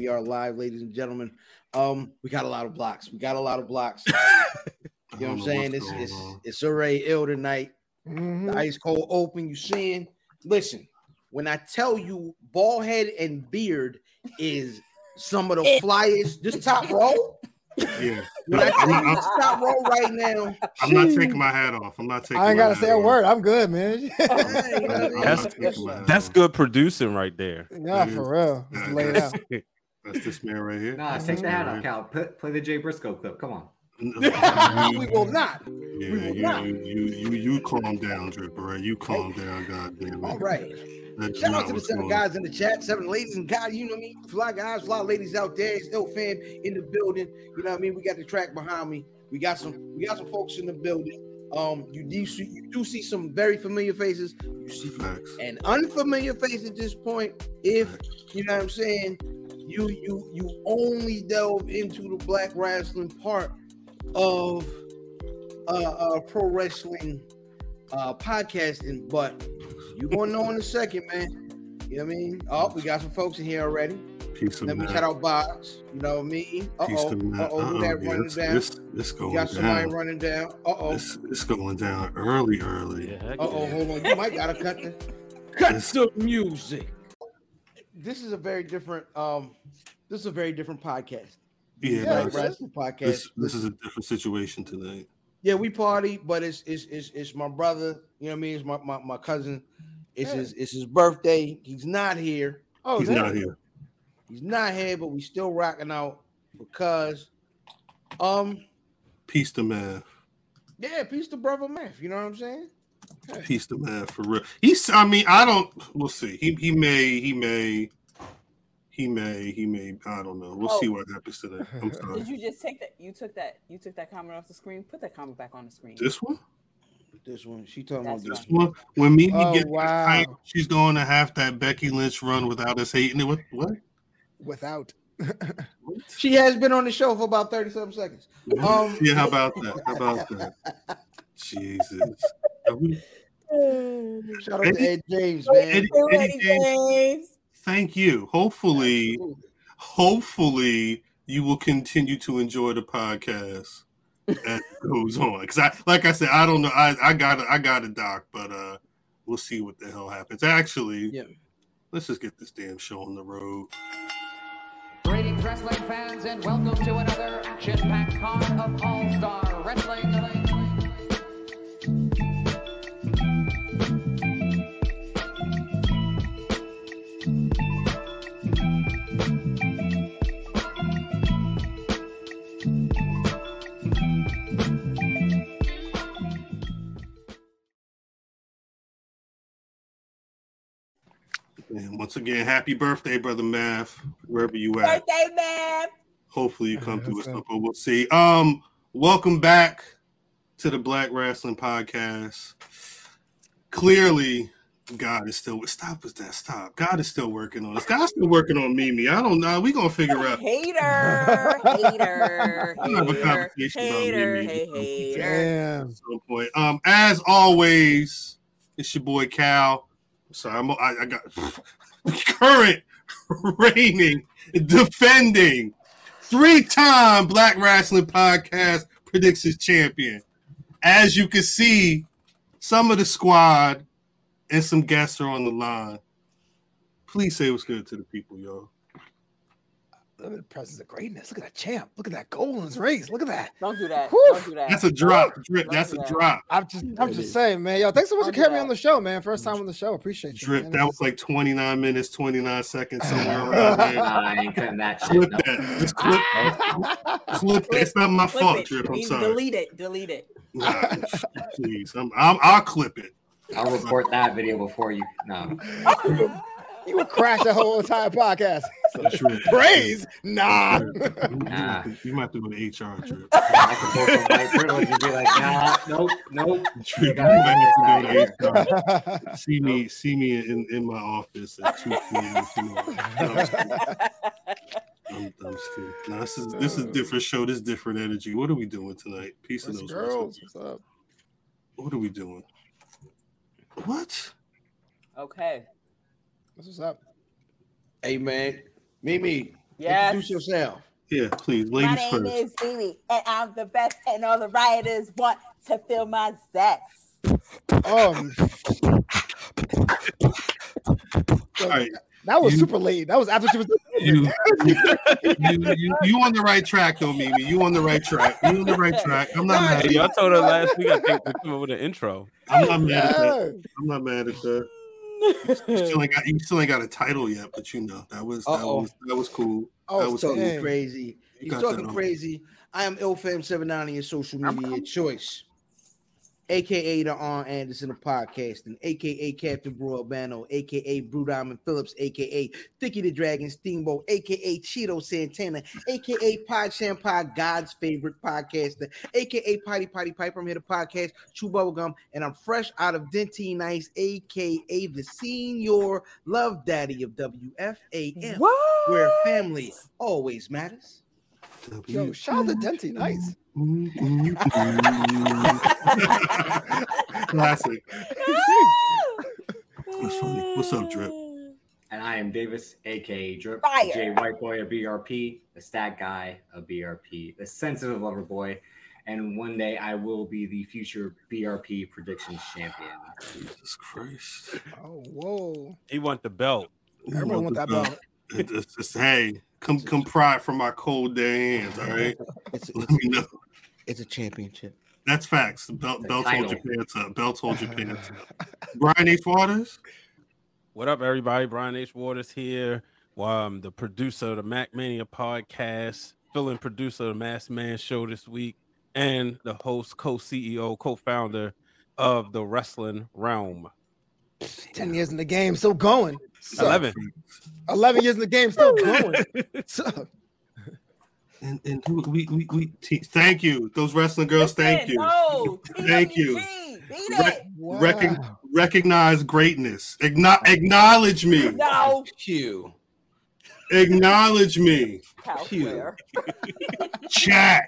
We are live, ladies and gentlemen. Um, we got a lot of blocks. We got a lot of blocks. you know what I'm saying? It's it's it's already ill tonight. Mm-hmm. The ice cold open. You seeing? Listen, when I tell you ball head and beard is some of the flyest, this top row. Yeah, when I tell you top row right now, I'm not taking my hat off. I'm not taking. I ain't gotta say a off. word. I'm good, man. that's, that's good producing right there. Yeah, for real. Just lay it out. That's this man right here. Nah, take the hat off, Cal. Put, play the Jay Briscoe clip. Come on. we will not. Yeah, we will you, not. You, you, you, calm down, Drip. All right, you calm down, God damn it. All right. That's Shout out to the seven guys in the chat, seven ladies and guys. You know what I mean? Fly guys, fly ladies out there. Still fan in the building. You know what I mean? We got the track behind me. We got some. We got some folks in the building. Um, you do see, you do see some very familiar faces. You see Facts. an unfamiliar face at this point. If you know what I'm saying, you you you only delve into the black wrestling part of uh, uh pro wrestling uh podcasting, but you're gonna know in a second, man. You know what I mean? Oh, we got some folks in here already. Peace Let me cut out box. You know what I mean? Uh oh. Uh oh. Who that running this, down? This, this going got somebody down. running down. Uh oh. This, this going down early, early. uh oh. Hold on. You might gotta cut the cut this, the music this is a very different um this is a very different podcast. Yeah, yeah podcast. This, this is a different situation tonight. Yeah, we party, but it's it's it's, it's my brother. You know what I mean? It's my my, my cousin. It's his it's his birthday. He's not here. Oh, he's not here. He's not here, but we still rocking out because um peace to math. Yeah, peace to brother math. You know what I'm saying? Peace the man for real. He's. I mean, I don't. We'll see. He he may. He may. He may. He may. I don't know. We'll oh. see what happens today. I'm sorry. Did you just take that? You took that. You took that comment off the screen. Put that comment back on the screen. This one. This one. She talking about this one. When Mimi oh, gets wow. Tight, she's going to have that Becky Lynch run without us hating it. What? What? Without. she has been on the show for about 37 seconds. Um, yeah, how about that? How about that? Jesus. Shout out to Ed James, man. Eddie, Eddie James, James. Thank you. Hopefully, hopefully you will continue to enjoy the podcast as it goes on. Because I, like I said, I don't know. I, I got, I got a doc, but uh, we'll see what the hell happens. Actually, yeah. let's just get this damn show on the road. Greetings, wrestling fans, and welcome to another action-packed card of All-Star Wrestling. Once again, happy birthday, brother Math, wherever you at. Birthday, Math. Hopefully you come through with something. We'll see. Um, welcome back to the Black Wrestling Podcast. Clearly, God is still with stop with that. Stop. God is still working on us. God's still working on Mimi. I don't know. We gonna figure out. Hater, hater, I'm have a conversation hater, about Mimi. Hey, hater. At some point. Um, as always, it's your boy Cal. Sorry, I'm, I, I got current reigning, defending, three-time Black Wrestling Podcast predictions champion. As you can see, some of the squad and some guests are on the line. Please say what's good to the people, y'all. Look at the presence of greatness. Look at that champ. Look at that goal in his race. Look at that. Don't do that. Whew. Don't do that. That's a drop. Drip. That's a that. drop. I'm just I'm just saying, man. Yo, thanks so much for having me on the show, man. First time on the show. Appreciate you. Drip. Man. That was like 29 minutes, 29 seconds somewhere around there. I ain't cutting that shit. Clip that. Just clip, clip it. It's not my clip fault, it. Drip. I'm sorry. Delete it. Delete it. Nah, please. I'm, I'm, I'll clip it. I'll report that video before you. No. You would crash the whole entire podcast. So true. Praise? Nah. nah. You might have to go to HR trip. I could go from white privilege and be like, nah, nope, nope. Trip. You might have to go to HR. See me, see me in, in my office at 2 p.m. I'm, I'm still. Nah, this is this is different show. This different energy. What are we doing tonight? Peace of those girls. What's up? What are we doing? What? Okay. What's up? Hey man, Mimi, Yes. Introduce yourself. Yeah, please, Ladies My name first. is Dee and I'm the best, and all the rioters want to feel my zest. Um, All right, that was You- super late. That was after she was. you, you, you, you, you on the right track, though, Mimi. You on the right track. You on the right track. I'm not mad. Hey, At you. y'all told her last week. I think to come up with an intro. I'm not mad at that. I'm not mad at that. You still ain't got you still ain't got a title yet, but you know that was that Uh-oh. was that was cool. Oh, that was Talking cool. crazy. You He's talking crazy. I am IlFam79 on your social media choice. AKA the Arn Anderson of podcasting, aka Captain Bro Albano, aka Brew Diamond Phillips, aka Thicky the Dragon Steamboat, aka Cheeto Santana, aka Pod Shampoo, God's favorite podcaster, aka Potty Potty Piper. I'm here to podcast Chew Bubblegum, and I'm fresh out of Dentyne Nice, aka the Senior Love Daddy of WFAM, where family always matters. Yo, shout out to Denty. Nice. Classic. That's funny. What's up, Drip? And I am Davis, aka Drip, Fire. J White Boy of BRP, the stat guy of BRP, the sensitive lover boy, and one day I will be the future BRP predictions champion. Jesus Christ. Oh, whoa. He want the belt. Everyone want that belt. It- It's just, hey, come come pry from my cold dead hands, all right? It's, Let me know. It's a championship. That's facts. The belt, The belts hold your pants up. Belts hold your pants up. Brian H. Waters. What up, everybody? Brian H. Waters here. I'm the producer of the MackMania podcast, filling producer of the Mass Man Show this week, and the host, co-CEO, co-founder of the Wrestling Wrealm. 10 years in the game, still going. So, Eleven. 11 years in the game, still going. So, And, and who- we, we, we, t- thank you. Those wrestling girls, thank you. No, Thank you. Re- wow. Recog- recognize greatness. Acknow- acknowledge me. No, Q. Acknowledge me. Cal Phew. Square. Chat.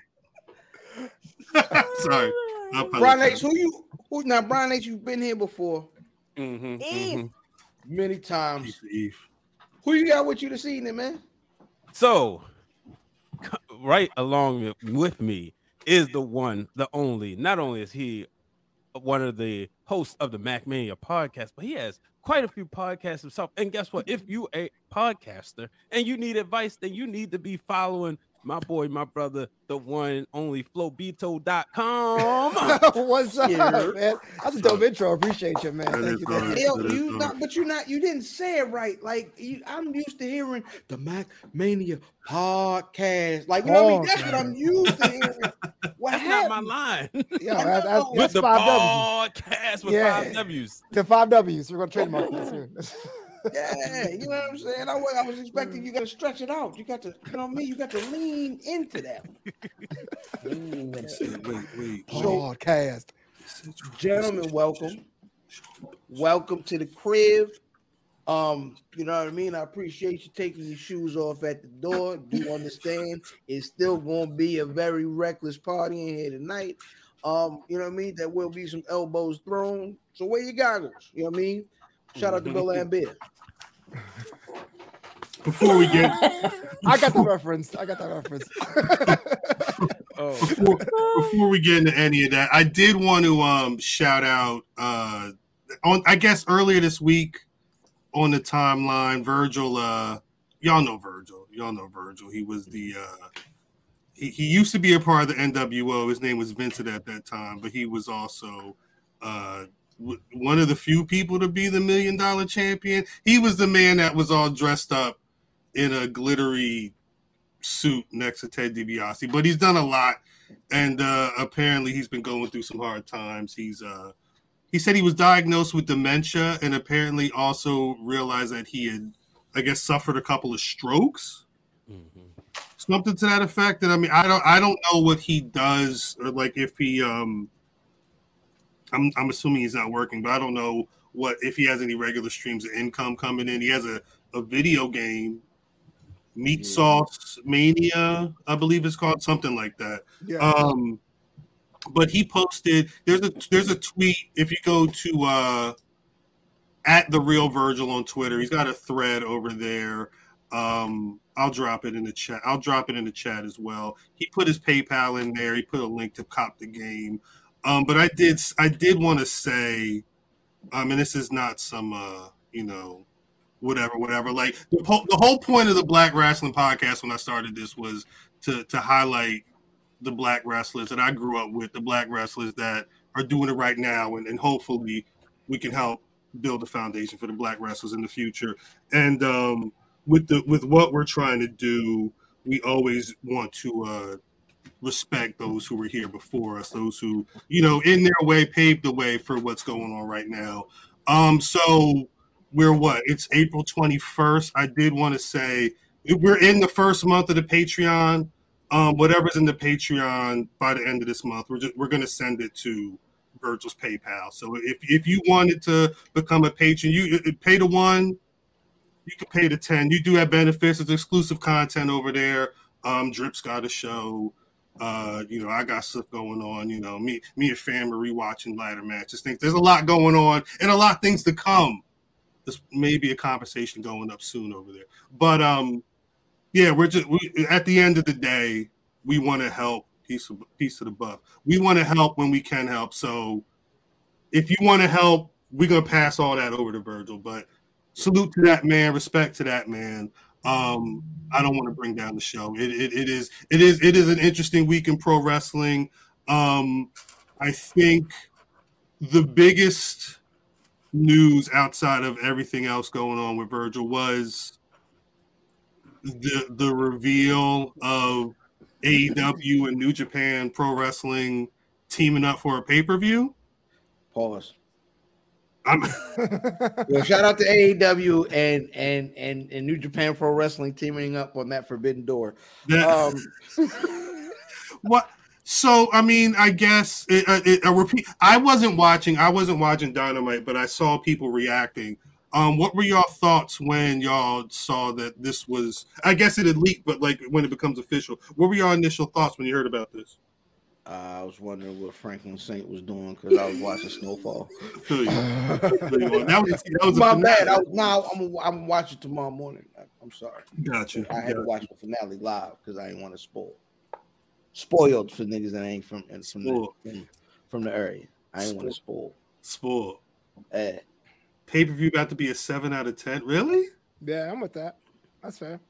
Sorry. I Brian apologize. H, who you who now Brian H, you've been here before Mhm, Eve. mhm. many times. Eve. Who you got with you this evening, man? So, right along with- me is the one, the only. Not only is he one of the hosts of the MackMania podcast, but he has quite a few podcasts himself. And guess what? If you a podcaster and you need advice, then you need to be following my boy, my brother, the one and only flowbeto.com. What's up, Yeah. man? That's a dope intro. Appreciate you, man. That Thank you. dope. thank you. Yo, you not, but you not you didn't say it right. Like you, I'm used to hearing the Mac Mania podcast. Like you know what I mean? That's what I'm used to hearing. What That's not my line. Yeah, that- that's, With that's the five W's. podcast with Yeah. five W's. The five W's. We're gonna trademark this here. Yeah, you know what I'm saying. I was, I was expecting you got to stretch it out. You got to, you know what I mean. You got to lean into that. Lean into. Wait, wait. Podcast. Gentlemen, welcome. Welcome to the crib. Um, you know what I mean? I appreciate you taking your shoes off at the door. Do understand it's still gonna be a very reckless party in here tonight. Um, you know what I mean? There will be some elbows thrown. So wear your goggles, you know what I mean? Shout out to Bill Lambert. Before we get I got the reference. I got that reference. Oh, before, before we get into any of that, I did want to um shout out uh on I guess earlier this week on the timeline, Virgil uh y'all know Virgil. Y'all know Virgil. He was the uh he, he used to be a part of the NWO. His name was Vincent at that time, but he was also uh one of the few people to be the million dollar champion. He was the man that was all dressed up in a glittery suit next to Ted DiBiase, but he's done a lot, and uh, apparently he's been going through some hard times. He's uh, he said he was diagnosed with dementia, and apparently also realized that he had, I guess, suffered a couple of strokes, something to that effect. And I mean, I don't, I don't know what he does, or like if he, um, I'm, I'm assuming he's not working, but I don't know what if he has any regular streams of income coming in. He has a, a video game Meat Sauce Mania, I believe it's called something like that. Yeah. Um, but he posted there's a there's a tweet if you go to uh at the real Virgil on Twitter, he's got a thread over there. Um, I'll drop it in the chat. I'll drop it in the chat as well. He put his PayPal in there. He put a link to cop the game. Um, but I did I did want to say, um, and this is not some uh, you know, whatever, whatever. Like the, po- the whole point of the Black Wrestling Podcast when I started this was to to highlight the black wrestlers that I grew up with, the black wrestlers that are doing it right now, and, and hopefully we can help build a foundation for the black wrestlers in the future. And um, with the with what we're trying to do, we always want to uh, respect those who were here before us, those who you know in their way paved the way for what's going on right now. Um, so we're what? It's April twenty first. I did want to say we're in the first month of the Patreon. Um, whatever's in the Patreon by the end of this month, we're just we're gonna send it to Virgil's PayPal. So if if you wanted to become a patron, you pay the one, you can pay the ten. You do have benefits. There's exclusive content over there. Um, Drip's got a show. Uh, you know, I got stuff going on. You know, me me and fam are rewatching ladder matches. Think there's a lot going on and a lot of things to come. There's maybe a conversation going up soon over there. But um, yeah, we're just we, at the end of the day, we want to help piece of piece of the buff. We want to help when we can help. So if you want to help, we're gonna pass all that over to Virgil. But salute to that man, respect to that man. Um, I don't want to bring down the show. It, it, it is it is it is an interesting week in pro wrestling. Um, I think the biggest news outside of everything else going on with Virgil was the the reveal of AEW and New Japan Pro Wrestling teaming up for a pay per view. Pause. I'm Well, shout out to AEW and and and and New Japan Pro Wrestling teaming up on that Forbidden Door. that, Um, what? So I mean, I guess it, uh, it, a repeat. I wasn't watching. I wasn't watching Dynamite, but I saw people reacting. Um, what were your thoughts when y'all saw that this was? I guess it had leaked, but like when it becomes official, what were your initial thoughts when you heard about this? I was wondering what Franklin Saint was doing because I was watching Snowfall. Feel you. Feel you. That was that was My bad. I was, now I'm I'm watching tomorrow morning. I, I'm sorry. Got you. I had to watch the finale live because I didn't want to spoil. Spoiled for niggas that ain't from and from the, from, from the area. I didn't want to spoil. Spoiled. Eh. Pay per view about to be a seven out of ten. Really? Yeah, I'm with that. That's fair.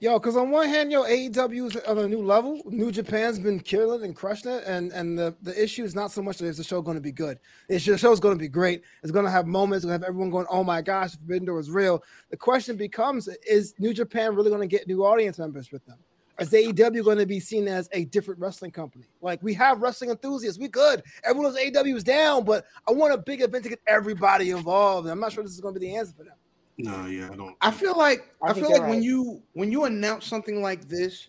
Yo, because on one hand, yo, AEW is on a new level. New Japan's been killing and crushing it, and and the, the issue is not so much that is the show going to be good. It's just the show's going to be great. It's going to have moments. It's going to have everyone going, "Oh my gosh, Forbidden Door is real." The question becomes: Is New Japan really going to get new audience members with them? Is AEW going to be seen as a different wrestling company? Like we have wrestling enthusiasts, we good. Everyone knows AEW is down, but I want a big event to get everybody involved. I'm not sure this is going to be the answer for them. No, yeah, I don't. I feel like I I, feel you're like when you when you announce something like this,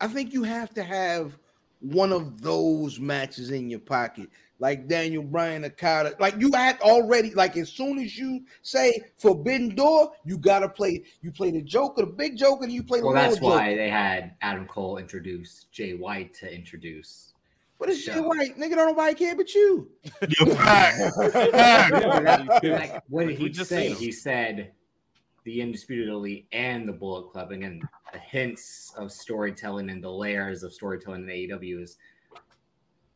I think you have to have one of those matches in your pocket, like Daniel Bryan Okada. Like you had already, like as soon as you say Forbidden Door, you gotta play. You play the Joker, the big Joker, and you play the Well, that's Joker. why they had Adam Cole introduce Jay White to introduce. But it's Jay White, nigga. Don't nobody care but you. Yo, fact. fact. Like, what did he just say? He said the Undisputed Elite and the Bullet Club. Again, the hints of storytelling and the layers of storytelling in AEW is.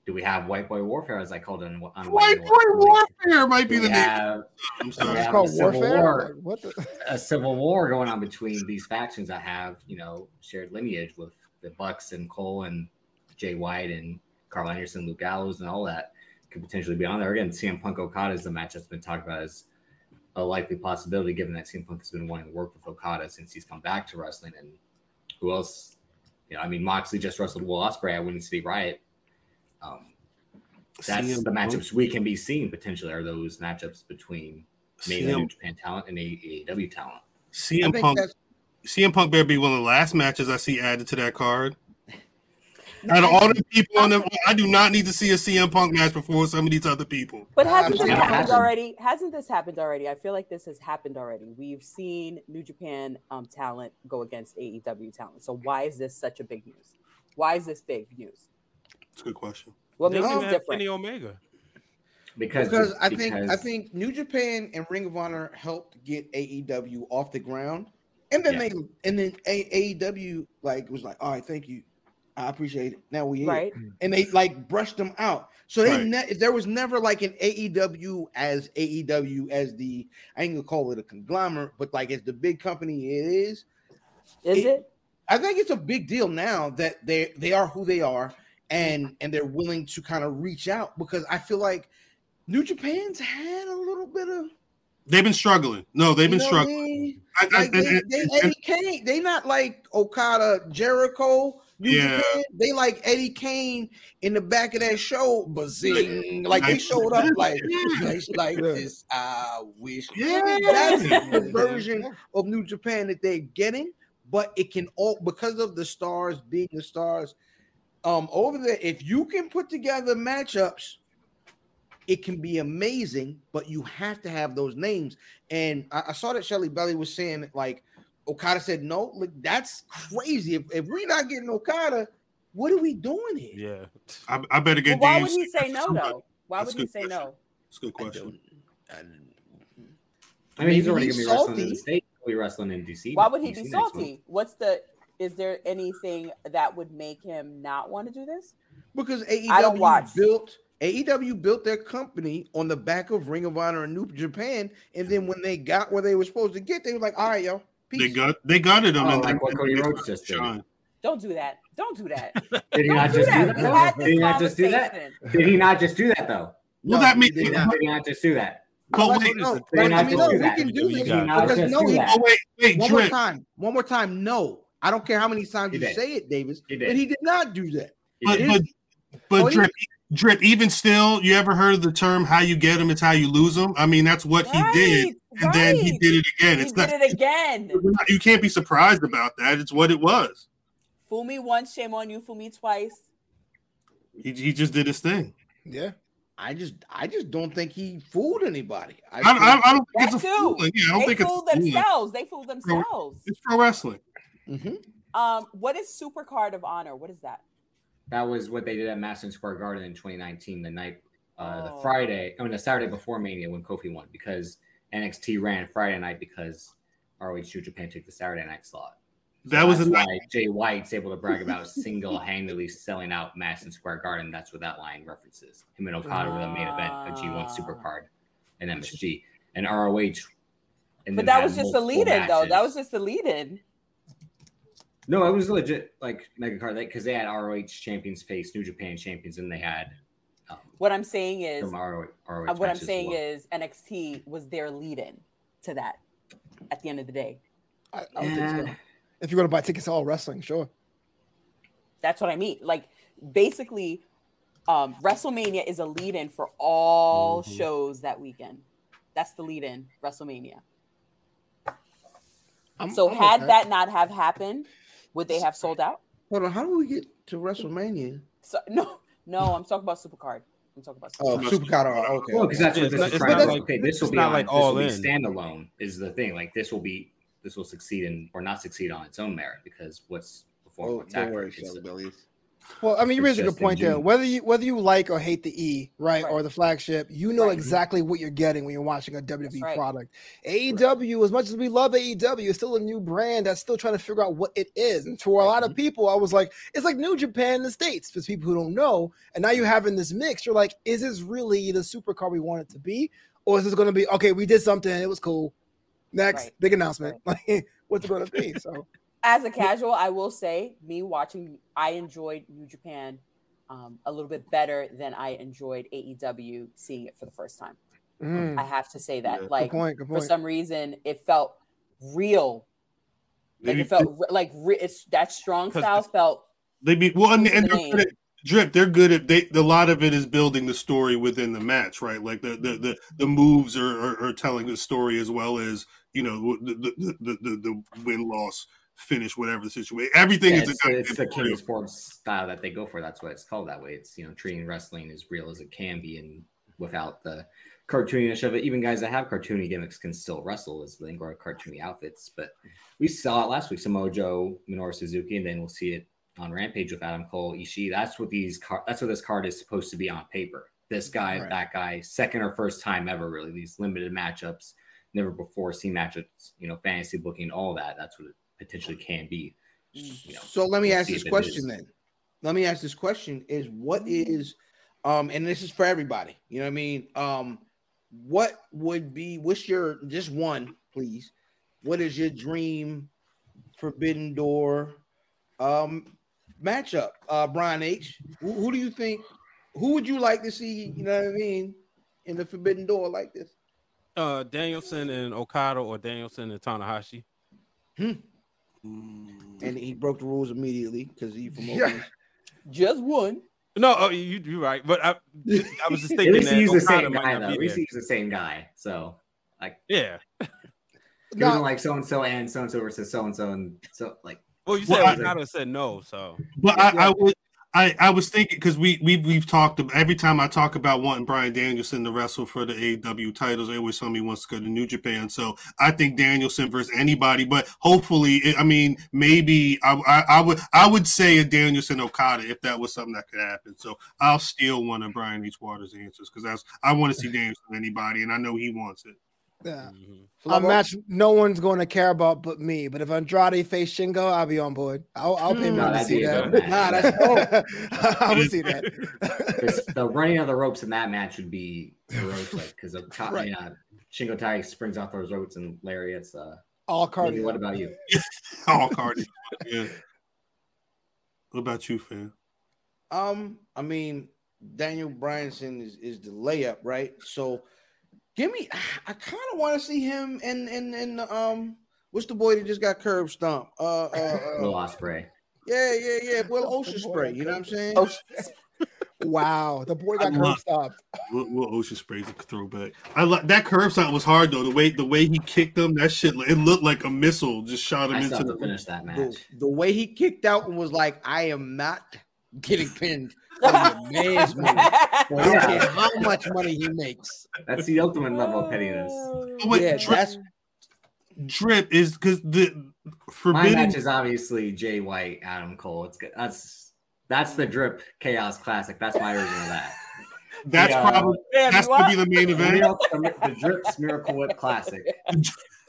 Do we have White Boy Warfare, as I called it on, on White Boy Boy Warfare might be Do the we name. I'm sorry. It's called civil warfare. war. What the? a civil war going on between these factions that have, you know, shared lineage with the Bucks and Cole and Jay White and Karl Anderson, Luke Gallows, and all that could potentially be on there. Again, CM Punk Okada is the match that's been talked about as a likely possibility, given that CM Punk has been wanting to work with Okada since he's come back to wrestling. And who else? You know, I mean, Moxley just wrestled Will Ospreay at Windy City Riot. Um, that's CM the Punk- matchups we can be seeing potentially are those matchups between mainly New CM, Japan talent and AEW talent. I CM Punk. that's CM Punk better be one of the last matches I see added to that card. Out of all the people on the, I do not need to see a CM Punk match before some of these other people. But hasn't this happened hasn't. already? Hasn't this happened already? I feel like this has happened already. We've seen New Japan um, talent go against AEW talent. So why is this such a big news? Why is this big news? It's a good question. What They makes don't this have different? Kenny Omega. Because, because I think I think New Japan and Ring of Honor helped get AEW off the ground, And then Yeah. they and then AEW like was like, all right, thank you. I appreciate it. Now we here. Right. And they like brushed them out. So they Right. ne- there was never like an AEW as AEW as the I ain't gonna call it a conglomerate, but like as the big company it is. Is It- it? I think it's a big deal now that they they are who they are and mm. and they're willing to kind of reach out because I feel like New Japan's had a little bit of They've been struggling. No, they've you been know what I struggling. mean? I- I- Like they, and- they and- Eddie Kane, they not like Okada, Jericho, New Yeah. Japan. They like Eddie Kane in the back of that show, bazing. Like they showed up like, Yeah. like Yeah. this. I wish. Yeah. That's the version of New Japan that they're getting, but it can all because of the stars being the stars. Um, over there, if you can put together matchups, it can be amazing, but you have to have those names. And I, I saw that Shelly Belly was saying like Okada said no. Like that's crazy. If, if we're not getting Okada, what are we doing here? Yeah. I, I better Well, get. why Dave would he say no somebody. though? Why That's would a he say question. no? That's a good I question. don't- I- I mean, he's already he's gonna be wrestling in the state. He'll be wrestling in DC. Why would he DC be salty? What's the? Is there anything that would make him not want to do this? because I don't AEW watch. built AEW built their company on the back of Ring of Honor and New Japan, and then when they got where they were supposed to get, they were like, "All right, yo, peace." They got they got it on Oh, and like then- what Cody Rhodes just did. Don't do that. Don't do that. Did he Don't do just do that. that? We though? had Did he not just do that? Did he not just do that though? Well, No, that means. did not. Did he not just do that? But Let's- wait, no, Did I mean, no, we can do this he not just because no, he, oh wait, wait, one more time, one more time. No, I don't care how many times you say it, Davis, but he did not do that. He But but but Oh, he- drip, drip. Even still, you ever heard of the term "how you get them, it's how you lose them"? I mean, that's what he did, Right, and then he did it again. He It's did not, it again. you can't be surprised about that. It's what it was. Fool me once, shame on you. Fool me twice. He, he just did his thing. Yeah. I just, I just don't think he fooled anybody. I, I, I, I don't think That it's a too. fooling. Yeah, I don't They think it's fooled fooling. themselves. They fooled themselves. It's pro wrestling. Mhm. Um, what is Super Card of Honor? What is that? That was what they did at Madison Square Garden in 2019, the night, uh, the Oh. Friday, I mean, the Saturday before Mania when Kofi won because NXT ran Friday night because ROH New Japan took the Saturday night slot. That was a night. why Jay White's able to brag about single handedly selling out Madison Square Garden. That's what that line references. Him and Okada were the main event of G1 Supercard and MSG and ROH. And But that was just a lead in, though. That was just a lead in. No, it was legit like mega card because they had ROH champions face New Japan champions, and they had um, What I'm saying is, ROH. ROH uh, what I'm saying well. is, NXT was their lead in to that. At the end of the day, I, I don't think so. If you're gonna buy tickets to all wrestling, sure. that's what I mean. Like basically, um, WrestleMania is a lead in for all Mhm. shows that weekend. That's the lead in WrestleMania. I'm, So I'm had okay. that not have happened, would they have sold out? Hold on, how do we get to WrestleMania? So no, no, I'm talking about Supercard. I'm talking about Supercard. Oh, Supercard. Supercard. oh, Okay. Well, because that's what this not- is trying like- okay. This will be not on, like this will all be in. standalone is the thing. Like this will be this will succeed in or not succeed on its own merit because what's before Oh, what's don't after. worry, It's Shelly a- Belly. Well, I mean, you raise a good point there. Whether you whether you like or hate the E, right, Right. or the flagship, you know Right. exactly what you're getting when you're watching a WWE right. product. AEW, as much as we love AEW, is still a new brand that's still trying to figure out what it is. And for a lot of mm-hmm. people, I was like, it's like New Japan in the States, for people who don't know. And now you're having this mix. You're like, is this really the supercar we want it to be? Or is this going to be, okay, we did something, it was cool. Next, Right. big announcement. Like, what's it going to be? So, As a casual, I will say, me watching, I enjoyed New Japan um, a little bit better than I enjoyed AEW seeing it for the first time. mm, I have to say that. Yeah. good Like point. Good for some reason, it felt real. Like Maybe it felt re- like re- it's that strong style felt They be well, and, Who's and they're good at, drip. They're good at they. A lot of it is building the story within the match, right? Like the the the, the moves are, are, are telling the story as well as you know the the the, the, the, the win loss finish, whatever the situation. Everything Yeah, is it's, a it's the king of sports style that they go for. That's why it's called that way. It's you know treating wrestling as real as it can be, and without the cartooniness of it. Even guys that have cartoony gimmicks can still wrestle as they wear cartoony outfits. But we saw it last week. Samoa Joe, Minoru Suzuki, and then we'll see it on Rampage with Adam Cole, Ishii. That's what these car- That's what this card is supposed to be on paper. This guy, Right. that guy, second or first time ever, really. These limited matchups never before seen matchups. You know, fantasy booking, all that. That's what it potentially can be. You know, So let me ask this question then. Let me ask this question: Is what is, um, and this is for everybody. You know what I mean? Um, what would be? What's your just one, please? What is your dream Forbidden Door, um, matchup? Uh, Brian H. Who, who do you think? Who would you like to see? You know what I mean? In the Forbidden Door like this? Uh, Danielson and Okada or Danielson and Tanahashi. Mm. And he broke the rules immediately because he from Yeah. Oakland. Just one. No, oh, you you're right, but I I was just At thinking least that he used the same guy though. be At least there. he used the same guy. So like Yeah. it No. wasn't like so and so and so and so versus so and so and so like Well, you Well, said I- Okada said no, so But I, I would. I, I was thinking because we we we've talked every time I talk about wanting Brian Danielson to wrestle for the AEW titles, they always tell me he wants to go to New Japan. So I think Danielson versus anybody, but hopefully, I mean, maybe I, I, I would I would say a Danielson Okada if that was something that could happen. So I'll steal one of Brian H. Waters' answers because I want to see Danielson anybody, and I know he wants it. Yeah. mhm. A match no one's going to care about but me. But if Andrade face Shingo, I'll be on board. I'll, I'll pay Hmm. money No, to see that. good Nah, match. that's I would see that. The running of the ropes in that match would be heroic because of Right. yeah, Shingo Tai springs off those ropes and lariats. Uh, All Maybe, what about you? All Cardi, yeah. What about you, fam? Um, I mean, Daniel Bryanson is, is the layup, right? So give me I kind of want to see him and and and um what's the boy that just got curb stomp? Uh, uh, Will uh Ospreay. yeah, yeah, yeah. Will Ocean spray, you know what I'm saying? Wow, the boy got curb love- stopped. Will, Will Ocean sprays a throwback. I like that curb shot was hard though. The way the way he kicked him, that shit, it looked like a missile just shot him I into still to the. finish that the, match. the way he kicked out and was like, I am not getting pinned on the. I don't Yeah. care how much money he makes. That's the ultimate level of pettiness. Oh, Oh, wait, yeah, drip, that's drip is because the My forbidden. match is obviously Jay White, Adam Cole. It's good. That's that's the drip chaos classic. That's my version of that. That's Yeah. probably Fam, that's you to up? be the main event. Real- the, the drips miracle whip classic.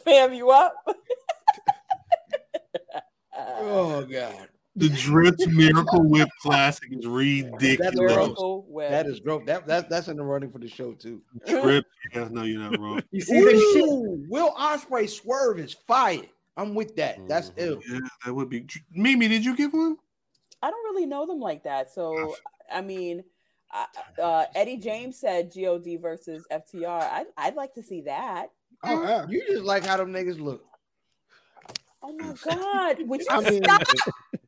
Fam, you up? oh god. The Drips Miracle Whip Classic is ridiculous. That's gross. That is gross. That, that that's in the running for the show too. Drip. Yeah, no, you're not wrong. You see this shit? Will Ospreay swerve is fire. I'm with that. That's Mhm. ill. Yeah, that would be. Mimi, did you give one? I don't really know them like that. So, I mean, I- uh, Eddie James said God versus FTR. I, I'd like to see that. Oh, yeah. You just like how them niggas look. Oh my God. Would you I mean, stop?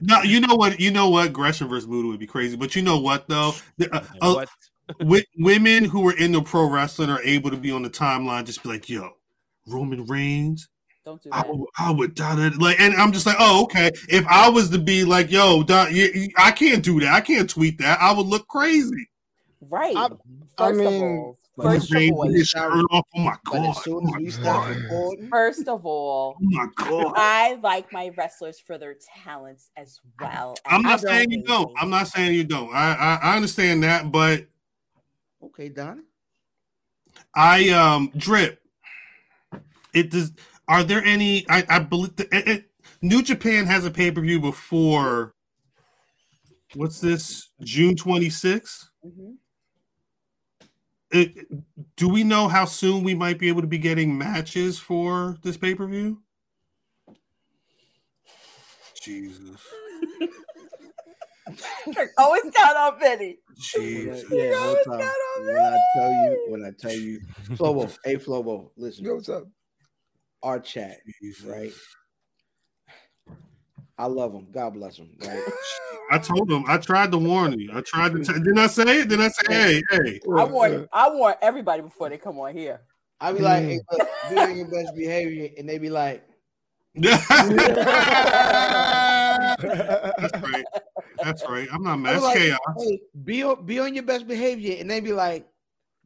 No, you know what? You know what? Gresham versus Buddha would be crazy. But you know what though? The- uh, uh, what? wi- women who are into pro wrestling are able to be on the timeline, just be like, "Yo, Roman Reigns." Don't do I that. would, I would da- da- like, and I'm just like, oh, okay. If I was to be like, yo, da, you, you- I can't do that. I can't tweet that. I would look crazy. Right. I- First I mean, all, Roman first of all, with his shirt off. Oh my god. Oh my we start god. recording, first of all, Oh my god. I like my wrestlers for their talents as well. I'm not saying you don't. I'm not saying you don't. I, I I understand that, but okay, Don. I um drip. It does. Are there any? I I believe the, it, it- New Japan has a pay per view before. What's this? June 26th. Mhm. It, do we know how soon we might be able to be getting matches for this pay per view? Jesus, Always count on Benny. Jesus. Yeah, no always time. got on When I tell you, when I tell you, Flobo, hey Flobo, listen, Yo, what's up? our chat, Jesus. right? I love him. God bless him. Right? I told him. I tried to warn you. I tried to. T- didn't I say it? Didn't I say, hey, hey? I want I want everybody before they come on here. I be like, mm. hey, look, be on your best behavior, and they be like, That's right. That's right. I'm not I mad. That's like, chaos. hey, be on, be on your best behavior, and they be like,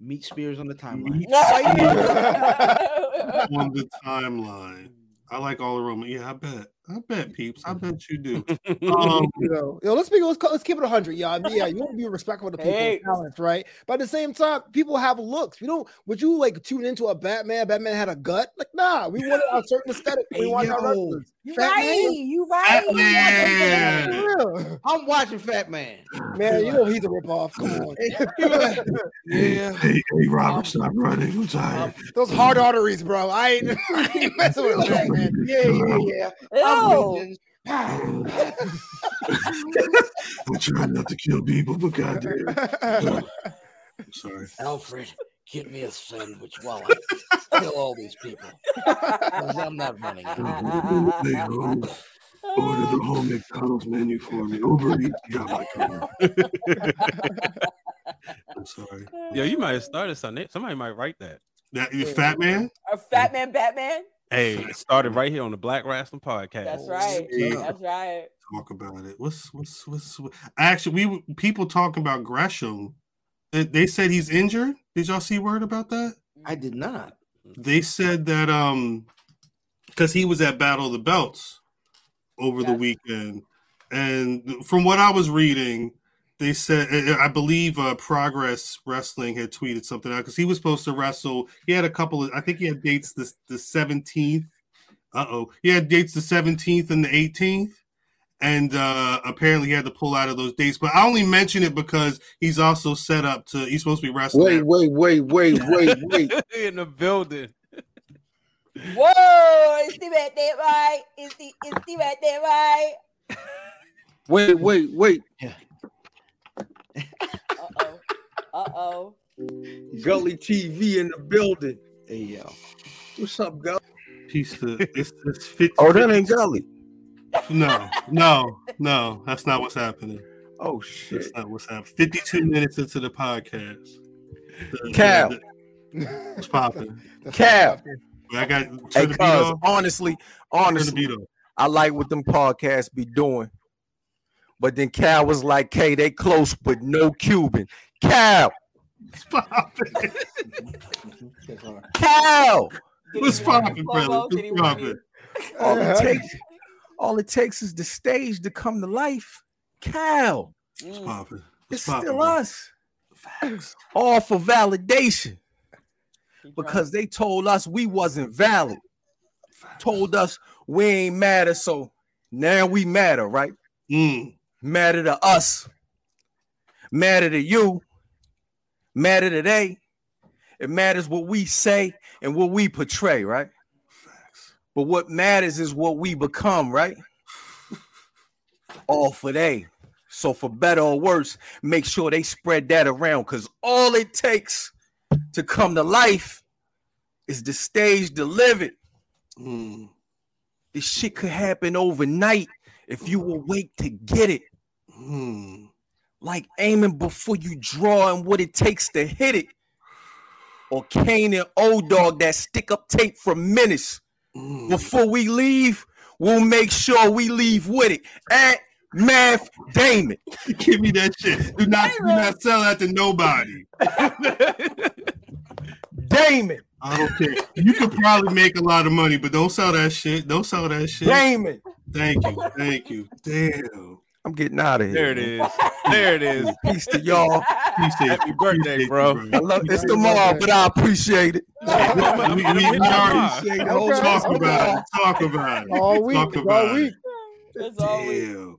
meet Spears on the timeline. Meet Why you- on the timeline. I like all the Roman. Yeah, I bet. I bet, peeps. I bet you do. Um, yo, yo, let's be let's, let's keep it hundred. Yeah, I mean, yeah, you want to be respectful to people's Hey. talents, right? But at the same time, people have looks. We don't. Would you like tune into a Batman? Batman had a gut. Like, nah, we want a certain aesthetic. We Hey, want our yo. wrestlers. You Fat right. Man? You right. For Batman. I'm watching Fat Man. Man, you know he's a ripoff. Come on. yeah. hey, hey, Robert, um, stop running. I'm tired. Um, Those hard arteries, bro. I ain't, I ain't messing with that, man. Yeah, yeah, yeah. I'm Ew. Legends. I'm trying not to kill people, but goddamn. I'm sorry. Alfred, get me a sandwich while I kill all these people. 'Cause I'm not running out. Hey, ho, order the whole McDonald's menu for me. Uber Eats got my car. I'm sorry. Yo, you might have started something. Somebody might write that. That you fat man? A fat man, Batman. Hey, it started right here on the Black Wrestling Podcast. That's right. Yeah. That's right. Talk about it. What's what's what's what? actually we people talking about Gresham. They, they said he's injured. Did y'all see word about that? I did not. They said that um because he was at Battle of the Belts over the weekend, and from what I was reading, they said I I believe uh, Progress Wrestling had tweeted something out because he was supposed to wrestle. He had a couple of I think he had dates the the seventeenth. Uh oh, he had dates the seventeenth and the eighteenth. And uh apparently he had to pull out of those dates, but I only mention it because he's also set up to. He's supposed to be wrestling. Wait, at- wait, wait, wait, wait, wait. in the building. Whoa! Is the bat there right? Is the is the bat there right? Wait, wait, wait. Uh oh. Uh oh. Gully TV in the building. Hey yo. What's up, Gully? Peace to it's, it's 50, Oh, that ain't Gully. no no no that's not what's happening Oh shit. that's shit. not what's happening 52 minutes into the podcast The- Cal. the- what's popping Cal. i got Hey, turn the beat cuz honestly, honestly, I like what them podcasts be doing. But then Cal was like, "Hey, they close, but no Cuban." Cal, what's popping Cal. What's he popping brother promo? Did he what's popping All it takes, all it takes is the stage to come to life. Cal, what's Mm. popping it's what's popping still bro? us. All for validation because they told us we wasn't valid. Told us we ain't matter, so now we matter, right? Mm, Matter to us, matter to you, matter to they. It matters what we say and what we portray, right? But what matters is what we become, right? All for they. So for better or worse, make sure they spread that around because all it takes to come to life is the stage delivered. mm, This shit could happen overnight if you will wait to get it. mm. Like aiming before you draw and what it takes to hit it. Or Kane and old dog that stick up tape from Menace. Mm. Before we leave, we'll make sure we leave with it. At Math Damon. give me that shit do not do not sell that to nobody Damon. i don't care you could probably make a lot of money but don't sell that shit don't sell that shit Damon. thank you thank you damn I'm getting out of here. There it is. There it is. Peace to y'all. Appreciate Happy you. birthday, Appreciate bro. you, I love it's tomorrow, but I appreciate it. we, we, we already Appreciate it. Okay. talk okay. about it. Talk about it. All week, Talk all about week. That's all we. Damn.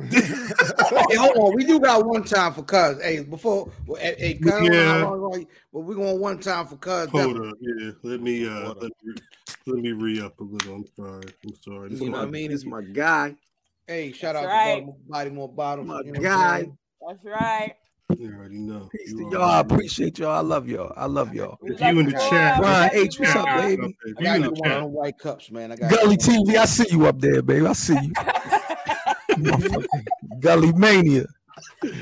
Hey, hold on. We do got one time for cuz. Hey, before hey, hey cuz, I don't know Yeah. how but we're going one time for cuz. Hold up. Yeah. Let me uh let me, let me re up a little. I'm sorry. I'm sorry. This You know what I mean? It's my guy. Hey, shout That's out right. to Body, Body More Bottom. My you know guy. That's right. You already know. Peace you to y'all. I appreciate y'all. I love y'all. I love y'all. If you in the chat, We Ryan H, what's up, baby? If I you in the one chat, white cups, man. I got Gully TV, I see you up there, baby. I see you. Gully Mania.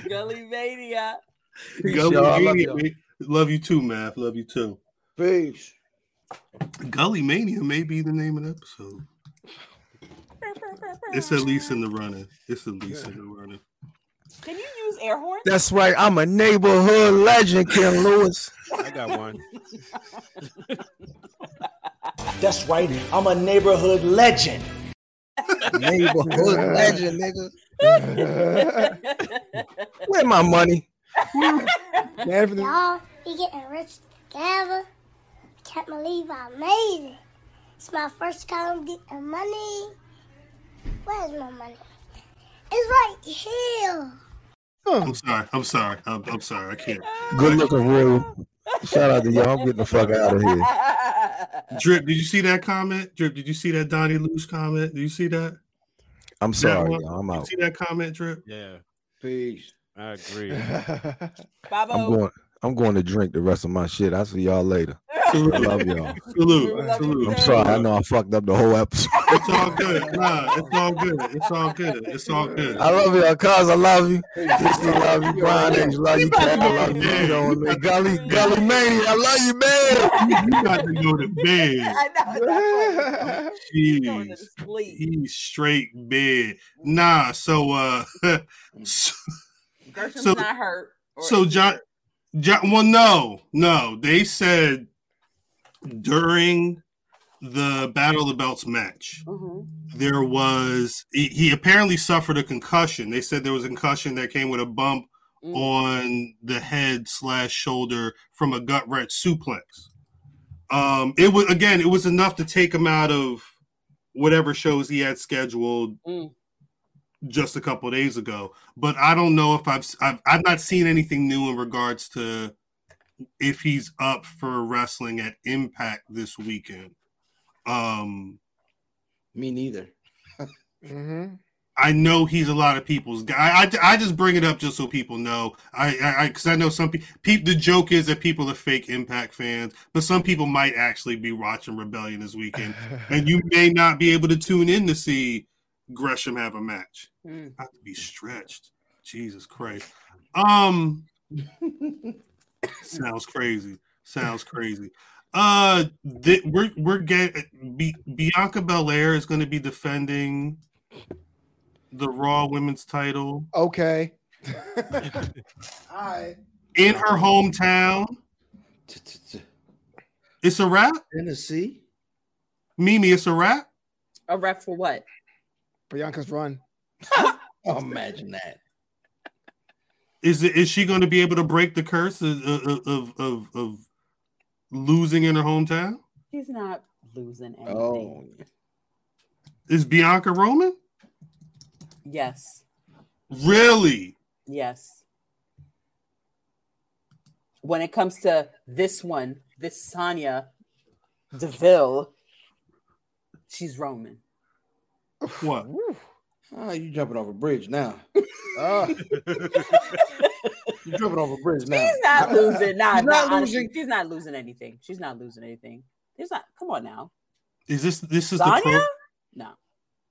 Gully Mania. Gully y'all. Love Mania, y'all. Love you too, Math. Love you too. Peace. Gully Mania may be the name of the episode. It's at least in the running. It's at least in the running. Can you use air horns? That's right. I'm a neighborhood legend, Ken Lewis. I got one. That's right, I'm a neighborhood legend. Neighborhood legend, nigga. Where my money? Anthony, Y'all be getting rich together. Can't believe I made it. It's my first time getting money. Where's my money? It's right here. Oh, I'm sorry. I'm sorry. I'm, I'm sorry. I can't. Good looking real. Shout out to y'all. I'm getting the fuck out of here. Drip, did you see that comment? Drip, did you see that Donnie Luce comment? Did you see that? I'm sorry, one? y'all. I'm Did you out. see that comment, Drip? Yeah, Peace. I agree. I'm going. I'm going to drink the rest of my shit. I'll see y'all later. I love y'all. Salute. love you Salute. I'm sorry. I know I fucked up the whole episode. It's all good. Nah, it's all good. It's all good. It's all good. I love y'all, cuz I love you. Disney love you. Brian H. love you. Cat, I love you. You know what I mean? Gully, Gully Mania, I love you, man. You got to go to bed. I know. That's why going to Jeez. sleep. He's straight bed. Nah, so uh so, Gresham's so- not hurt. so John, hurt? Well no, no. They said during the Battle of the Belts match, Mhm. there was he, he apparently suffered a concussion. They said there was a concussion that came with a bump Mm. on the head slash shoulder from a gut wrench suplex. Um, it was again, it was enough to take him out of whatever shows he had scheduled Mm. Just a couple days ago. But I don't know if I've, I've I've not seen anything new in regards to if he's up for wrestling at Impact this weekend. Um, Me neither. Mhm. I know he's a lot of people's guy. I, I, I just bring it up just so people know. I I because I, know some people. Pe- the joke is that people are fake Impact fans, but some people might actually be watching Rebellion this weekend, and you may not be able to tune in to see Gresham have a match. Mm. Not to be stretched. Jesus Christ. Um, sounds crazy. Sounds crazy. Uh, th- we're we're getting Bi- Bianca Belair is going to be defending the Raw Women's title Okay. All right. in her hometown. It's a wrap, Tennessee. Mimi. It's a wrap. A rep for what? Bianca's run. Imagine that. Is it? Is she going to be able to break the curse of of of, of, of losing in her hometown? He's not losing anything. Oh, Is Bianca Roman Yes. really? Yes. When it comes to this one, this Sonya Deville, she's Roman. What? oh, you jumping off a bridge now. Oh, You jumping off a bridge now. She's not losing. Nah, She's nah, not honestly, losing. She's not losing anything. She's not losing anything. There's not. Come on now, Is this this is the pro? No,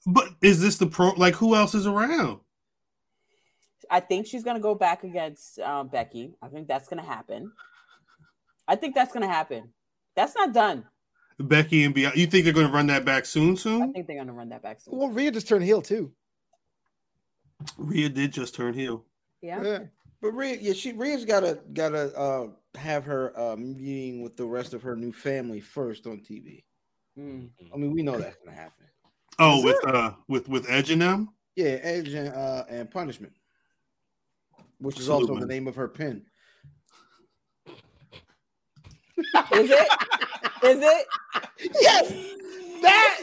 But is this the pro? Like who else is around? I think she's gonna go back against um, Becky. I think that's gonna happen. I think that's gonna happen. That's not done. Becky and Bianca. You think they're going to run that back soon? Soon? I think they're gonna run that back soon. well, Rhea just turned heel too. Rhea did just turn heel. yeah. Yeah. But Rhea, yeah, she Rhea's gotta gotta uh have her uh meeting with the rest of her new family first on TV. Mm. I mean, we know that's gonna happen. Oh, with uh with with Edge and them. Yeah, Edge and uh and Punishment, which is also the name of her pin. Is it? Is it? Yes, that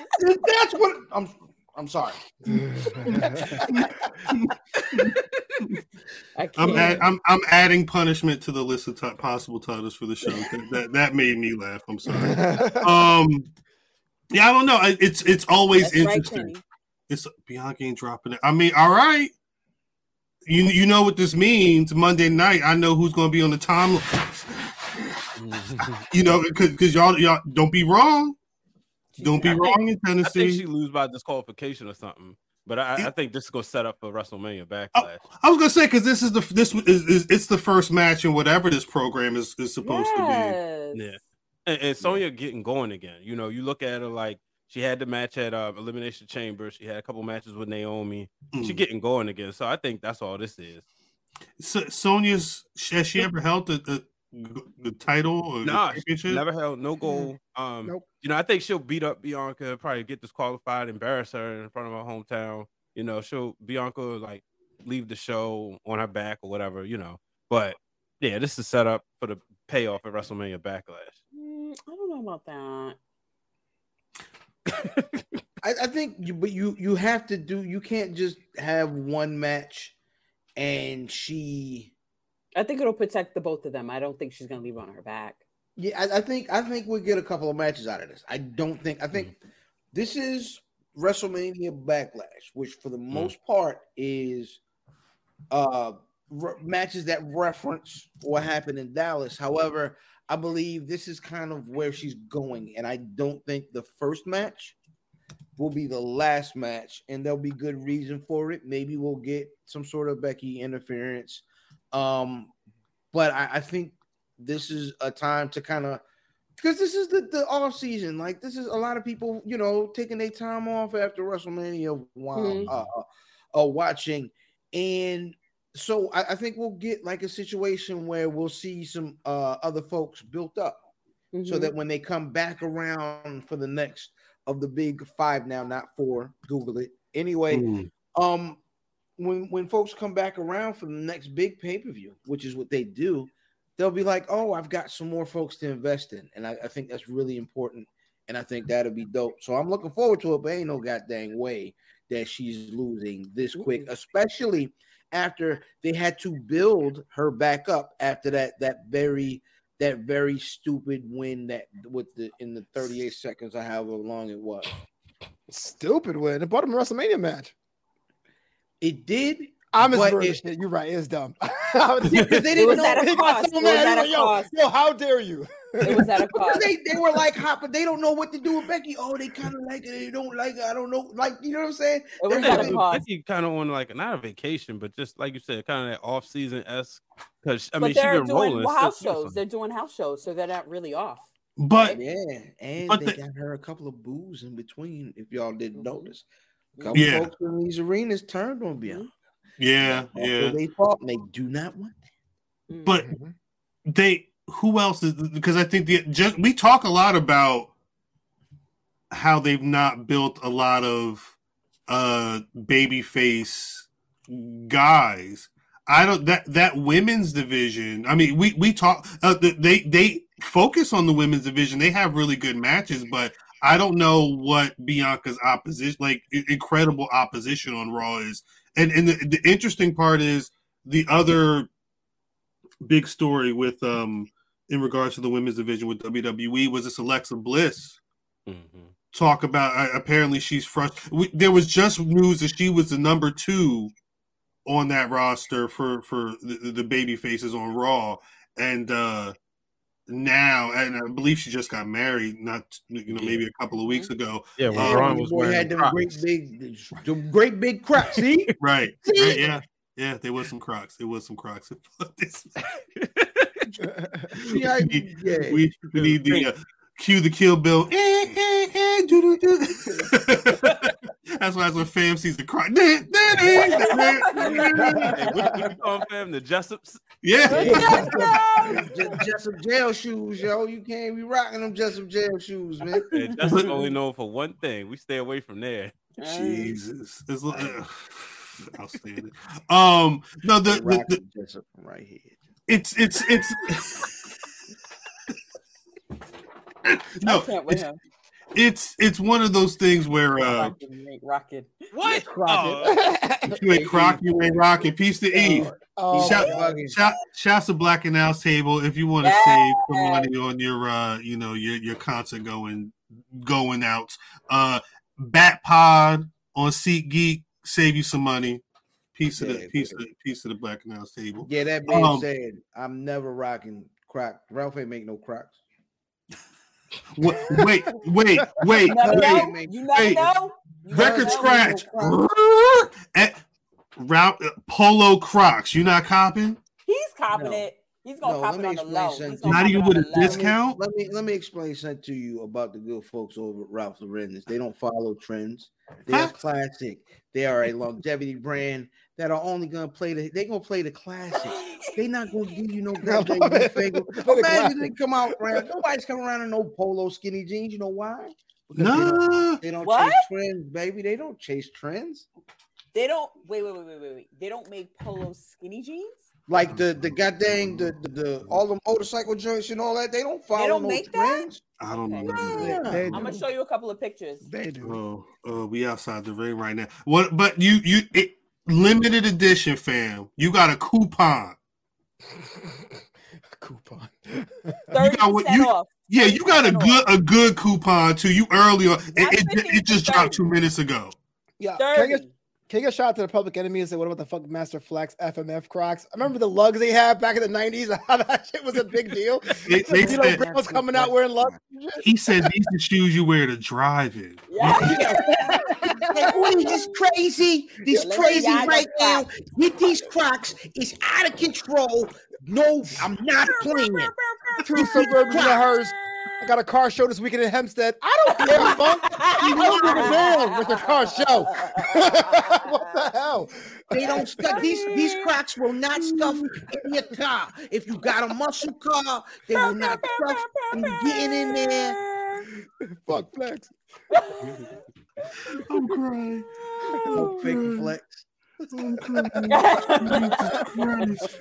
that's what I'm. I'm sorry. I I'm add, I'm I'm adding punishment to the list of t- possible titles for the show. That, that that made me laugh. I'm sorry. Um, yeah, I don't know. I- It's it's always That's interesting. Kenny. it's Bianca ain't dropping it. I mean, all right. You you know what this means? Monday night, I know who's going to be on the timeline. you know, because y'all y'all don't be wrong. Don't be I think- wrong in I think Tennessee. she lose by disqualification or something. But I, I think this is gonna set up for WrestleMania Oh, backlash. I was gonna say because this is the this is, is it's the first match in whatever this program is is supposed to be. Yeah. And, and Sonya getting going again. You know, you look at her like she had the match at uh, Elimination Chamber. She had a couple matches with Naomi. be. She Mm. getting going again. So I think that's all this is. So, Sonya's has she ever held a, a the title or Nah, the championship? never held no goal. Um, Nope. you know, I think she'll beat up Bianca, probably get disqualified, embarrass her in front of her hometown. You know, she'll Bianca like leave the show on her back or whatever. You know, but yeah, this is set up for the payoff at WrestleMania Backlash. Mm, I don't know about that. I, I think you, but you you have to do. You can't just have one match, and she. I think it'll protect the both of them. I don't think she's gonna leave on her back. Yeah, I, I think I think we'll get a couple of matches out of this. I don't think. I think this is WrestleMania Backlash, which for the most part is uh re- matches that reference what happened in Dallas. However, I believe this is kind of where she's going, and I don't think the first match will be the last match, and there'll be good reason for it. Maybe we'll get some sort of Becky interference. Um, but I, I think this is a time to kind of because this is the, the off season. Like this is a lot of people, you know, taking their time off after WrestleMania while Mhm. uh, uh, uh, watching, and so I, I think we'll get like a situation where we'll see some uh, other folks built up, so Mhm. that when they come back around for the next of the big five now, not four. Google it anyway. Mm. Um, when when folks come back around for the next big pay per view, which is what they do, they'll be like, "Oh, I've got some more folks to invest in," and I, I think that's really important, and I think that'll be dope. So I'm looking forward to it, but ain't no goddamn way that she's losing this quick, especially after they had to build her back up after that that very that very stupid win that with the in the 38 seconds or however long it was. Stupid win. It bought him a WrestleMania match. It did. I'm but as it- shit. You're right. It's dumb. because they didn't was know at a He got cost. so mad. at He like, cost. Yo, yo, how dare you? It was at a Because cost. they, they were like hopping. They don't know what to do with Becky. Oh, they kind of like it. They don't like it. I don't know. Like you know what I'm saying? It was They're at a cost. Becky kind of on like not a vacation, but just like you said, kind of that off season s. Because I but mean, she's they're been doing rolling. house Still- still shows. some- They're doing house shows, so they're not really off. But Yeah, and But they the- got her a couple of boos in between. If y'all didn't Mhm. notice, a couple Yeah. folks in these arenas turned on Bianca. yeah, yeah. they fought, and they do not want that. But they who else is because I think the just we talk a lot about how they've not built a lot of uh baby face guys. I don't that that women's division. I mean, we we talk uh, they they focus on the women's division. They have really good matches, but I don't know what Bianca's opposition, like incredible opposition on Raw is. And and the, the interesting part is the other big story with um in regards to the women's division with WWE was this Alexa Bliss mm-hmm. talk about uh, apparently she's frustrated. There was just news that she was the number two on that roster for for the, the baby faces on Raw, and uh now and I believe she just got married not you know maybe a couple of weeks ago. Yeah, when Um, Braun was boy wearing had them Crocs. great big, them great big crocs. See, Right, See? right, yeah, yeah. There was some Crocs. There was some Crocs. This- See how- we, yeah. we, we need the uh, cue the kill bill. Eh, eh, eh, do, do, do. that's why that's when fam sees the cry. Hey, what, what you call them, fam? The Jessups? yeah. just, just some jail shoes, yo. You can't be rocking them just some jail shoes, man. Hey, Jessups only known for one thing. We stay away from there. Jesus. It's, uh, outstanding. Um no the, the, the Rocking just some right here. it's it's it's no it's, it's it's one of those things where uh Rockin', ain't. What? Crockett. Oh, you ain't crock you ain't rocking peace to Eve Oh, Shout, bugging. shout, shouts to Black and Owl's table if you want to Yeah. save some money on your uh you know your your concert going going out. Uh Bat Pod on SeatGeek save you some money. Piece of the piece of the piece of the Black and Owl's table. Yeah, that being Um, said, I'm never rocking croc. Ralph ain't make no crocs. Wait, wait, wait, wait, You never wait. know. You never wait. know. You Record know. scratch. Eh, Route Polo Crocs. You not copping? He's copping No. it. He's gonna No, cop let it me on the low. something He's to gonna Not even with a discount? Let me let me explain something to you about the good folks over at Ralph Lauren's. They don't follow trends. They're Facts. classic. They are a longevity brand that are only gonna play the. They're gonna play the classics. They not gonna give you no I goddamn love finger. Imagine the they come out around. Nobody's coming around in no polo skinny jeans. You know why? Because they don't, they don't What? chase trends, baby. They don't chase trends. They don't wait, wait, wait, wait, wait, wait. They don't make polo skinny jeans. Like the the goddamn the, the the all the motorcycle joints and all that. They don't follow They don't no make that? trends. I don't know. Nah. They, they I'm gonna show you a couple of pictures. They do. Oh, oh, we outside the ring right now. What? But you, you, it, limited edition, fam. You got a coupon. Coupon. Thirty got what percent you- off. Yeah, you got a good, a good coupon too. You earlier, it, it, it just dropped two minutes ago. Yeah. Can I, get, Thirty. Can I get a shout out to the public enemy and say, what about the Funkmaster Flex FMF Crocs? I remember the lugs they had back in the 90s, how that shit was a big deal. They, they you know, said, girls coming out wearing lugs. he said these are shoes you wear to drive in. Yeah. Like, what is this crazy? This Let me crazy right now. Crocs. With these Crocs, it's out of control. No, I'm not playing. Two suburban of hers. I got a car show this weekend in Hempstead. I don't care, funk. You don't give a damn with the car show. what the hell? They don't scuff these these Crocs will not scuff in your car. If you got a muscle car, they will not scuff when you getting in there. Fuck Flex. I'm crying. No fake flex. I'm crying. Jesus Christ.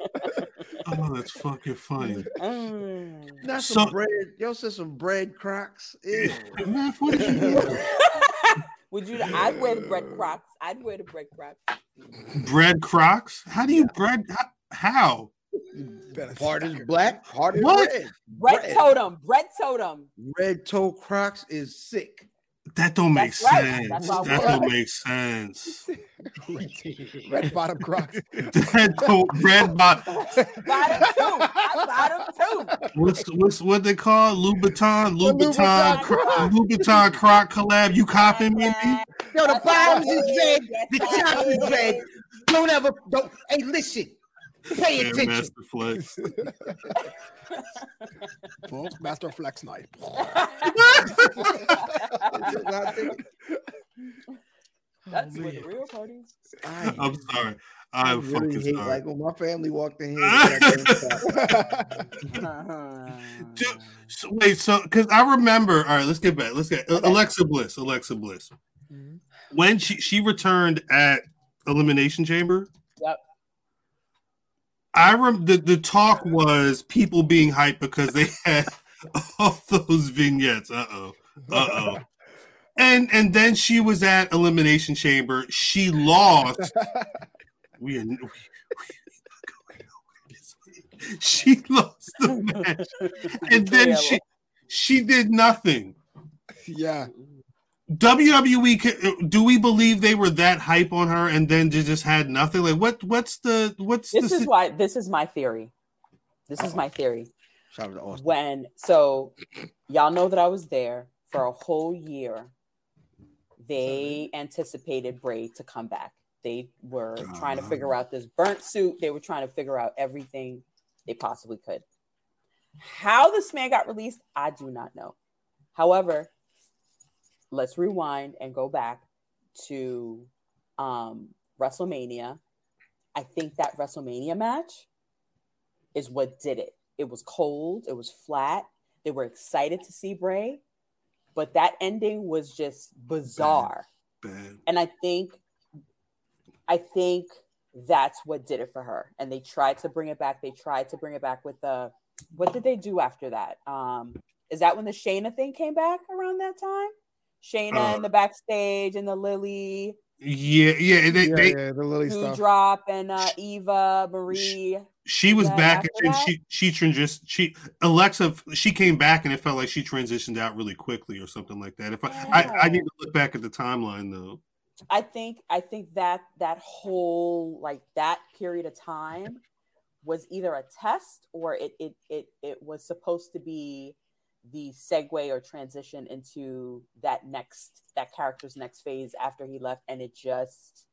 Oh, that's fucking funny. Mm. Not So- some bread. Yo said some bread Crocs. Ew. Man, what did you do? Would you? I'd wear the bread crocs. I'd wear the bread crocs. Bread Crocs? How do you bread? How? Part is black, part is What? red. Bread Bread. totem. Bread totem. Red toe Crocs is sick. That don't make That's sense. That's why I That don't it. make sense. Red bottom Crocs. That don't bread bot. Bottom two. I bottom two. What's what's what they call Louboutin? Louboutin, Louboutin Cro- Croc. Louboutin Croc collab. You copying me? B? Yo, the That's bottoms is red, the I top is did. red. Don't ever don't hey listen. Pay Yeah, attention. Master Flex. Folks, Master Flex night. That's where the real parties. I, I'm sorry. I I'm really hate sorry. like when my family walked in here. that Dude, so, wait, so because I remember. All right, let's get back. Let's get uh, Alexa Bliss. Alexa Bliss. Mhm. When she she returned at Elimination Chamber. Yep. I rem- the the talk was people being hyped because they had all those vignettes. Uh oh. Uh oh. And and then she was at Elimination Chamber. She lost. we are. We, we, she lost the match, and then she she did nothing. yeah. WWE, do we believe they were that hype on her, and then they just had nothing? Like what? What's the what's This the? is why. This is my theory. This is my theory. Shout out to when so y'all know that I was there for a whole year. They anticipated Bray to come back. They were trying to figure out this burnt suit. They were trying to figure out everything they possibly could. How this man got released, I do not know. However, let's rewind and go back to um, WrestleMania. I think that WrestleMania match is what did it. It was cold, it was flat. They were excited to see Bray, but that ending was just bizarre. Bad. And I think I think that's what did it for her. And they tried to bring it back. They tried to bring it back with the what did they do after that? Um, is that when the Shayna thing came back around that time? Shayna Uh, in the backstage and the Lily Yeah, yeah. They, yeah, they, yeah, the Lily stuff. Drop and uh, Eva Marie. she was Yeah, back and that? she she transitioned. She Alexa, she came back and it felt like she transitioned out really quickly or something like that. If I, I, I need to look back at the timeline though. I think I think that that whole like that period of time was either a test or it it it it was supposed to be the segue or transition into that next that character's next phase after he left and it just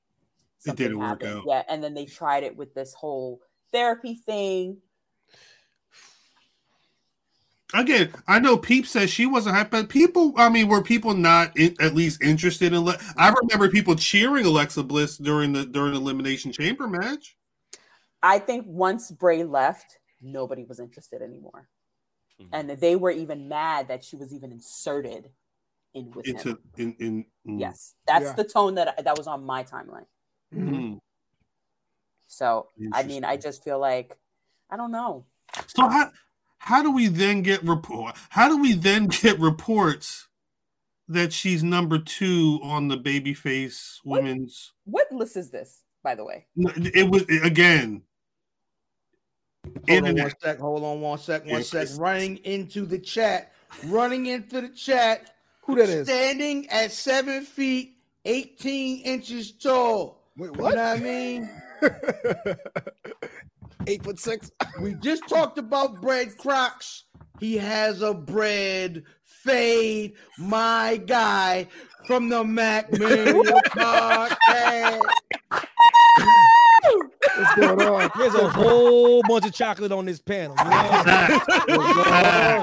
It didn't work out. Yeah, and then they tried it with this whole therapy thing. Again, I know Peep says she wasn't hyped, but people, I mean, were people not in, at least interested in? Le- I remember people cheering Alexa Bliss during the during the Elimination Chamber match. I think once Bray left, nobody was interested anymore. Mm-hmm. And they were even mad that she was even inserted in with Into him. in in mm. Yes, that's Yeah. the tone that that was on my timeline. Mm. So I mean, I just feel like I don't know. So how how do we then get report? How do we then get reports that she's number two on the babyface women's? What list is this, by the way? It was again. Hold on one sec. Hold on one sec. One sec. Running into the chat. Running into the chat. Who that is? Standing at seven feet, 18 inches tall. Wait, You what? know what I mean? Eight foot six. We just talked about bread crocs. He has a bread fade. My guy from the Mack Mania podcast. What's going on? There's a whole bunch of chocolate on this panel. You know?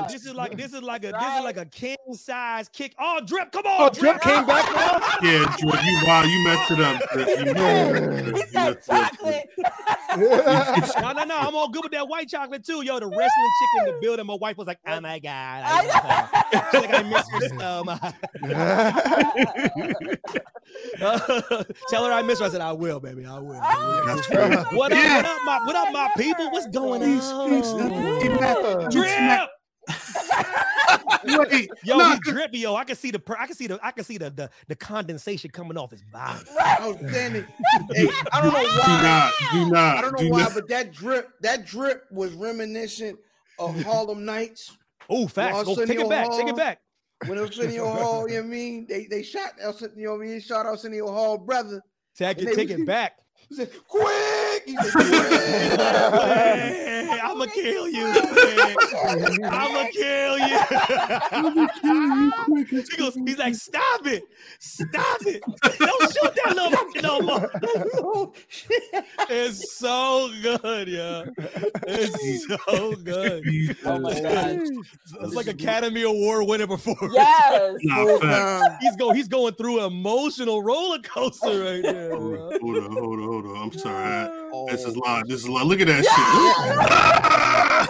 this is like this is like a this is like a king size kick. Oh, drip, come on, Oh, Drip came back now. Yeah, Drew, you wow, you messed it up. Drew. You messed it up. You messed it no, no, no. I'm all good with that white chocolate too. Yo, the wrestling chick in the building. My wife was like, "Oh my god!" I, She's like, I miss her so much. Tell her I miss her. I said, "I will, baby. I will." That's crazy. What up? What up, my what up, my people? What's going on? Drip. Wait, Yo, no, he drippy, yo. I can see the per- I can see the I can see the the, the condensation coming off his body. Outstanding. Oh, hey, I don't know do why. not, do not. I don't know do why, not. but that drip, that drip was reminiscent of Harlem Nights. Oh, facts. Go, take it back. Take it back. When Arsenio Hall, you know what I mean? They they shot Arsenio, you know what I mean? Shot Arsenio Hall brother. Take it, take was- it back. Said, quick! He said, quick! Hey, I'ma kill you. I'ma kill you. he goes, he's like, stop it. Stop it. Don't shoot that little fucker no more. It's so good, yeah. It's so good. Oh my god. It's like Academy Award winner performance. Yes. Nah. He's going he's going through an emotional roller coaster right there. Hold bro. hold on, hold on, hold on. I'm sorry. Oh, This is oh. live. This is live. Look at that shit.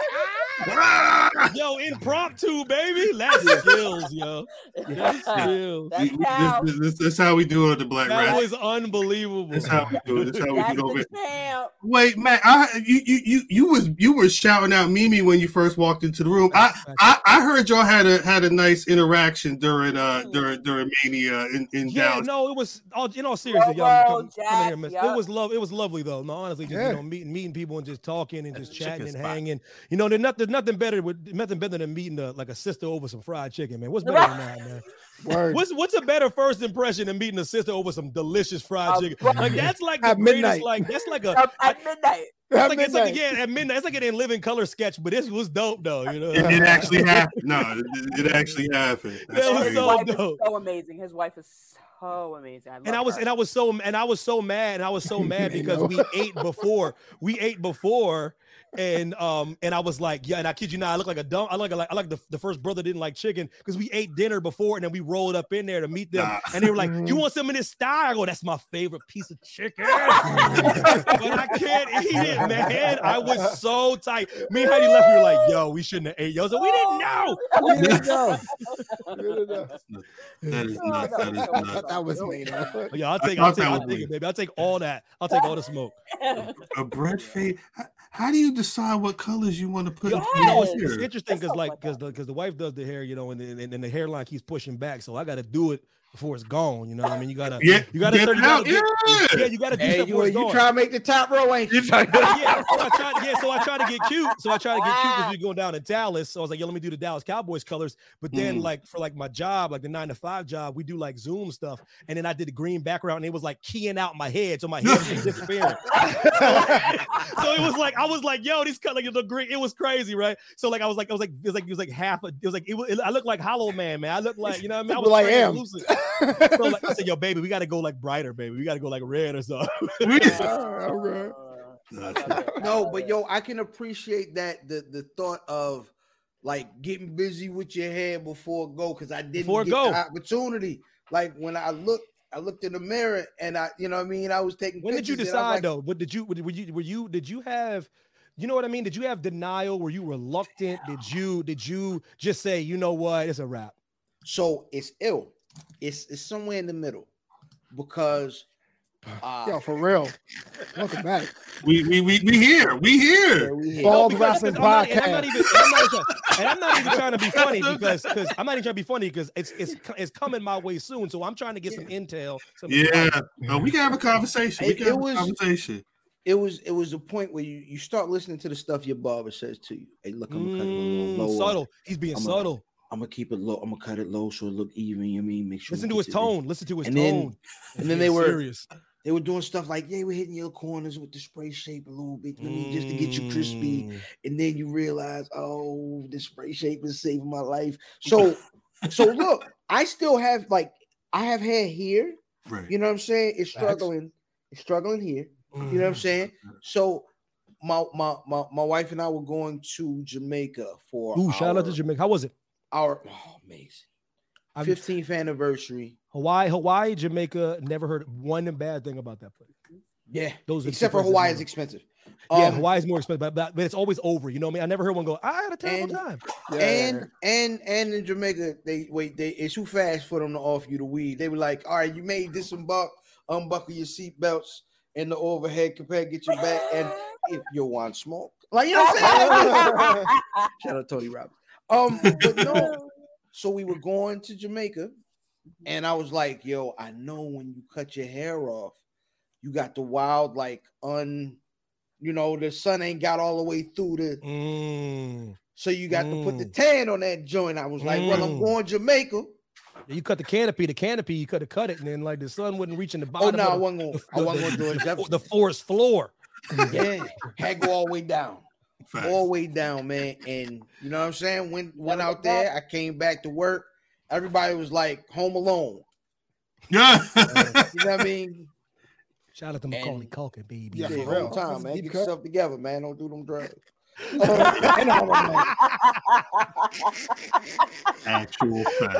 Ah! Ah! Yo, impromptu, baby. That's skills, yo. That's skills. That's This, how. this, this, this how we do it at the Black That Rat. was unbelievable. That's how we do it. That's how we That's do it over the. Wait, Matt, I, you, you you you was you were shouting out Mimi when you first walked into the room. I, I, I heard y'all had a had a nice interaction during uh during during Mania in, in Yeah, Dallas. no, it was all in all seriousness. Whoa, Y'all whoa, come, come in Jack, here, miss. yup. It was love. It was lovely though. No, honestly, just Yeah. you know, meeting meeting people and just talking and just chatting and spot. hanging. You know, there's nothing nothing better with nothing better than meeting a, like a sister over some fried chicken, man. What's better than that, man? Word. What's what's a better first impression than meeting a sister over some delicious fried Uh, chicken? Like that's like the At greatest. midnight. Like that's like a. At- At midnight. It's At like, it's like midnight. yeah, at midnight. It's like an in living color sketch, but this was dope though. You know, It, it actually happened. No, it, it actually happened. That's That was crazy. so wife dope. so amazing. His wife is so amazing. I and I was her. and I was so and I was so mad and I was so mad because we ate before we ate before and um and I was like yeah and I kid you not I look like a dumb I look like I like the, the first brother didn't like chicken because we ate dinner before and then we rolled up in there to meet them Nah. and they were like you want some of this style I go that's my favorite piece of chicken but I can't eat it man I was so tight me and Heidi left we were like yo we shouldn't have ate yo so we didn't know We didn't know. We didn't. That is Oh, nuts. That is I nuts. thought that was me. though. Yeah I'll I take I'll take I'll take it baby I'll take all that I'll take all the smoke A bread fade. How, how do you decide what colors you want to put Yeah, in you know, it's, it's interesting because like because the because the wife does the hair, you know, and, and, and the hairline keeps pushing back. So I got to do it before it's gone. You know what I mean? You gotta Yeah, you gotta get start, it you gotta out, get- yeah. yeah, you gotta do Hey, stuff you, before it's you gone. try to make the top row, ain't you? yeah, so I tried. Yeah, so I tried to get cute. So I tried to get cute because we going down to Dallas. So I was like, "Yo, let me do the Dallas Cowboys colors." But then, Mm. like for like my job, like the nine to five job, we do like Zoom stuff, and then I did the green background, and it was like keying out my head, so my head was disappearing. so it was like I was like, "Yo, these color the green." It was crazy, right? So like I was like, I was like, it was like it was like half. A, it was like it, was, I looked like Hollow Man, man. I looked like you know what I mean. I was Well, I am. Translucent. So like, I said, "Yo, baby, we got to go like brighter, baby. We got to go like red or something." All right. No, but yo, I can appreciate that the the thought of like getting busy with your hair before go because I didn't Before get go. the opportunity. Like when I look I looked in the mirror and I, you know what I mean? I was taking When did you pictures and I was decide like, though? What did you were you were you did you have you know what I mean? Did you have denial? Were you reluctant? Did you did you just say, you know what, it's a wrap? So it's ill. It's it's somewhere in the middle because uh, Yo, for real. Welcome back. We we we, we here. We here. we here. Bald because- Wrestling because I'm not- and I'm not Podcast. even, and I'm not even, and I'm not even trying to be funny because because I'm not even trying to be funny because it's it's it's coming my way soon. So I'm trying to get some intel. Some Yeah. advice. No, we can have a conversation. We It- can it have was- a conversation. it was it was a point where you you start listening to the stuff your barber says to you. Hey, look, I'm gonna a Mm, little lower. subtle. He's being I'm subtle. I'm gonna keep it low. I'm gonna cut it low so it look even. You know I mean? Make sure. Listen to his gets it in. tone. Listen to his And then- tone. And then they were serious. they were doing stuff like they were hitting your corners with the spray shape a little bit. I mean, just to get you crispy. Mm. And then you realize, oh, the spray shape is saving my life. So, so look, I still have like I have hair here. Right. You know what I'm saying? It's struggling. It's struggling here. You know what I'm Mm. saying? So my my my, my wife and I were going to Jamaica for Ooh, shout out to Jamaica. How was it? Our oh, amazing I'm- 15th anniversary. Hawaii, Hawaii, Jamaica. Never heard one bad thing about that place. Yeah, Those are except for places Hawaii is know. expensive. yeah, Um, Hawaii's more expensive, but, but, but it's always over. You know what I mean? I never heard one go, I had a terrible And- time. and and and in Jamaica, they wait. They it's too fast for them to offer you the weed. They were like, "All right, you made this unbuck, unbuckle your seatbelts and the overhead compare, get your back, and if you want smoke, like you know what I'm saying." Shout out Tony Robbins. Um, but no. So we were going to Jamaica, and I was like, "Yo, I know when you cut your hair off, you got the wild like un." You know, the sun ain't got all the way through the Mm. so you got to put the Mm. tan on that joint. I was like, well, I'm Mm. going Jamaica. You cut the canopy, the canopy, you could have cut it, and then like the sun wouldn't reach in the Oh bottom. no, I of wasn't going. the, I wasn't going to do it. the, Jefferson. the forest floor. Yeah, had go all the way down, Facts. all the way down, man. And you know what I'm saying? Went went out there. I came back to work. Everybody was like home alone. Yeah. You know what I mean? Shout out to Macaulay Culkin, baby. Yeah, Shit, for real. whole time, man. Get cut. yourself together, man. Don't do them drugs. I know what I'm Actual facts.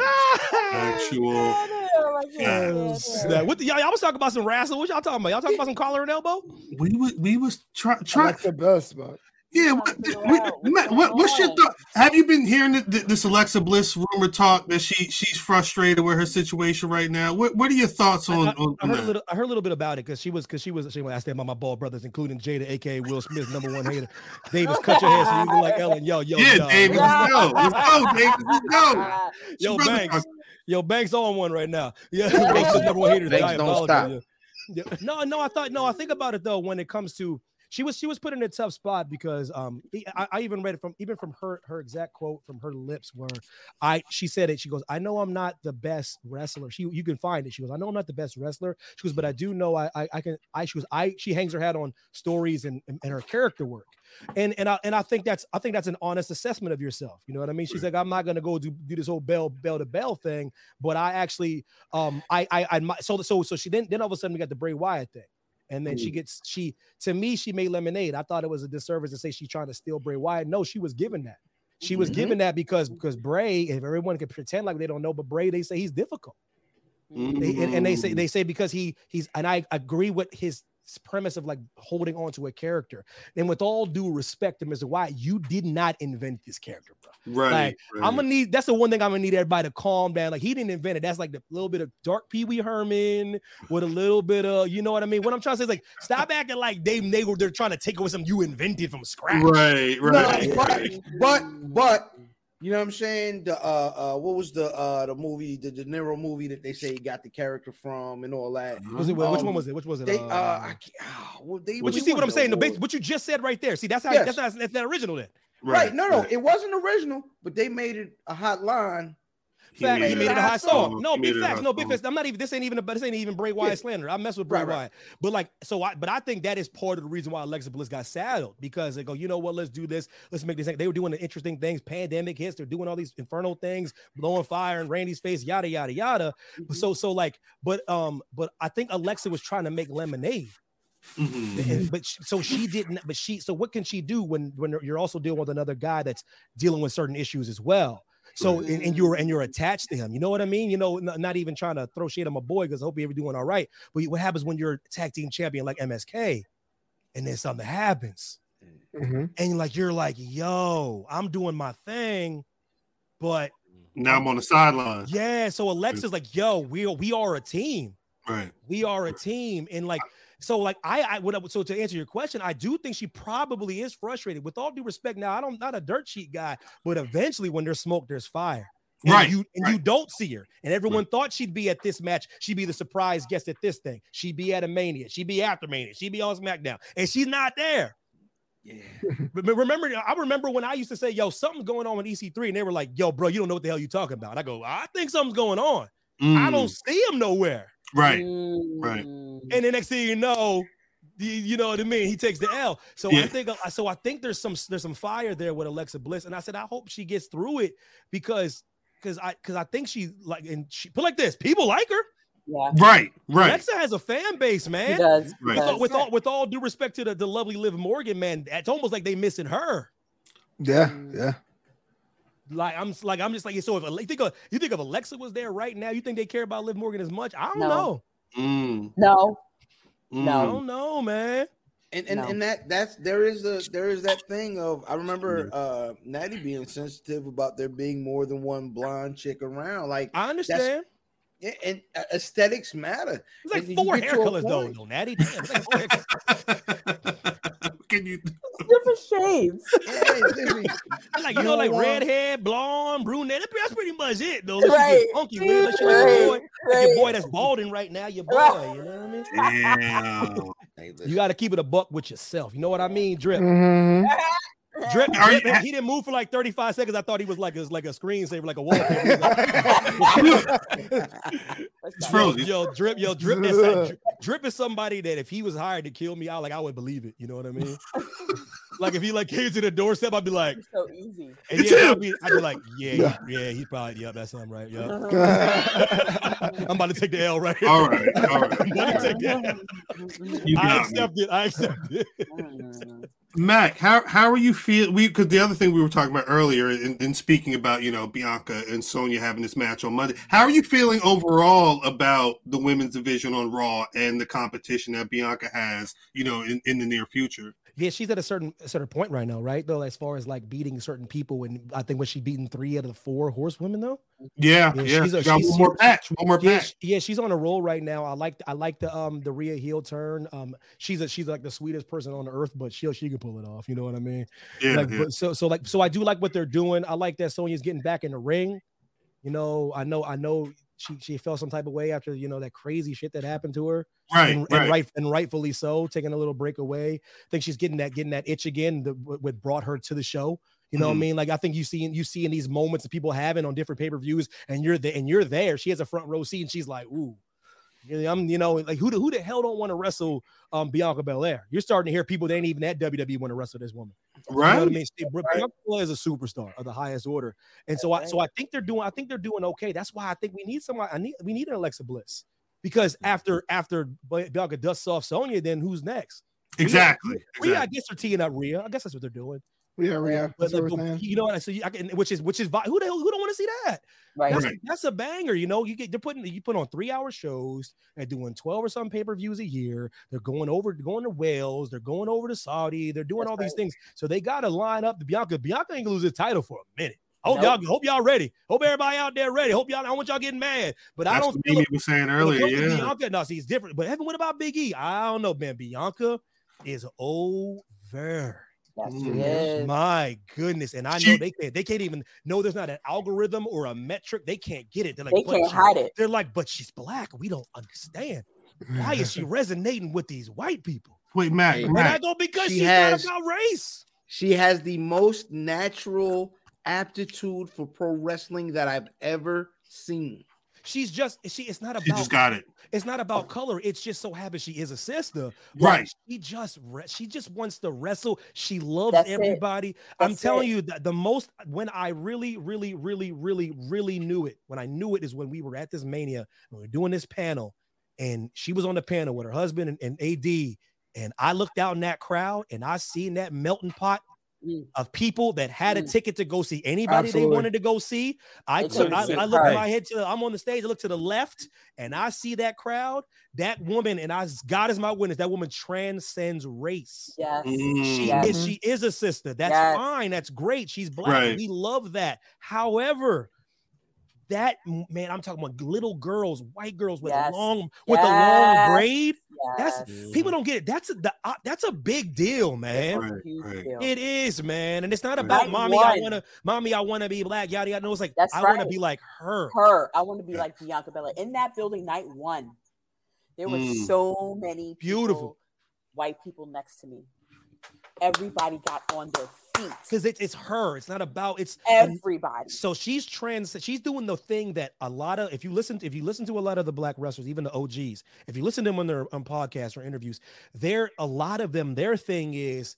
Actual. Oh, facts. Oh, snap. What the, y'all, y'all was talking about some wrestling. What y'all talking about? Y'all talking about some collar and elbow? We was we was try, I try like the best, but Yeah, what, what, Matt, what, what's your thought? Have you been hearing th- th- this Alexa Bliss rumor talk that she she's frustrated with her situation right now? What what are your thoughts on, I, I- on, I on heard a little. I heard a little bit about it because she was because she was she was asked about my ball brothers, including Jada, aka Will Smith's number one hater. Davis, cut your hair so you look like Ellen. Yo, yo, yeah, yo, David, yo, let's go, let's go, David, let's go. yo, Banks, yo, Banks on one right now. Yeah, Will Smith's number one hater. is Banks don't stop. yeah. Yeah. No, no, I thought no. I think about it though when it comes to she was she was put in a tough spot because um I, I even read it from even from her her exact quote from her lips where I she said it she goes I know I'm not the best wrestler. She you can find it. She goes I know I'm not the best wrestler. She goes but I do know I I, I can I she goes I she hangs her hat on stories and, and and her character work. And and I and I think that's I think that's an honest assessment of yourself you know what I mean? She's like I'm not gonna go do do this whole bell bell to bell thing but I actually um I I I so so so she then then all of a sudden we got the Bray Wyatt thing and then she gets she to me she made lemonade. I thought it was a disservice to say she's trying to steal Bray Wyatt. No, she was given that. She was Mhm. given that because because Bray, if everyone can pretend like they don't know, but Bray, they say he's difficult. They, and, and they say they say because he he's and I agree with his premise of like holding on to a character. And with all due respect to Mr. Wyatt, you did not invent this character, bro. right, Like, right. I'm gonna need that's the one thing I'm gonna need everybody to calm down. Like he didn't invent it. That's like the little bit of dark Pee Wee Herman with a little bit of you know what I mean. What I'm trying to say is like stop acting like they they were they're trying to take away something you invented from scratch. right, right. No, but but but you know what I'm saying? The uh uh what was the uh the movie, the De Niro movie that they say he got the character from and all that. Was it which Um, one was it? Which was it? They Uh, uh I can't, ah, well, they but you see what I'm saying? The base, what you just said right there. See, that's how Yes. that's not that's not original then. Right, no, no, it wasn't original, but they made it a hot line. Fact, he made it a high song. No, He big made it a facts. No, big facts. I'm not even. This ain't even. But this ain't even Bray Wyatt Yeah. slander. I mess with Bray Right, right. Wyatt. But like, so I. But I think that is part of the reason why Alexa Bliss got saddled because they go, you know what? Let's do this. Let's make this. They were doing the interesting things. Pandemic hits. They're doing all these infernal things, blowing fire in Randy's face. Yada yada yada. Mm-hmm. So so like, but um, but I think Alexa was trying to make lemonade. Mhm. And- but she, so she didn't. But she. So what can she do when when you're also dealing with another guy that's dealing with certain issues as well? So and, and you're and you're attached to him. You know what I mean? You know, n- not even trying to throw shade on my boy because I hope you're doing all right. But what happens when you're a tag team champion like MSK, and then something happens, mm-hmm. and like you're like, yo, I'm doing my thing, but Now I'm on the sideline. yeah. So Alexa's like, yo, we are, we are a team. Right. We are a team, and like so, like I, I would. So to answer your question, I do think she probably is frustrated. With all due respect, now I don't not a dirt sheet guy, but eventually when there's smoke, there's fire. And Right, You and you don't see her, and everyone thought she'd be at this match. She'd be the surprise guest at this thing. She'd be at a Mania. She'd be after Mania. She'd be on SmackDown, and she's not there. Yeah. remember, I remember when I used to say, "Yo, something's going on with EC3," and they were like, "Yo, bro, you don't know what the hell you're talking about." I go, "I think something's going on. I Mm. don't see him nowhere." Right. Mm. Right. and the next thing you know, you know what I mean. He takes the L. So I think so. I think there's some there's some fire there with Alexa Bliss, and I said I hope she gets through it because because I because I think she like and she put like this. People like her. Yeah. Right. Right. Alexa has a fan base, man. does, Right. With, all, with all with all due respect to the, the lovely Liv Morgan, man, it's almost like they missing her. Yeah, yeah. Like I'm like I'm just like so. If you think of you think of Alexa was there right now, you think they care about Liv Morgan as much? I don't No. know. Mm. No, I Mm. No. don't know, man. And and, No. and that that's there is a there is that thing of I remember uh Natty being sensitive about there being more than one blonde chick around. Like I understand. yeah, and uh, aesthetics matter. It's like And four hair colors though, point- though, Natty. Damn, it's like four hair colors. Can you? different shades. Yeah, like you You know, like don't want- redhead, blonde, brunette. That's that's pretty much it, though. Unless Right. you funky with it, unless you your boy, like your boy that's balding right now, your boy. Right. You know what I mean? Damn. You got to keep it a buck with yourself. You know what I mean, Drip? Mhm. Drip, Are Drip, you- he didn't move for like 35 seconds. I thought he was like a, like a screensaver, like a wallpaper. He like- It's frozen. Yo, yo, drip, yo, drip is drip, drip is somebody that if he was hired to kill me, I like I would believe it. You know what I mean? like if he like came to the doorstep, I'd be like, so easy. and It's yeah, him. I'd be, I'd be like, yeah, yeah, yeah, he's probably, yep, that's him, right? Yeah. Uh-huh. I'm about to take the L right here. All right. All right. I'm about to take the L. You I got me. accept it. I accept it. Mm. Mack, how how are you feel? We because the other thing we were talking about earlier, in, in speaking about you know Bianca and Sonya having this match on Monday. How are you feeling overall about the women's division on Raw and the competition that Bianca has, you know, in, in the near future? Yeah, she's at a certain a certain point right now, right? Though, as far as like beating certain people, and I think was she beating three out of the four horsewomen though? Yeah, Yeah, yeah. she's a- she's- one more patch. One more Yeah, patch. sh- yeah, she's on a roll right now. I like I like the um the Rhea heel turn. Um, she's a she's like the sweetest person on earth, but she she can pull it off. You know what I mean? Yeah, like, yeah. But so so like so I do like what they're doing. I like that Sonya's getting back in the ring. You know, I know I know she she felt some type of way after you know that crazy shit that happened to her. Right, and, right. and right and rightfully so, taking a little break away. I think she's getting that getting that itch again. That what brought her to the show. You know what I Mhm. mean? Like I think you see you see in these moments that people having on different pay per views, and you're there and you're there. She has a front row seat, and she's like, "Ooh, I'm you know like who the, who the hell don't want to wrestle um Bianca Belair? You're starting to hear people that ain't even at WWE want to wrestle this woman. You know what I mean? She- Bianca Belair is a superstar of the highest order, and so I so I think they're doing I think they're doing okay. That's why I think we need somebody. I need we need an Alexa Bliss because mm-hmm. after after Bianca dusts off Sonya, then who's next? Rhea- Exactly. Rhea, I guess they're teeing up Rhea. I guess that's what they're doing. Yeah, yeah. But, That's what like, but you know what? So you, I can, which is which is vi- who the hell who don't want to see that? Right. That's, Right. that's a banger. You know, you get they're putting you put on three hour shows. They're doing twelve or some pay per views a year. They're going over going to Wales. They're going over to Saudi. They're doing That's all these things. So they got to line up the Bianca. Bianca ain't gonna lose his title for a minute. Hope Nope. y'all hope y'all ready. Hope everybody out there ready. Hope y'all. I don't want y'all getting mad, but I don't what feel Mimi was saying when it earlier. comes to Yeah. Bianca, no, see, it's different. But Evan, what about Big E? I don't know, man. Bianca is over. Yes, Mm. My goodness, and I know they can't. They can't even know there's not an algorithm or a metric. They can't get it. They're like, they can't she, hide it. They're like, but she's black. We don't understand. Why is she resonating with these white people? Wait, Mack. Hey, And I Mack. go because She she's has- not about race. She has the most natural aptitude for pro wrestling that I've ever seen. She's just she. It's not She about. just got it. It's not about color. It's just so happens she is a sister. but Right. She just re- she just wants to wrestle. She loves That's everybody. I'm telling it. you that the most when I really, really, really, really, really knew it. When I knew it is when we were at this mania and we were doing this panel, and she was on the panel with her husband and, and AD. And I looked out in that crowd and I seen that melting pot of people that had a ticket to go see anybody Absolutely. they wanted to go see. I They took, could've I, I look at my head to the, I'm on the stage, I look to the left, and I see that crowd, that woman, and I God is my witness, that woman transcends race. Yes. Mm. She Yes. is she is a sister. That's Yes. fine. That's great. She's black. Right. We love that. However, that man, I'm talking about little girls, white girls with Yes. a long with a long braid. Yes. That's people don't get it. That's a the, uh, that's a big deal, man. Right, right. It is, man, and it's not about Night mommy. I wanna, mommy. I wanna be black. Yada yada. No, it's like That's I wanna be like her. her. I want to be like Bianca Belair. In that building, night one, there were Mm. so many Beautiful. people, white people next to me. Everybody got on their feet. Because it's it's her. It's not about it's and Everybody. so she's trans she's doing the thing that a lot of if you listen to, if you listen to a lot of the black wrestlers even the og's if you listen to them on their on podcasts or interviews they're a lot of them their thing is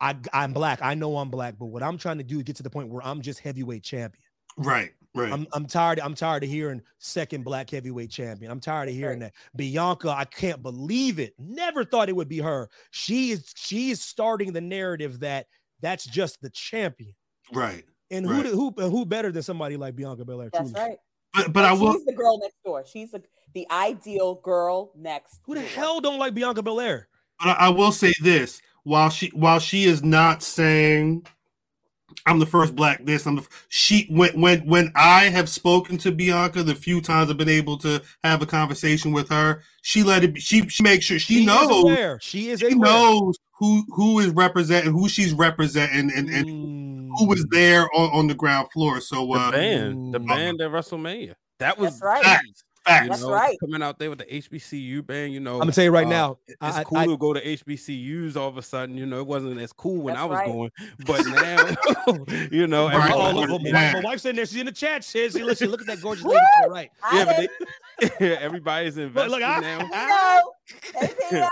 I, i'm black i know i'm black but what i'm trying to do is get to the point where i'm just heavyweight champion Right, right. I'm, I'm tired i'm tired of hearing second black heavyweight champion i'm tired of hearing that bianca i can't believe it never thought it would be her she is she is starting the narrative that that's just the champion right. and who Right. do- who who better than somebody like Bianca Belair? That's truly? right. But but I will. She's will the girl next door. She's the, the ideal girl next. Who the door. hell don't like Bianca Belair? but I I will say this while she while she is not saying I'm the first black this I'm the f- she when when when I have spoken to Bianca the few times I've been able to have a conversation with her she let it be, she she makes sure she, She is knows aware. She is she aware. knows who who is representing who she's representing and, and who was there on, on the ground floor so The uh band, the band at WrestleMania. That was That's right. facts, facts. You That's know, right. Coming out there with the HBCU band, you know. I'm gonna tell you right uh, now. It's I, cool I, to go to HBCUs all of a sudden. You know, it wasn't as cool when I was right. going, but now, you know, Right. every- Right. look, my, Yeah. my wife's in there. She's in the chat. She says, "Listen, look at that gorgeous lady to the right." I yeah, but did. they, everybody's invested look, I- now. Hey, Theo.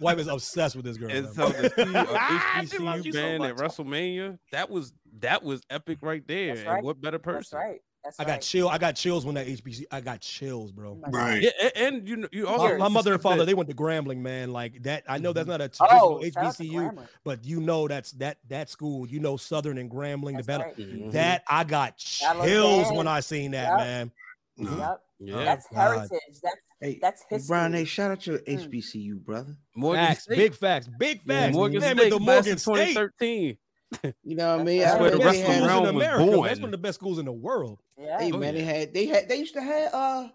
Wife is obsessed with this girl. And man. so to see a she loves you HBCU so band at. WrestleMania, that was that was epic right there. That's And what better That's person? right. That's I right. got chill. I got chills when that HBC. I got chills, bro. Right Yeah, a- and, you know, you My, also my mother and father, they they went to Grambling, man. Like that. I know that's not a Oh, traditional shout out to HBCU, but you know that's that that school. You know Southern and Grambling. That's the better. right. Mhm. That I got I chills when I seen that, Yep. man. No. Yep. yeah, That's God. heritage. That's Hey, that's history. Brian, hey, shout out to Mm. HBCU, brother. Morgan Facts, State. big facts, big Yeah, facts. Morgan Damn State, the class Morgan of State. 2013. You know what I mean? That's I where the best wrestling schools realm in was America. born. That's one of the best schools in the world. Yeah. Hey Oh, man, yeah. they had they had they used to have uh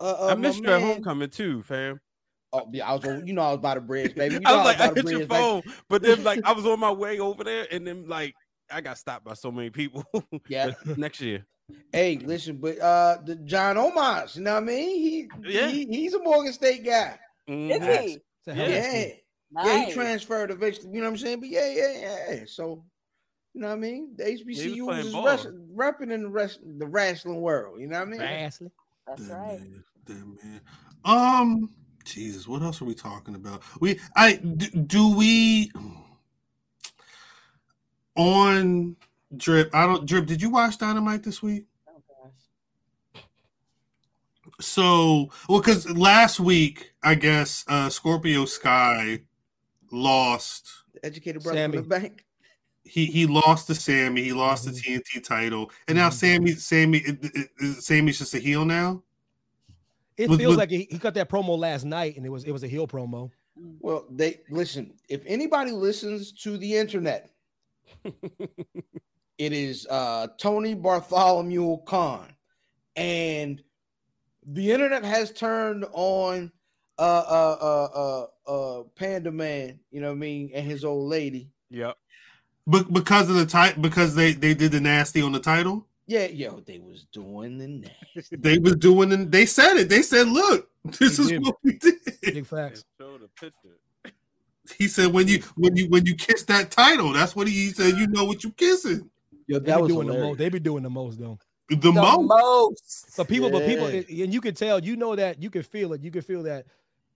uh, uh I missed you at man- homecoming too, fam. Oh yeah, I was on, you know I was by the bridge, baby. You know I was like, I by the hit your bridge, baby. phone, but then like I was on my way over there, and then like I got stopped by so many people. Yeah. Next year. Hey, listen, but uh the John Omas, you know what I mean? He, Yeah. he he's a Morgan State guy. Mhm. Is he? It's a hell of a Yeah. School. Nice. Yeah, he transferred eventually, you know what I'm saying? But yeah, yeah, yeah. So you know what I mean? The HBCU playing was ball. rest, repping in the rest the wrestling world, you know what I mean? Vastly. That's Damn, right. man. Damn, man. Um, Jesus, what else are we talking about? We, I, do, do we on drip? I don't drip. Did you watch Dynamite this week? Oh gosh. So, well, because last week, I guess uh Scorpio Sky lost. The educated brother Sammy. from the bank. He he lost to Sammy. He lost the TNT title, and now Mhm. Sammy Sammy it- it- it- Sammy's just a heel now. It Was- feels was- like he, he cut that promo last night, and it was it was a heel promo. Well, they listen. If anybody listens to the internet, it is uh, Tony Bartholomew Khan, and the internet has turned on uh uh uh, uh, uh, Panda Man. You know what I mean, and his old lady. Yep. But because of the title, because they they did the nasty on the title, Yeah, yo, they was doing the nasty. they was doing. And they said it. They said, "Look, this They is did. what we did." Big facts. Show the picture. He said, "When you when you when you kiss that title, that's what he, he said. You know what you kissing Yo, They that be was doing the most. They be doing the most though. the, The most." most. But people, but people, and you can tell, you know that you can feel it. You can feel that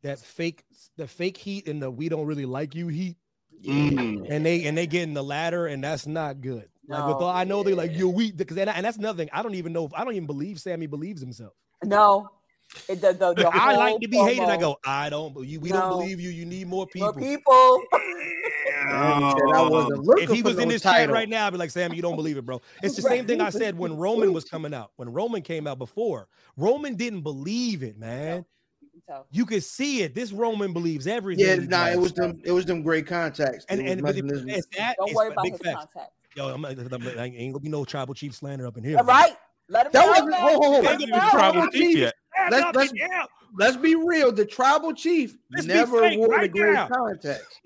that fake, the fake heat and the we don't really like you heat, Mm. and they and they get in the ladder, and that's not good. Like with all, I know they're like you weak because and, and that's nothing. I don't even know. If, I don't even believe Sammy believes himself. No. It, the, the, the I like to be hated. I go, I don't believe. We No. don't believe you. You need more people. More people. I If he was in no this chat title. right now, I'd be like, Sam, you don't believe it, bro. It's the same thing I said when Roman was coming out. When Roman came out before, Roman didn't believe it, man. So You could see it. This Roman believes everything. Yeah, he nah, it was them. It was them great contacts. And and but it- it's that. don't it's worry a about big his facts. contact. Yo, I'm, not- I'm, I ain't gonna be no tribal chief slander up in here. All right, let him That know. wasn't. man. Hold, hold, hold. Ain't even tribal Tribal chief chief. yet. Let's- let's- Let's be real. The tribal chief Let's never frank wore the great now. contacts.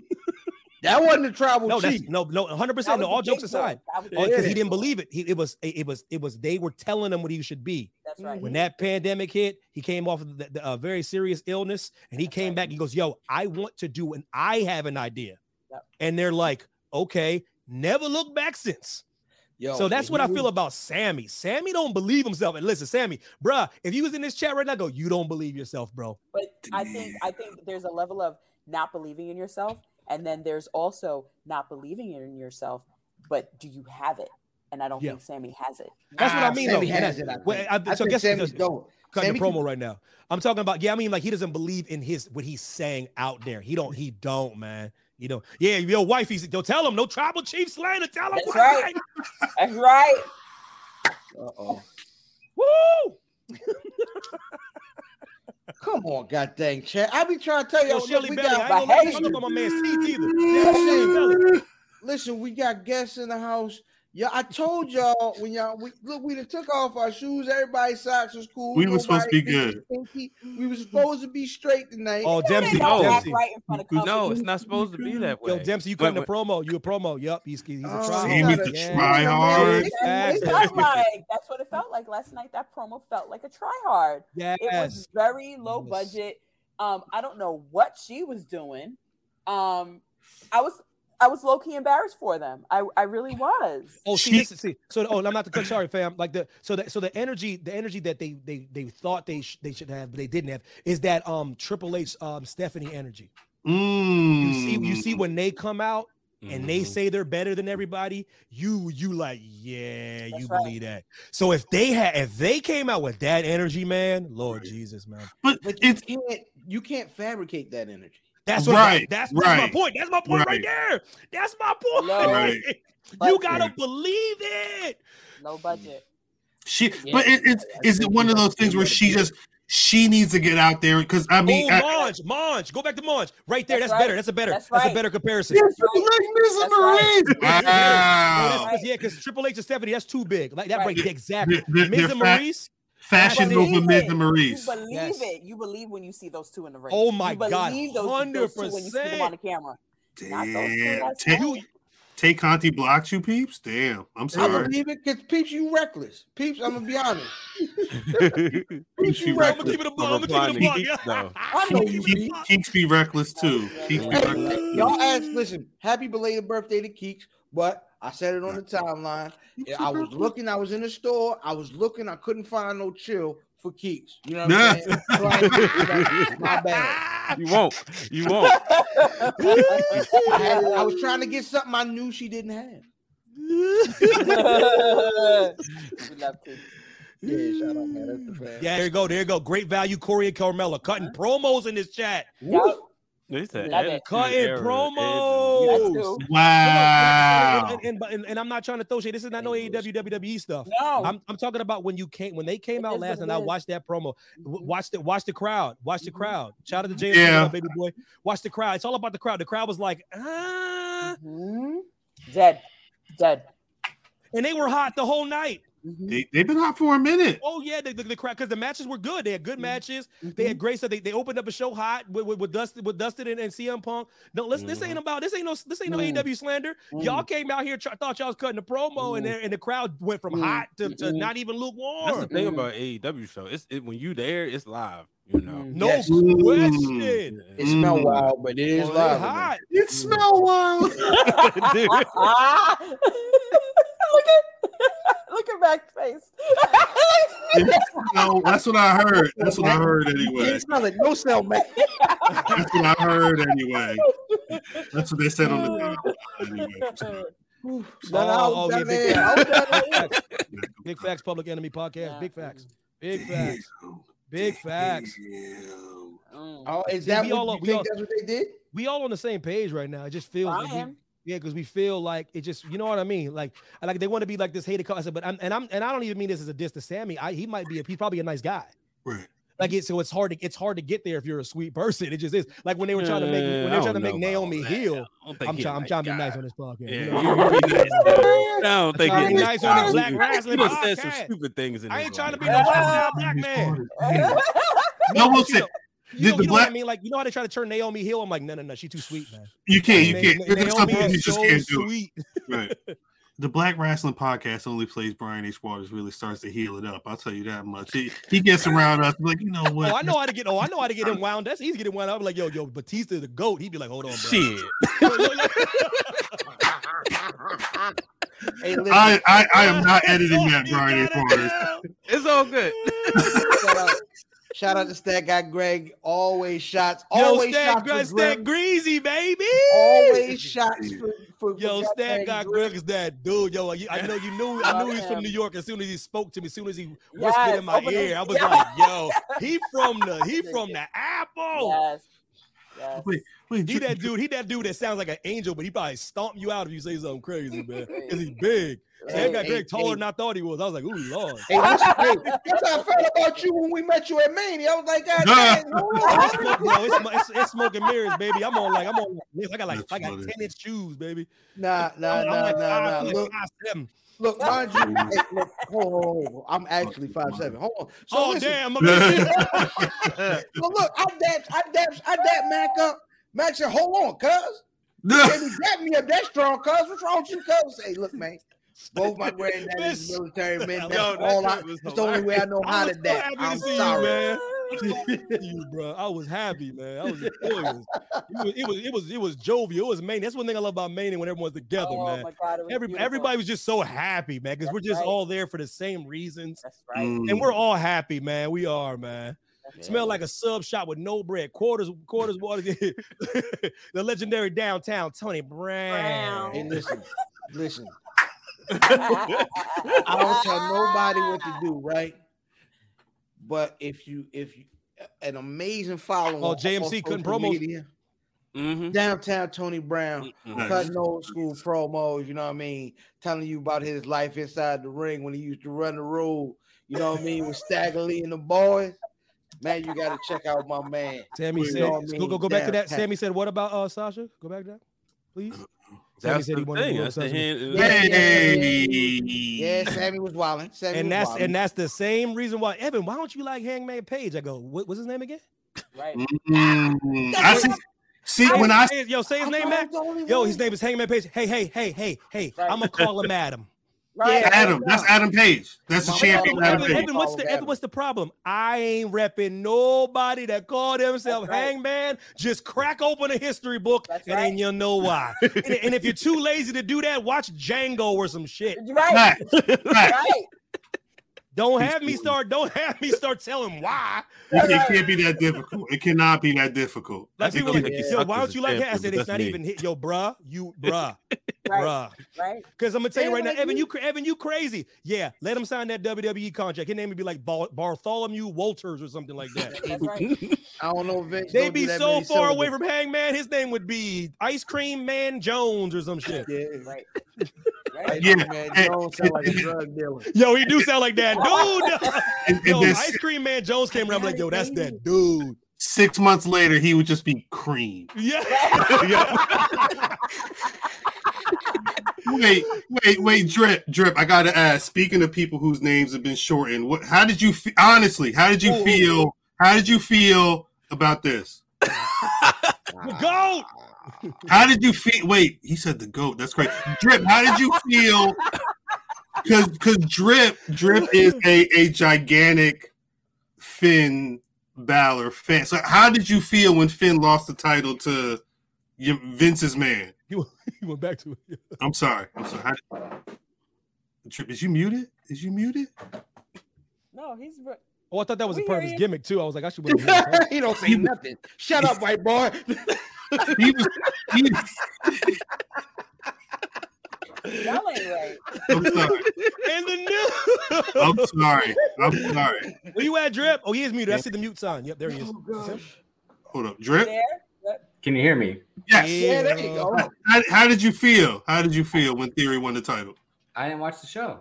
That wasn't the tribal No, chief. no, no, one hundred percent. No, all jokes big aside, That was uh, the because he didn't believe it. He, it was, it was, it was. They were telling him what he should be. That's mm-hmm. right. When that pandemic hit, he came off of the, the, a very serious illness, and he That's came right. back. He goes, "Yo, I want to do, and I have an idea." Yep. And they're like, "Okay." Never look back since. Yo, so that's what I was- feel about Sammy. Sammy don't believe himself. And listen, Sammy, bruh, if you was in this chat right now, go, you don't believe yourself, bro. But I think I think there's a level of not believing in yourself, and then there's also not believing in yourself. But do you have it? And I don't Yeah. think Sammy has it. That's what I mean. Sammy though. Has I- it, I well, think. I- I so think guess Sammy's the- dope. cutting Sammy the promo can- right now. I'm talking about, yeah, I mean, like he doesn't believe in his what he's saying out there. He don't, he don't, man. You know, yeah, your wife, he's yo, tell him no tribal chief slander. Tell him That's what right. That's right. Uh-oh. Woo! Come on, god dang, Chad. I be trying to tell Yo, you. Shelly we Belly, got, I ain't gonna my teeth either. Listen, listen, we got guests in the house. Yeah, I told y'all when y'all we look, we took off our shoes. Everybody's socks was cool. We were supposed to be good. stinky. We were supposed to be straight tonight. Oh, They Dempsey, don't Dempsey. right in front of company. No, it's not supposed to be that way. Yo, Dempsey, you But- cutting the promo. You a promo. Yup, he's, he's a Oh, try See, hard. he's a Yeah. try hard. That's what it felt like. That's what it felt like last night. That promo felt like a try hard. Yes. It was very low Yes. budget. Um, I don't know what she was doing. Um, I was I was low key embarrassed for them. I I really was. Oh, see, She- this, see. So, oh, I'm not the sorry, fam. Like the so that so the energy, the energy that they they they thought they sh- they should have, but they didn't have, is that um Triple H um Stephanie energy. Mm. You see, you see when they come out and they Mhm. say they're better than everybody, you you like, yeah, you That's right. believe that. So if they had if they came out with that energy, man, Lord Jesus, man. But but you it's can't you can't fabricate that energy. That's what Right, that's, that's my point. That's my point right, right. there. That's my point. Low Right. you gotta believe it. No budget. she, Yeah, but it, it's is it one of those things where she just she needs to get out there because I mean, oh, I, Monge, Monge, go back to Monge. Right there. That's That's, better. That's a better. That's That's, a better comparison. Yes, right. like Miz That's right. Maryse. Wow. Yeah, because Triple H and Stephanie, that's too big. Like that, right? Right. Exactly. They're- Miz they're and fat- Maryse. Fashion Believe over Miz it. and Maryse. You believe Yes. it. You believe when you see those two in the ring. Oh my you God, believe those, those two when you see them 100%. on the camera. Not those two Damn. last Take, Tay Conti blocked you, peeps. Damn. I'm sorry. I sorry. believe it because peeps, you reckless. Peeps, I'm gonna be honest. Keeps you be I'm gonna reckless. keep it a buck. I'm I'm gonna keep it a replying to buck. I know you Keep, be. Keeks be reckless too. Keeks be reckless. y'all ask, listen, happy belated birthday to Keeks, but I said it on the timeline. Yeah, I was looking, I was in the store, I was looking, I couldn't find no chill for Keeks. You know what I'm saying? So I was like, My bad. You won't. You won't. I, had, I was trying to get something I knew she didn't have. we love to. Yeah, out, the. Yeah, there you go. There you go. Great value, Corey and Carmella cutting promos in this chat. Yep. They said Love it. Cutting era, promos. That attitude. too. Wow. And, and, and, and I'm not trying to throw shade. This is not no AEW WWE stuff. No. I'm, I'm talking about when you came when they came It out last and I watched that promo. W- Watch the watch the crowd. Watch the Mhm. crowd. Shout out to James Yeah. baby boy. Watch the crowd. It's all about the crowd. The crowd was like, ah, Mhm. Dead. Dead. and they were hot the whole night. Mhm. They, they've been hot for a minute. Oh yeah, the, the, the crowd because the matches were good. They had good mm-hmm. matches. Mm-hmm. They Mhm. had great stuff. They, they opened up a show hot with, with, with Dustin with Dustin and, and CM Punk. No, listen, this ain't mm-hmm. about this ain't no this ain't no Mm. AEW slander. Y'all came out here try, thought y'all was cutting the promo, and, then- and the crowd went from hot to, to not even lukewarm. That's the lukewarm. thing about AEW show. It's it, when you there, it's live. You know. No Yes. question. It smell wild, but it is Oh, they live. hot. It smell wild. Dude. look at look at Mack's face. no, that's what I heard. That's what I heard anyway. can't smell it. No smell, man. That's what I heard anyway. That's what they said on the anyway. No, Oh, oh, yeah, big facts. Big facts. Big facts, Public Enemy podcast. Yeah. Big facts. Big facts. Big facts. Oh, is that we what all- you we think all- that's what they did? We all on the same page right now. It just feels I like we- am. Yeah, because we feel like it just, you know what I mean? Like, like they want to be like this hated. co- I said, but I'm and I'm and I don't even mean this as a diss to Sammy. I, he might be a he's probably a nice guy. Right. Like it, so it's hard to it's hard to get there if you're a sweet person. It just is. Like when they were trying to make when they I were trying to make Naomi heel. I don't think I'm he trying. I'm trying to be nice on this podcast. Yeah, you you- know? you be nice. I don't think trying to he's be nice on this black You- wrestling You said some stupid things in I ain't trying to life. be no fucking black man. I will but you know- did You know, the know what I mean? Like, you know how they try to turn Naomi Hill? I'm like, no, no, no, she's too sweet, man. you can't, you Na- can't. Na- Naomi people you is just so can't do it. sweet. Right. The Black Wrestling Podcast only plays Brian H. Waters really starts to heel it up. I'll tell you that much. He he gets around us like, you know oh, what? Oh, I know how to get. Oh, I know how to get him wound. That's easy to get wound up. I'm like, yo, yo, Batista the goat. He'd be like, hold on, bro. Shit. Hey, I, I I am not editing that, Brian H. Waters. It's all good. shout, out, to Stat Guy Greg. Always shots. Yo, Always Stat, shots. Greg, for Greg. Stat Greasy, baby. Always shots for, for, for Yo, Stat goddamn got Greg. Greg is that dude. Yo, you- I know you knew. I knew he was from. New York as soon as he spoke to me. As soon as he whispered Yes, in my open ear, his- I was Yeah. like, yo, he from the he from the apple. Yes. Yes. Wait, wait, He Dri- that dude. He that dude that sounds like an angel, but he probably stomp you out if you say something crazy, man. Because he's big. Hey, That got hey, Greg taller hey. than I thought he was. I was like, ooh, lord. Hey, listen, hey, that's how I felt about you when we met you at Mania. I was like, God dang, hold Oh, on. it's, smoke, yo, it's, it's, it's smoke and mirrors, baby. I'm on like I'm on. I got like That's I got ten inch shoes, baby. Nah, nah, I'm, nah, I'm like nah, five, nah. I'm like Look, five seven. look, mind you, hey, look, hold on, hold on. I'm actually five seven. Hold on. So oh listen, damn! I'm So look, I dapped, I dapped, I dapped Mack up. Mack said, "Hold on, cuz." He said, "He dapped me up that strong, cuz. What's wrong with you, cuz?" Say, look, man. Both my granddaddies Yo, military men. That's that all I. shit was It's the only way I know how to so dap. happy I'm to see sorry. you, man. you, bro. I was happy, man. I was joyous. It was, it was, it was, it was jovial. It was Mania. That's one thing I love about Mania when everyone's together, oh man. my God, was Every, beautiful. everybody was just so happy, man, because we're just right. all there for the same reasons, That's right. Mm. and we're all happy, man. We are, man. That's Smell like a sub shop with no bread. Quarters, quarters, water. the legendary downtown Tony Brown. Hey, listen, listen. I don't tell nobody what to do, right? But if you, if you, an amazing following. Oh, JMC all cutting social promos. media, Mm-hmm. Downtown Tony Brown, Nice. cutting old school promos. You know what I mean? Telling you about his life inside the ring when he used to run the road. You know what I mean? With Stagger Lee and the boys. Man, you got to check out my man. Sammy You said, what I go, go, go back to that. Sammy said, what about uh Sasha? Go back to that, please. Sammy That's said he the wanted thing. go That's the hand. Yeah, Hey. Yeah, Sammy was wilding. Sammy and was that's wilding. and that's the same reason why Evan. Why don't you like Hangman Page? I go, what, what's his name again? right. Mm, I see. See when I Say- yo say his I name, thought man. I was the only Yo, his name is Hangman Page. Hey, hey, hey, hey, hey. Right. I'm gonna call him Adam. Right. Adam, that's Adam Page. That's the champion. Adam Adam Evan, Page. Page. Evan, what's the Evan, what's the problem? I ain't repping nobody that called himself right. Hangman. Just crack open a history book, That's and right. then you'll know why. and, and if you're too lazy to do that, watch Django or some shit. Right. Facts, facts. Right. Don't have me start. Don't have me start telling why. It, it can't be that difficult. It cannot be that difficult. Like I think people like, think he yo, why as don't you like it? I said it's not me. even hit. Yo, bruh, you bruh, Right. bruh. Right. Because I'm gonna tell you right now, Evan, you. you Evan, you crazy. Yeah, let him sign that WWE contract. His name would be like Bar- Bartholomew Walters or something like that. That's right. I don't know. Vince They'd don't be so many far away from Hangman. His name would be Ice Cream Man Jones or some shit. Yeah, Right. right. Right. Yeah, Man, Jones sound like a drug dealer. Yo, he do sound like that dude. And, and yo, Ice Cream Man Jones came around I'm like, yo, that's that dude. six months later, he would just be cream. Yeah. Wait, wait, wait, drip, drip. I gotta ask. Speaking of people whose names have been shortened, what? How did you fe- honestly? How did you feel? How did you feel about this? The goat. How did you feel? Wait, he said the goat. That's great. Drip. How did you feel? Because because drip drip is a a gigantic Finn Balor fan. So how did you feel when Finn lost the title to your, Vince's man? He went, he went back to it. I'm sorry. I'm sorry. How Drip, is you muted? Is you muted? No, he's. re- Oh, I thought that was a We hear purpose gimmick too. I was like, I should. wait a minute. he don't say nothing. Shut up, white boy. He was. He, Y'all ain't right. I'm sorry. And the new. I'm sorry. I'm sorry. Where you at, Drip? Oh, he is muted. I see the mute sign. Yep, there he is. Oh gosh. Hold up. Drip. There. Can you hear me? Yes. Yeah, there you go. How, how did you feel? How did you feel when Theory won the title? I didn't watch the show.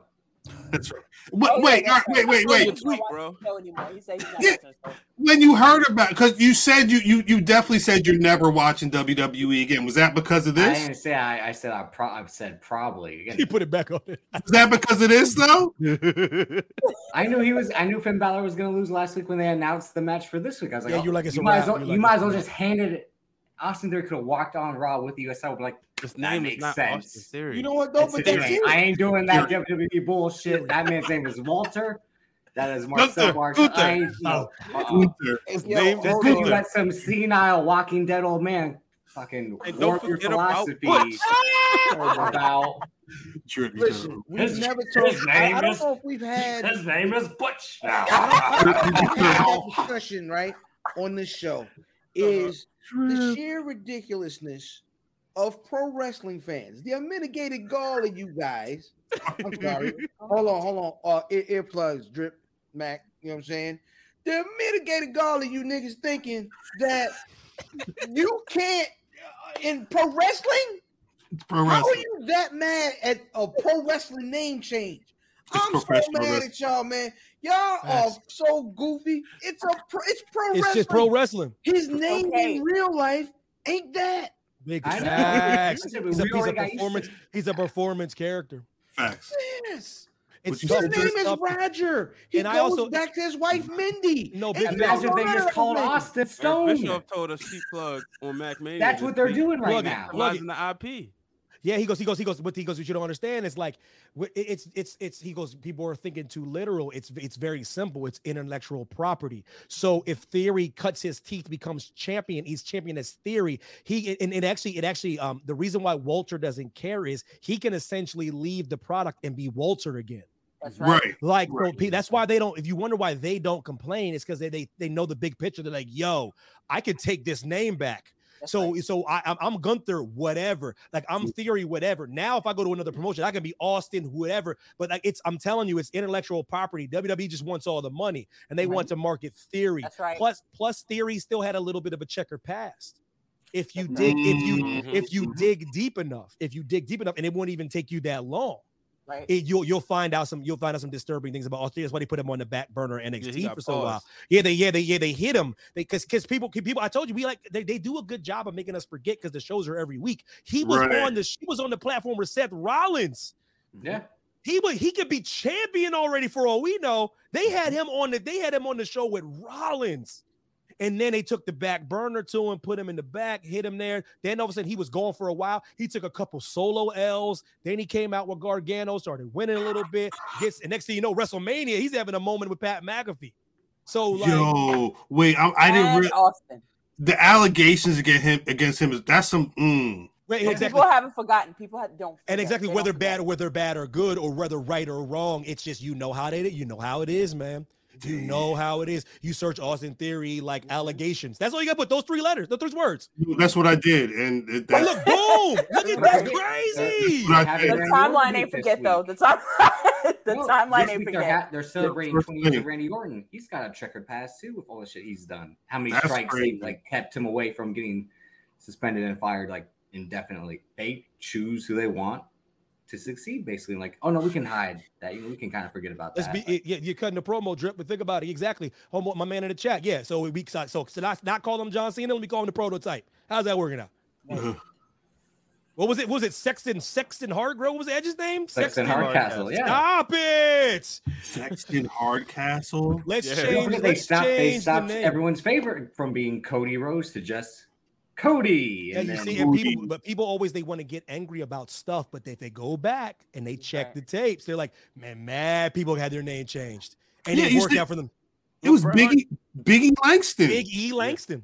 That's right. Wait, Oh, yeah, wait, that's all right, wait, right. wait, He wait. doesn't watch the show anymore. He said he's not Yeah. watching the show. When you heard about, because you said you you you definitely said you're never watching WWE again. Was that because of this? I didn't say I, I said I, pro- I said probably. Again, He put it back on it. Is that because of this though? I knew he was. I knew Finn Balor was going to lose last week when they announced the match for this week. I was like, Yeah, oh, you're like, it's you a might as well, You're you might as well just handed it. Austin Theory could have walked on Raw with the US title. Like His that name is makes not sense. Austin Theory. You know what though? That's But that's I ain't- it. I ain't doing that WWE bullshit. That man's name is Walter. That is Marcel Gunther, I ain't, no. Gunther. It's Yo, name just Just hold on. you got some senile Walking Dead old man fucking And warp your forget about philosophy oh, about True, Listen, we've His- never his talked. I, name I don't is- know if we've had his name is Butch now. I don't we've had that discussion right on this show. Uh-huh. Is the sheer ridiculousness of pro wrestling fans, the unmitigated gall of you guys. I'm sorry. hold on, hold on. Uh, ear, earplugs, drip, Mack. You know what I'm saying? The mitigated gall of you niggas thinking that you can't uh, in pro wrestling. Pro wrestling. How are you that mad at a pro wrestling name change? I'm so mad wrestling. at y'all, man. Y'all are Facts. so goofy. It's a pro, it's pro It's wrestling. just pro wrestling. His name Okay. in real life ain't that. Big facts. He's a, he's a already got used to performance. He's a performance character. Facts. Yes. It's. His name is tough Roger. He And I also- back to his wife Mindy. No, big no Imagine if they called name. Austin Eric Stone. Bischoff told us she plugged on MackMania. That's what they're doing right Plug it. now. Plug it. The IP. Yeah, he goes, he goes, he goes, but he goes, what you don't understand is like, it's, it's, it's, he goes, people are thinking too literal. It's, it's very simple. It's intellectual property. So if Theory cuts his teeth, becomes champion, he's champion as Theory. He, and it actually, it actually, um, the reason why Walter doesn't care is he can essentially leave the product and be Walter again. That's right. Right. Like Right. pe- that's why they don't. If you wonder why they don't complain, it's because they, they they know the big picture. They're like, "Yo, I could take this name back." That's so right. so I, I'm, I'm Gunther, whatever. Like I'm mm. Theory, whatever. Now if I go to another promotion, I can be Austin, whatever. But like it's, I'm telling you, it's intellectual property. WWE just wants all the money, and they Right. want to market Theory. That's right. Plus plus Theory still had a little bit of a checker past. If you dig, if you if you mm-hmm, mm-hmm. dig deep enough, if you dig deep enough, and it won't even take you that long Right. it, you'll you'll find out some you'll find out some disturbing things about Austin. That's why they put him on the back burner Yeah, NXT got for so while. Yeah, they yeah they yeah they hit him because because people people I told you we like they, they do a good job of making us forget because the shows are every week. He was Right. on the she was on the platform with Seth Rollins. Yeah. He would he could be champion already for all we know. They had him on the they had him on the show with Rollins. And then they took the back burner to him, put him in the back, hit him there. Then all of a sudden he was gone for a while. He took a couple solo L's. Then he came out with Gargano, started winning a little bit. Gets and next thing you know, WrestleMania, he's having a moment with Pat McAfee. So like Yo, wait, I, I didn't. And Re- Austin. the allegations against him against him is that's some. Mm. right, exactly. People haven't forgotten. People have, don't. And exactly They whether bad forget. or whether bad or good or whether right or wrong, it's just you know how they you know how it is, man. You know how it is. You search Austin Theory like allegations. That's all you got. to Put those three letters, those three words. That's what I did, and it, And oh, that, look, boom! Look at that's crazy. Right. Having The timeline Orton ain't forget though. The time, the No, timeline ain't week They're, forget. ha- they're celebrating First 20 years of Randy Orton. He's got a checkered past too with all the shit he's done. How many That's strikes crazy. they like kept him away from getting suspended and fired like indefinitely. They choose who they want to succeed, basically. Like, oh no, we can hide that. We can kind of forget about Let's that. be it, yeah, you're cutting the promo drip, but think about it exactly. Homo, my man in the chat, yeah. So we so so so not, not call him John Cena. Let me call him the prototype. How's that working out? What was it? Was it Sexton Sexton Hargrove? What was Edge's name? Sexton Hardcastle, yeah. Stop it. Sexton Hardcastle. Let's Yeah. Change. they Let's stopped. They change the stopped name. everyone's favorite from being Cody Rhodes to just Cody. Yeah, And you see, and people, but people always they want to get angry about stuff, but if they go back and they check Right. the tapes, they're like, man, mad people had their name changed, and Yeah, it worked see- out for them. It was Biggie Biggie Langston. Big E Langston.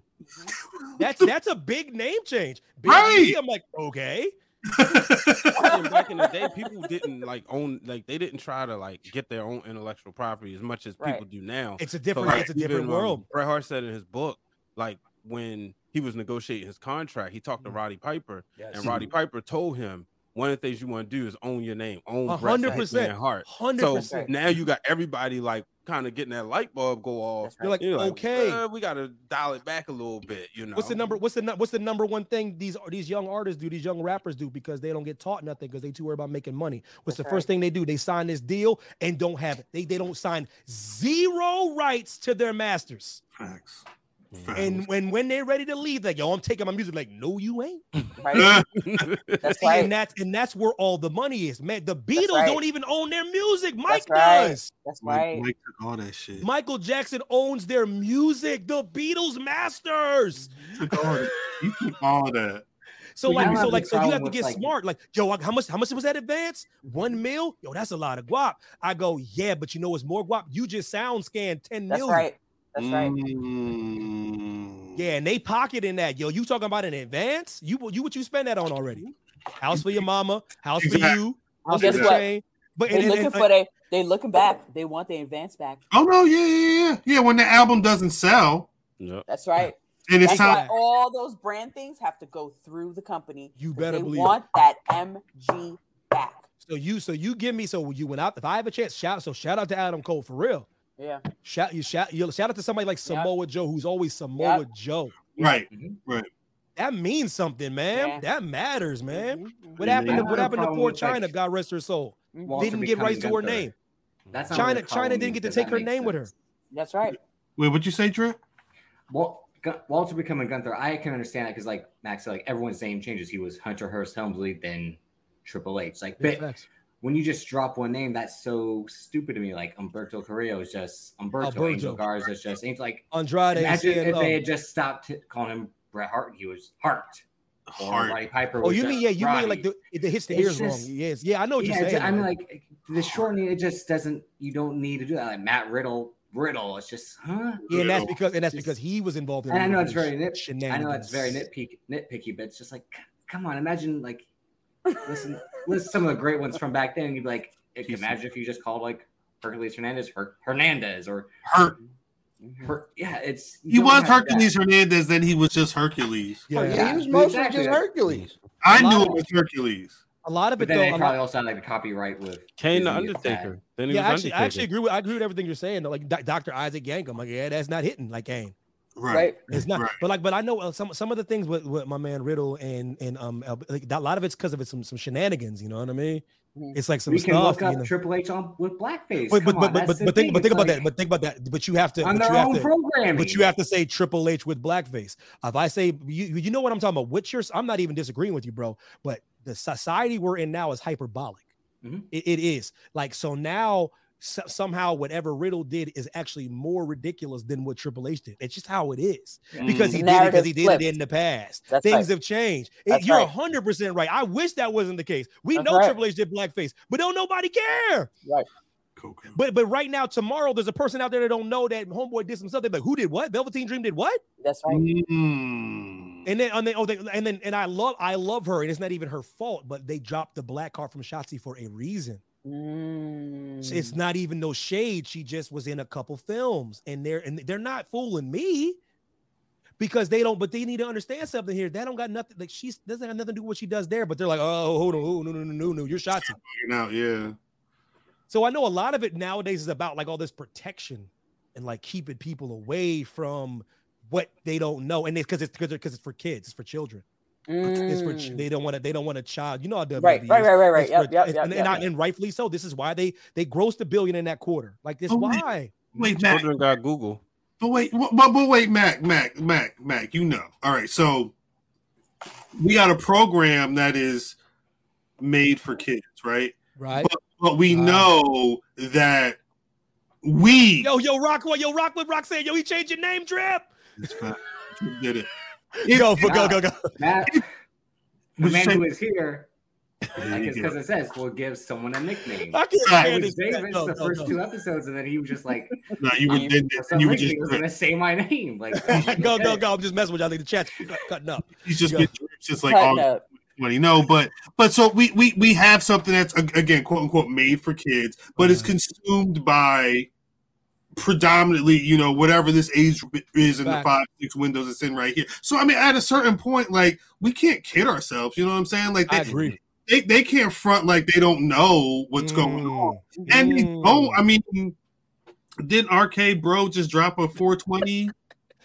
That's that's a big name change. Big Right. E, I'm like, okay. Back in the day, people didn't like own like they didn't try to like get their own intellectual property as much as people do now. It's a So, different, like, it's a different even, um, world. Bret Hart said in his book, like when he was negotiating his contract, he talked to Roddy Piper, Yes. and Roddy Piper told him one of the things you want to do is own your name, own A Bret hundred percent Hitman Hart. Hundred So now you got everybody like kind of getting that light bulb go off. You're like, You're okay. "Uh, we got to dial it back a little bit. You know, What's the number? What's the nu- what's the number one thing these these young artists do? These young rappers do because they don't get taught nothing because they too worried about making money. What's the That's first thing they do? They sign this deal and don't have it. They they don't sign zero rights to their masters. Facts. And when when they're ready to leave, like yo, I'm taking my music. Like no, you ain't. Right? That's See, right. And that's and that's where all the money is, man. The Beatles right. don't even own their music. Mike That's right. does. That's right. Mike took all that shit. Michael Jackson owns their music. The Beatles masters. took all that. You took all that. So We like, so like, so you have to get like- smart. Like, yo, how much? How much was that advance? One mil? Yo, that's a lot of guap. I go, yeah, but you know what's more guap? You just sound scan ten That's million. right. That's right. Mm. Yeah, and they pocket in that. Yo, you talking about an advance? You you what you spend that on already? House for your mama, house for you, house for guess the what? But They and, and, looking and- for they they looking back. They want the advance back. Oh no, yeah, yeah, yeah, yeah. When the album doesn't sell, Yep. That's right. and it's That's why all those brand things have to go through the company. You 'cause better they believe it. want that MG back. so you so you give me so you went out. If I have a chance, shout so shout out to Adam Cole for real. Yeah. Shout you shout you shout out to somebody like Yep. Samoa Joe, who's always Samoa Yep. Joe. Right, Mhm. right. That means something, man. Yeah. That matters, man. Mhm, What happened? yeah. To, what happened to poor with, like, Chyna? God rest her soul. mhm. Didn't get becoming rights to her Gunther. name. That's Chyna Chyna didn't get to take her makes name with her. That's right. Wait, what'd you say, Drip? Wal- Gu- Walter becoming Gunther, I can understand that because, like Max said, like everyone's name changes. He was Hunter Hearst Helmsley, then Triple H. Like, Yeah, but facts. When you just drop one name, that's so stupid to me. Like Humberto Carrillo is just Humberto, Alberto. Angel Garza is just Angel. Like, Andrade. imagine if they um, had just stopped t- calling him Bret Hart. He was Hart. Or Heart. Roddy Piper. Oh, you mean yeah? You Roddy. mean like the it hits the It's ears just- wrong? Yes, yeah, I know what yeah, you're saying. I mean, like the shortening, it just doesn't. You don't need to do that. Like Matt Riddle, Riddle. It's just, huh? yeah, and that's because and that's Just- because he was involved in. And I know it's very nit. I know it's very shenanigans. nitpicky, nitpicky, but it's just like, c- come on, imagine like, listen, listen, some of the great ones from back then. You'd be like, Piece imagine if you just called like Hercules Hernandez, Her- Hernandez, or Hurt. Mm-hmm. Her- yeah, it's He was have that. Hercules Hernandez, then he was just Hercules. Yeah, Oh, yeah. yeah, he was mostly exactly, just Hercules. I knew it was Hercules. A lot of But it then though. they a lot- probably also had like a copyright with Kane the Disney, it's sad. Undertaker. Then he yeah, was actually, I actually agree with I agree with everything you're saying. though. Like Dr. Isaac Yankem, like yeah, that's not hitting like Kane. Right. Right. It's not, Right. but like, but I know uh, some some of the things with, with my man Riddle and and um like a lot of it's because of it some some shenanigans. You know what I mean? Mhm. It's like some We can stuff. look you up know? Triple H on with blackface. But but Come but on, but that's but, but think thing. but think It's about like that. But think about that. But you have to. on but you their have own to, programming. But you have to say Triple H with blackface. If I say you, you know what I'm talking about, which you're, I'm not even disagreeing with you, bro. But the society we're in now is hyperbolic. Mhm. It- it is like so now. So- somehow, whatever Riddle did is actually more ridiculous than what Triple H did. It's just how it is because he did it because he did flipped. it in the past. That's Things right. have changed. It- you're right. hundred percent right. I wish that wasn't the case. We That's know right. Triple H did blackface, but don't nobody care. Cocaine. But but right now, tomorrow, there's a person out there that don't know that Homeboy did some stuff. They're like, who did what? Velveteen Dream did what? That's right. Mm. And then, and then, oh, they, and then, and I love, I love her, and it's not even her fault. But they dropped the black card from Shotzi for a reason. Mm. It's not even no shade. She just was in a couple films, and they're and they're not fooling me because they don't. But they need to understand something here. That don't got nothing. Like she doesn't have nothing to do with what she does there. But they're like, oh, hold on, oh, no, no, no, no, no, you're Shotzi. Fucking out, yeah. So I know a lot of it nowadays is about like all this protection and like keeping people away from what they don't know, and it's because it's because because it's for kids, it's for children. It's for Mm. they don't want to they don't want a child. You know how WWE Right, is. right, right, right, right. It's Yep, for- yep, and, yep, and, yep. I- and rightfully so. This is why they they grossed a billion in that quarter. Like this, Oh, why? Wait, Mack. Children got Google. But wait, but, but but wait, Mack, Mack, Mack, Mack. You know. All right, so we got a program that is made for kids, right? Right. But, but we Uh. know that we Yo, yo, Rockwell, yo, Rock with Roxanne, yo, he changed your name, Drip. It's fine. We did it. Go for go, go, go. Matt, the man who is here, There like you it's go. because it says we'll give someone a nickname. I can't It stand was this. Davis Go, the go, first go. two episodes, and then he was just like, No, you were I- then, for some you were just was gonna say my name. Like, go, go, go. I'm just messing with y'all. I think the chat's cutting up. he's just Go. been just like all up. money. No, but but so we we we have something that's again quote unquote made for kids, but it's mm. consumed by predominantly you know whatever this age is in the five six windows it's in right here. So I mean, at a certain point, like we can't kid ourselves. You know what I'm saying? Like I agree. they, they can't front like they don't know what's going mm. on, and they don't. I mean, didn't Arcade Bro just drop a 420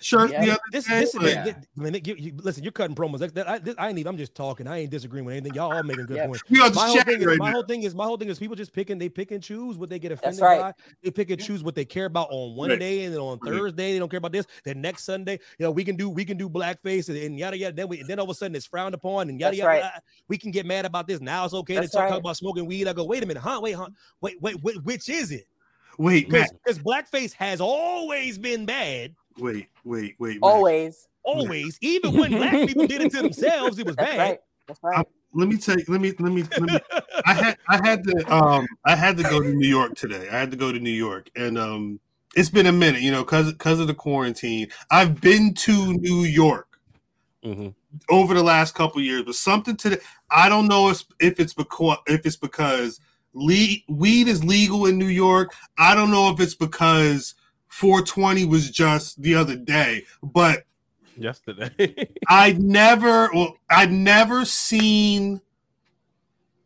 shirt the other this, day? this, Like, this, man, you, you- listen, you're cutting promos. That, that- I, this, I ain't even. I'm just talking. I ain't disagreeing with anything. Y'all all making good Yeah. points. We all just my whole thing is, my whole thing is my whole thing is people just pick and they pick and choose what they get offended right. by. They pick and choose what they care about on one Right. day, and then on Right. Thursday they don't care about this. Then next Sunday, you know, we can do we can do blackface and, and yada yada. Then we then all of a sudden it's frowned upon and yada That's yada. right. yada. We can get mad about this. Now it's okay That's to talk, right. talk about smoking weed. I go, wait a minute, huh? Wait, huh? Wait, wait, wait which is it? wait, Because blackface has always been bad. Wait, wait, wait. Matt. Always. Always, even when black people did it to themselves, it was That's bad. right. That's right. Let me tell you. Let me. Let me. Let me. I had. I had to. Um. I had to go to New York today. I had to go to New York, and um. It's been a minute, you know, because because of the quarantine. I've been to New York Mhm. over the last couple years, but something to the. I don't know if if it's because if it's because le- weed is legal in New York. I don't know if it's because 420 was just the other day, but Yesterday. I never, well, I've never seen,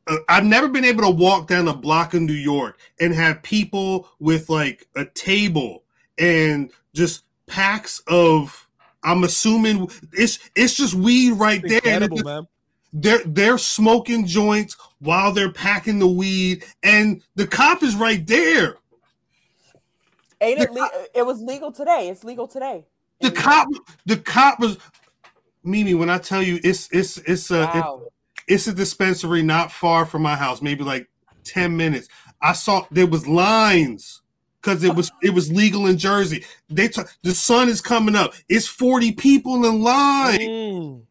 uh, I've never been able to walk down a block in New York and have people with like a table and just packs of. I'm assuming it's it's just weed right there. and Incredible, it's- man. They're they're smoking joints while they're packing the weed, and the cop is right there. Ain't it? Le- it was legal today. It's legal today. The cop, the cop was Mimi. When I tell you, it's it's it's a it's, Wow. it's a dispensary not far from my house, maybe like ten minutes. I saw there was lines because it was it was legal in Jersey. They t- the sun is coming up. It's forty people in line. Mm.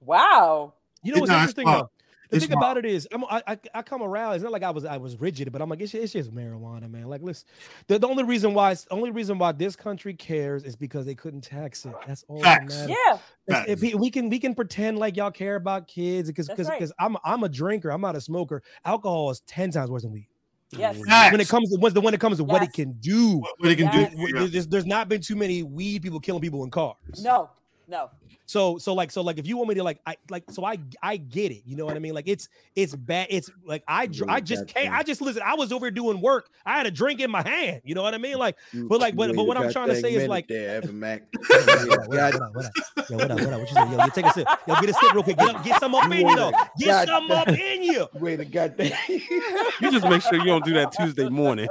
Wow. You know what's interesting though? The It's thing about it is, I'm, I, I I come around. It's not like I was I was rigid, but I'm like it's, it's just marijuana, man. Like, listen, the, the only reason why the only reason why this country cares is because they couldn't tax it. That's all Facts. matters. Yeah. It's- if we- we can we can pretend like y'all care about kids because That's because right. because I'm I'm a drinker. I'm not a smoker. Alcohol is ten times worse than weed. Yes. Facts. When it comes to when, when it comes to what it can do, What, what it can Yes. do? There's- there's, there's not been too many weed people killing people in cars. No. No. So so like so like if you want me to like I like so I I get it. You know what I mean? Like it's it's bad. It's like I dr- I just can't. I just listen. I was over doing work. I had a drink in my hand. You know what I mean? Like but like but, but what I'm trying to say is like there, Evan Mack. what up, what up, what up, what up? Yo, what up, what up? What you say? Yo, yo, take a sip. Yo, get a sip real quick. Get up, get some up in you though. Get God some up in you. Wait a goddamn. You just make sure you don't do that Tuesday morning.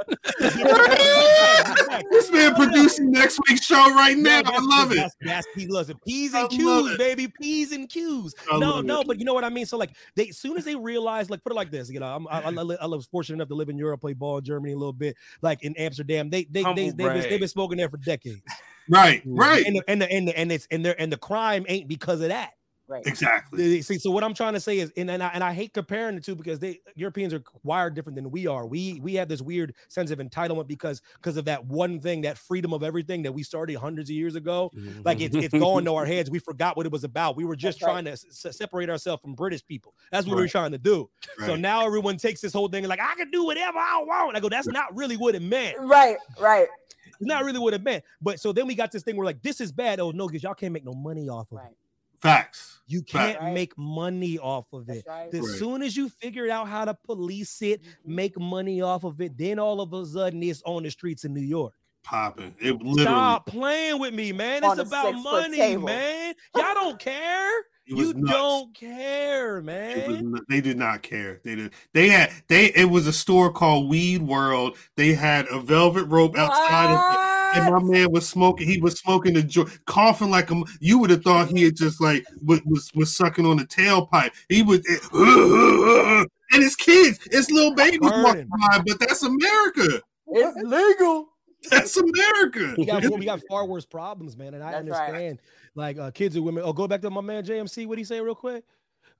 This man producing next week's show right now. I love it. That's, that's P listen. P's and love Q's, baby. P's and Q's. I No, no, it. but you know what I mean. So like, they as soon as they realize, like, put it like this, you know, I'm, I, I, I was fortunate enough to live in Europe, play ball in Germany a little bit, like in Amsterdam. They they they Humble they've been, they've been smoking there for decades. Right, right. And the, and the, and the, and it's and there and the crime ain't because of that. Right. Exactly. See, so what I'm trying to say is, and, and I and I hate comparing the two because they Europeans are wired different than we are. We we have this weird sense of entitlement because because of that one thing, that freedom of everything that we started hundreds of years ago. Like it's it's mm-hmm. going to our heads. We forgot what it was about. We were just That's right. trying to s- s- separate ourselves from British people. That's what we were trying to do. So now everyone takes this whole thing and like I can do whatever I want. I go, that's not really what it meant. Right. Right. It's not really what it meant. But so then we got this thing where like this is bad. Oh no, because y'all can't make no money off of Right. it. Facts. You can't Right. make money off of it. right. As Right. soon as you figure out how to police it, Mm-hmm. make money off of it, then all of a sudden it's on the streets in New York. Popping. It literally. Stop playing with me, man. It's about money, man. Y'all don't care. You nuts. don't care, It was man. they did not care. They did. They had. They. It was a store called Weed World. They had a velvet rope outside of it, and my man was smoking. He was smoking a joint, coughing like a. m- You would have thought he had just like was was, was sucking on the tailpipe. He was. and his kids, his little babies walking by, but that's America. It's legal. That's America. We got, we got far worse problems, man. And I That's right. understand, like uh, kids and women. Oh, go back to my man JMC. What he say real quick?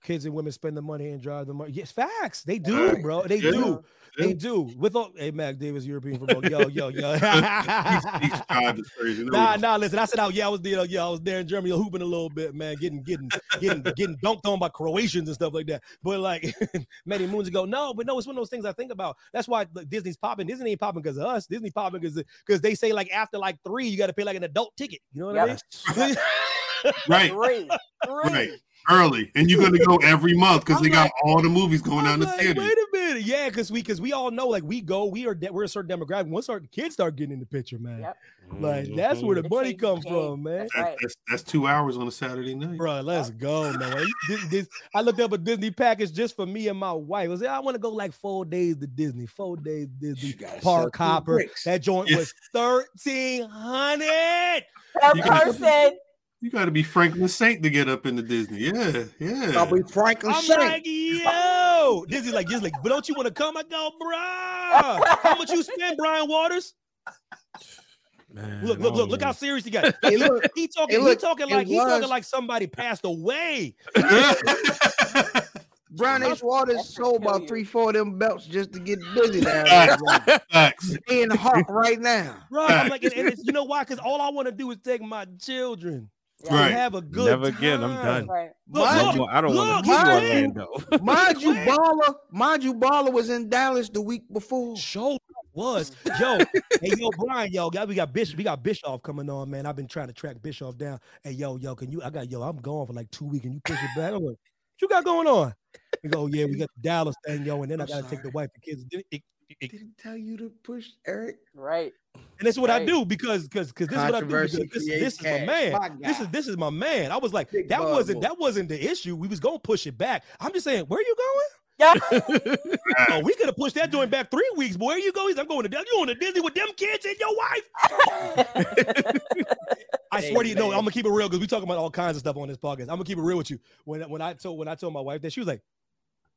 Kids and women spend the money and drive the money. Yes, facts. They do, Right. bro. They Yeah. do. Yeah. They do. With all, hey, Mac Davis, European football. Yo, yo, yo. He's- he's tried this crazy. No, Nah, nah. Listen, I said, oh, yeah, I was there. Yeah, I was there in Germany, hooping a little bit, man, getting, getting, getting, getting dunked on by Croatians and stuff like that. But like many moons ago, no, but no, it's one of those things I think about. That's why like, Disney's popping. Disney ain't popping because of us. Disney popping because because they say like after like three, you got to pay like an adult ticket. You know what I mean? Right. Three. Three. Right. Early. And you're gonna go every month because I'm they got like- all the movies going down the Like, theater. wait a minute, yeah, because we because we all know like we go, we are de- we're a certain demographic. Once our kids start getting in the picture, man, Yep. like mm-hmm. that's where the money changes comes from, man. That's right. that's, that's two hours on a Saturday night. Bro, let's go, man. This- this- I looked up a Disney package just for me and my wife. I said, I want to go like four days to Disney, four days Disney Park Hopper. That joint was thirteen hundred. Per You person. You got to be Franklin Saint to get up into Disney. Yeah, yeah. Probably Franklin I'm Saint. like, yo, Disney's like, just like, but don't you want to come? I go, bro. How much you spend, Brian Waters? Man, Look, I look, look, look how oh. serious he got. Hey, look. he talking, Hey, look, he talking it like he talking like somebody passed away. Brian H. Waters sold about three, four of them belts just to get busy down there. Facts. Facts. In the hawk right now. Bro, I'm like, and, and it's, you know why? Because all I want to do is take my children to Right. have a good Never again. I'm done. Right. Look, Mind look, you- I don't want to see mind you- Orlando. Mind you, Baller, mind you, Baller was in Dallas the week before. Show was yo, hey yo, Brian, yo, guy, we got Bishop, we got Bischoff coming on, man. I've been trying to track Bischoff down. Hey yo, yo, can you? I got yo, I'm gone for like two weeks. Can you push it back? I'm like, what you got going on? We go, yeah, we got the Dallas thing, yo, and then I I'm gotta take the wife and kids. It- it- it- Didn't tell you to push Eric. Right. and that's what I do because because because this is what I do. Because this, this is my man. My This is this is my man. I was like, Big that bug wasn't that wasn't the issue. We was gonna push it back. I'm just saying, where are you going? Yeah. Oh, we could have pushed that joint back three weeks. Boy, where you go? He's I'm going to Disney. You going to Disney with them kids and your wife? I Hey, swear to you, no. I'm gonna keep it real because we talking about all kinds of stuff on this podcast. I'm gonna keep it real with you. When when I told when I told my wife that she was like,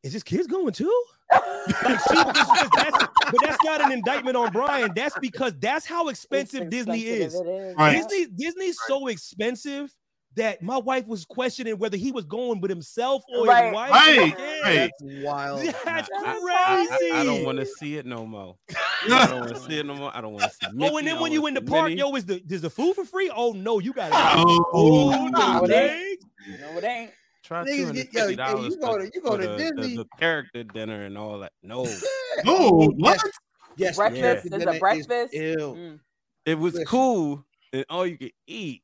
"Is this kids going too?" Like she, because that's, but that's not an indictment on Brian. That's because that's how expensive Disney is. Expensive it is. Right. Disney Disney's so expensive that my wife was questioning whether he was going with himself or Right. his wife. Right, Yeah, right. That's wild. That's I, crazy. I, I don't want to see it no more. I don't want to see it no more. I don't want to see. It. Oh, and then when don't you in the park, Minnie. yo, is the is the food for free? Oh no, you got it. Oh, Oh, no, it dang. No, it ain't. Try Niggas get- yo, $250 you go to- you go to the, Disney. The, the character dinner and all that. No, no, what? Yes, Breakfast. the There's a breakfast. ill. Mm. it was Listen. cool and all you could eat,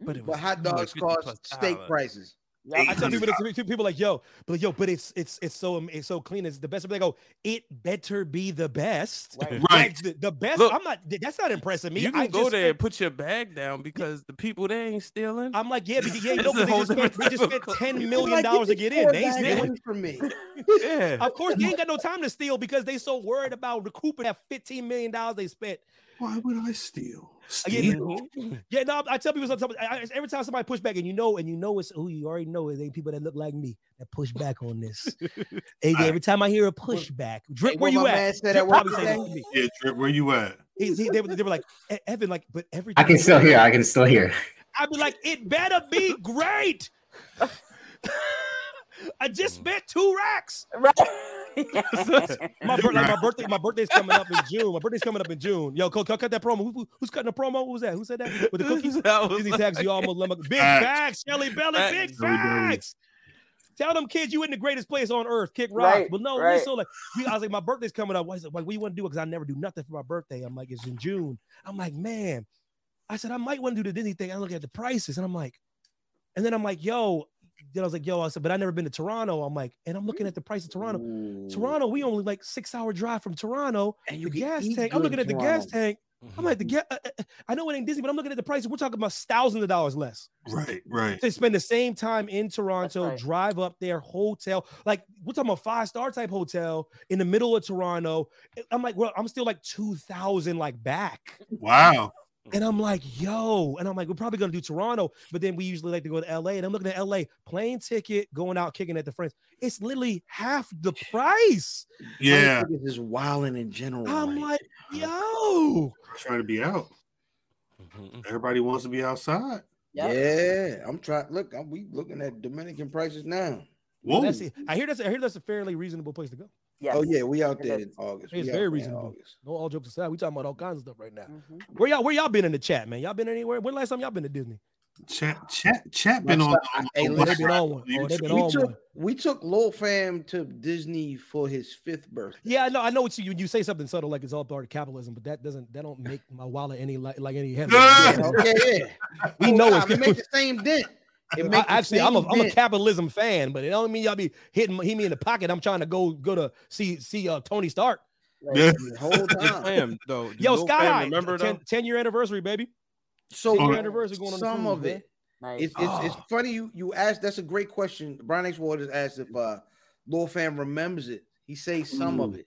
but it was But hot dogs cost steak dollars. prices. Yep. I tell people this, people like, yo, but yo, but it's it's it's so it's so clean. It's the best. But they go, it better be the best. Right. Right. Like, the, the best. Look, I'm not. That's not impressing me. You can I go just there and put your bag down because the people they ain't stealing. I'm like, yeah, because, yeah, you know, It's a 'cause they whole just spent, they just spent type of- ten million Like, dollars to get get in. They ain't stealing. away from me. yeah, Of course, they ain't got no time to steal because they so worried about recouping that fifteen million dollars they spent. Why would I steal? Again, Yeah, no, I tell people sometimes I, I- every time somebody push back, and you know, and you know it's who you already know it ain't people that look like me that push back on this. Hey, every time I hear a pushback, drip, Hey, where you at? man said Drip work probably say this to me. Yeah, Trip, where you at? He's- he- they, were- they were like, "E- Evan, like, but every I can still hear. I can still hear. I'd be like, it better be great. I just spent two racks. Right. My, bir- like my birthday, my birthday's coming up in June. My birthday's coming up in June. Yo, cut, cut that promo. Who- who- who's cutting the promo? Who was that? Who said that? With the cookies? That was Disney like- tags you almost let my big Facts. facts, Shelly Belly, Facts. big Shelly facts. Tell them kids you in the greatest place on earth, kick rocks. Right, But no, right. listen, like we, I was like, my birthday's coming up. I said, like, what you want to do? Because I never do nothing for my birthday. I'm like, it's in June. I'm like, man. I said, I might want to do the Disney thing. I look at the prices and I'm like, and then I'm like, yo, then I was like, yo, I said, but I never been to Toronto. I'm like, and I'm looking at the price of Toronto. Toronto, we only like six hour drive from Toronto. And The you can gas tank. I'm looking at the in gas Toronto. tank. I'm like, the mm-hmm. gas. Uh, uh, uh, I know it ain't Disney, but I'm looking at the prices. We're talking about thousands of dollars less. Right, right. They spend the same time in Toronto, right. drive up there, hotel. Like we're talking about five star type hotel in the middle of Toronto. I'm like, well, I'm still like two thousand like back, Wow. And I'm like, yo, and I'm like, we're probably gonna do Toronto, but then we usually like to go to LA, and I'm looking at LA plane ticket, going out kicking at the friends. It's literally half the price. Yeah, This is wilding in general. I'm right like, now. Uh, yo, trying to be out. Mm-hmm. Everybody wants to be outside. Yep. Yeah, I'm trying. Look, I'm, we looking at Dominican prices now. Whoa. that's it. I hear that's I hear that's a fairly reasonable place to go. Yes. Oh yeah, we out there in August. It's We very reasonable. No, all jokes aside, we talking about all kinds of stuff right now. Mhm. Where y'all where y'all been in the chat, man? Y'all been anywhere? When last time y'all been to Disney? Chat, chat, chat been My on. son- I- hey, on- listen, Oh, they've been we on took one. we took Lil Fam to Disney for his fifth birthday. Yeah, I know. I know what you you say something subtle like it's all part of capitalism, but that doesn't that don't make my wallet any like like any heavier. Yeah, okay, yeah. we know Nah, it's it make the same dent. It I, actually, I'm a same I'm a capitalism fan, but it don't mean y'all be hitting hit me in the pocket. I'm trying to go go to see see uh, Tony Stark. Yeah. The whole time. Fam, though. Yo, Lil Sky High, remember 10, 10 year anniversary, baby. So 10 year anniversary going on. some cruise, of it. Nice. It's it's, it's funny you you asked. That's a great question. Brian H. Waters asked if uh Lil Fam remembers it. He says some of it.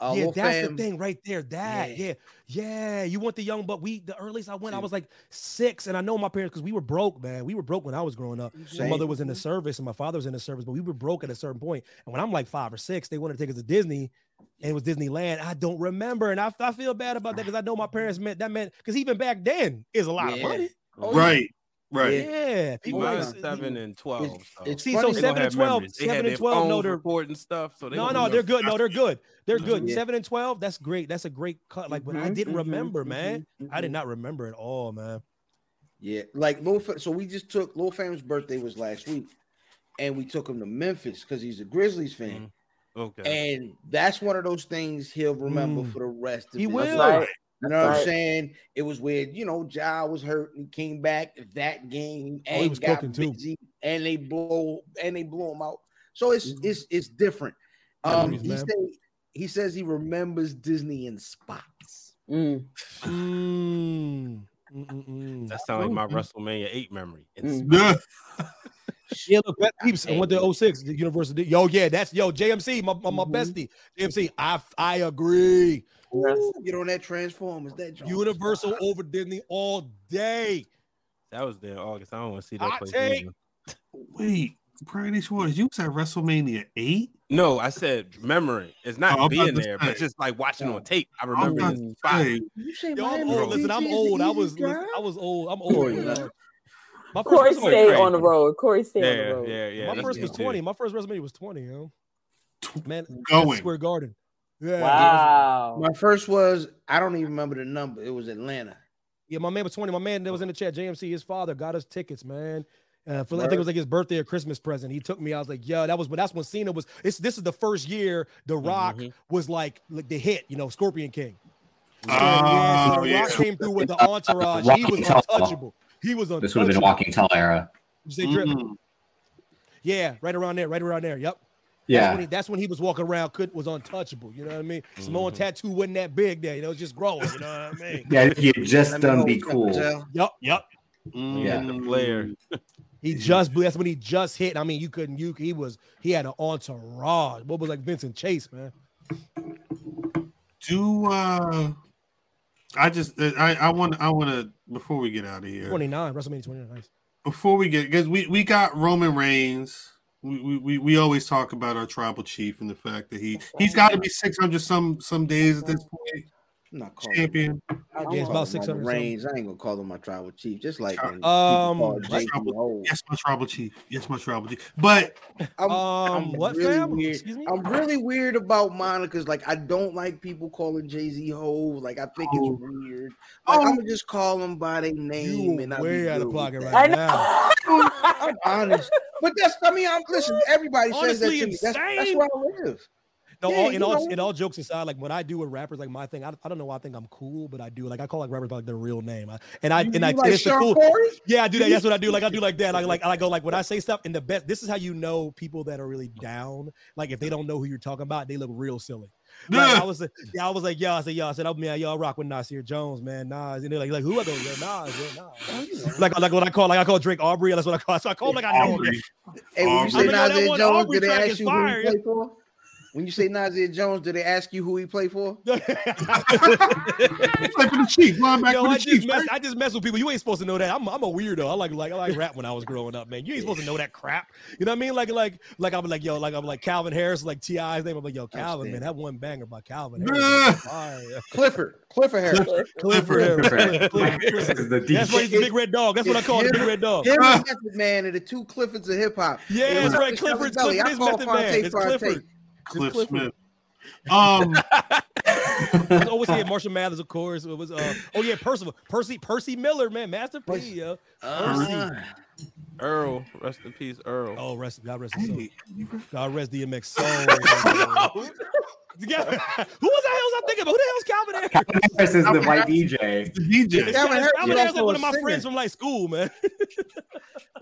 Uh, yeah, Lil that's Fam- the thing right there. That, yeah. yeah, You want the young buck? We the earliest I went, I was like six, and I know my parents because we were broke, man. We were broke when I was growing up. My mother was in the service and my father was in the service, but we were broke at a certain point. And when I'm like five or six, they wanted to take us to Disney, and it was Disneyland. I don't remember, and I, I feel bad about that because I know my parents meant that meant because even back then is a lot Yeah. of money. Oh, yeah. Right, right. Yeah, people Mine like seven and twelve. It's- so it's See, so they they seven gonna and 12, memories. Seven and their 12, no, phones they're recording stuff. So they no, no, they're good. No, they're good. They're good. Yeah. Seven and twelve, that's great. That's a great cut. Like, but I Mhm, didn't mhm, remember, mhm, man. I did mhm. not remember at all, man. Yeah, like Lil Fam, so we just took Lil Fam's birthday was last week, and we took him to Memphis because he's a Grizzlies fan, Okay. and that's one of those things he'll remember Mm. for the rest of He his will. life. Right. You know what I'm saying? It was where you know Ja was hurt and came back that game Oh, he and was got cooking, too. busy, and they blow and they blew him out. So it's it's it's different. Um, he say, he says he remembers Disney in spots. Mm. Mm. That sounds like my WrestleMania eight memory. It's Yeah. Yeah, look, that peeps. I went to 06, the University. Yo, yeah, that's yo, JMC, my, my, my Mhm. bestie. JMC, I I agree. Ooh, get on that Transformers. That joint. Universal over Disney all day. that was there August. I don't want to see that Hot place. take. either. Wait, Brian H. Waters, you was at WrestleMania eight? No, I said memory. It's not Oh, being there, say. but just like watching Oh. on tape. I remember this to spot. say, You say Yo, I'm old. Listen, I'm old. I was listen. I was old. I'm old. man. man. My first Corey WrestleMania- stay crazy. on the road. Corey stay on the road. yeah, yeah. my first was me too. 20. My first WrestleMania was 20, yo. Man, Going. Square Garden. Yeah. Wow. My first was I don't even remember the number. It was Atlanta. Yeah, my man was 20. My man that was in the chat, JMC, his father got us tickets, man. Uh, for, I think it was like his birthday or Christmas present. He took me. I was like, "Yo, that was." But that's when Cena was. It's this is the first year The Rock Mhm. was like like the hit. You know, Scorpion King. Oh, yeah, so The yeah. Rock came through with the entourage. He was untouchable. He was untouchable. This would have been walking tall era. You say drip? Mm. Yeah, right around there, right around there. Yep. That's Yeah. when he, that's when he was walking around, could was untouchable. You know what I mean? Samoan Mhm. tattoo wasn't that big there. You know, it was just growing. You know what I mean? Yeah, you just Let me done be cool. Giselle. Yep. Yep. Mm. Yeah. The Flair. He just blew. That's when he just hit. I mean, you couldn't. You he was. He had an entourage. What was like Vincent Chase, man? Do uh I just I I want I want to before we get out of here. Twenty nine. WrestleMania twenty nine. Nice. Before we get because we we got Roman Reigns. We, we, we, we always talk about our tribal chief and the fact that he he's got to be 600 some some days at this point I'm not calling champion I Yeah, it's about call him 600 Roman Reigns. I ain't gonna call him my tribal chief. Just like Um, call what JP tribal- yes my tribal chief yes my tribal chief but I'm, Um, I'm what really fam? weird. Excuse me. I'm really weird about Monica's. Like, I don't like people calling Jay Z Ho. Like, I think Oh. it's weird. Like, Oh. I'm gonna just call them by their name. You and I'll way out of pocket right I now. know. I'm honest, but that's. I mean, I'm listen. Everybody says that to me. That's, that's insane. where I live. No, Yeah, all, in all, in all jokes aside, like when I do with rappers, like my thing, I, I don't know why I think I'm cool, but I do. Like I call like rappers by like their real name, I, and I You, and I you like it's the Sean cool. Corey? Yeah, I do that. That's what I do. Like I do like that. Like like I go like when I say stuff in the best. This is how you know people that are really down. Like if they don't know who you're talking about, they look real silly. Like, I was, yeah, I was like, yeah, I said, yeah, I said, oh man, y'all rock with Nasir Jones, man, Nas, and they're like, like who are those? Yeah, Nas, yeah, Nas. Oh, you know. Like, like what I call, like I call Drake Aubrey. That's what I call. So I call him like I know him. Aubrey. Hey, when you Aubrey. say I that one Jones, Aubrey did they track ask is you fire. who he play for? When you say Nasir Jones, do they ask you who he played for? Play for the chief linebacker Yo, for I the just chief mess, right? I just mess with people. You ain't supposed to know that. I'm, I'm a weirdo. I like like I like rap when I was growing up, man. You ain't supposed to know that crap. You know what I mean? Like like like I'm like yo, like I'm like Calvin Harris, like T.I.'s name. I'm like yo, Calvin, man, that one banger by Calvin Harris. Bruh. Clifford. Clifford Harris. Clifford Harris. Clifford. Clifford This Harris. is the That's why he's the big red dog. That's what I call him, the big red dog. Him and Method Man are the two Cliffords of hip hop. Yeah, that's right. up to Clifford, Clifford I is call Method Man. It's Clifford. Cliff Clifford. Smith um I was always saying Marshall Mathers, of course. It was uh oh yeah, Percival, Percy, Percy Miller, man, Master P, yeah. Percy. Earl, rest in peace, Earl. Oh, rest God rest his soul. God rest DMX soul. Yeah. Who was the hell was I thinking about? Who the hell's Calvin Harris? Calvin Harris is the white DJ. The DJ. Calvin Harris, Harris is Harris is one of my singer. friends from like school, man.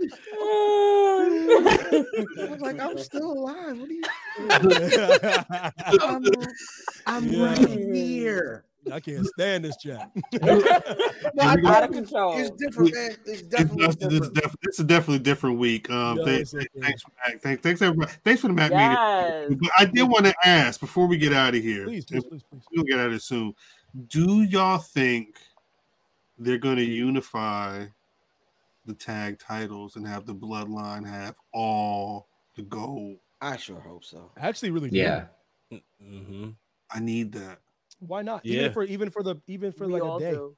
I was like, I'm still alive. What are you? I'm, I'm Yeah. right here. I can't stand this chat. No, I- Out of control. It's different, man. It's It's, definitely it's, it's, different. def- it's a definitely different week. Um, No, thanks, thanks, Mack. Thanks, thanks, everybody. Thanks for the Mac meeting. But I did want to ask before we get out of here. Please, please, please, please. We'll get out of it soon. Do y'all think they're going to unify the tag titles and have the bloodline have all the gold? I sure hope so. I actually really do. Yeah. Mm-hmm. I need that. Why not? Yeah. Even for even for the even for We like a day. do.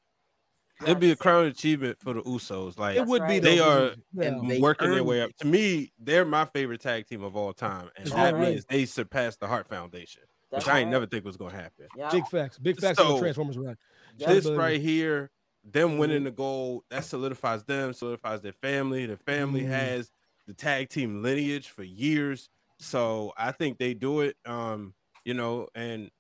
It'd be a Yes. crown achievement for the Usos. Like It would be right. They are- yeah. and they working their way up. To me, they're my favorite tag team of all time, and that right. means they surpassed the Hart Foundation, That's which I ain't right. never think was gonna happen. Yeah. big facts. Big facts on the So, Transformers run. This right here, them winning the gold, that solidifies them, solidifies their family. Their family Mhm. has the tag team lineage for years. So I think they do it. Um, you know, and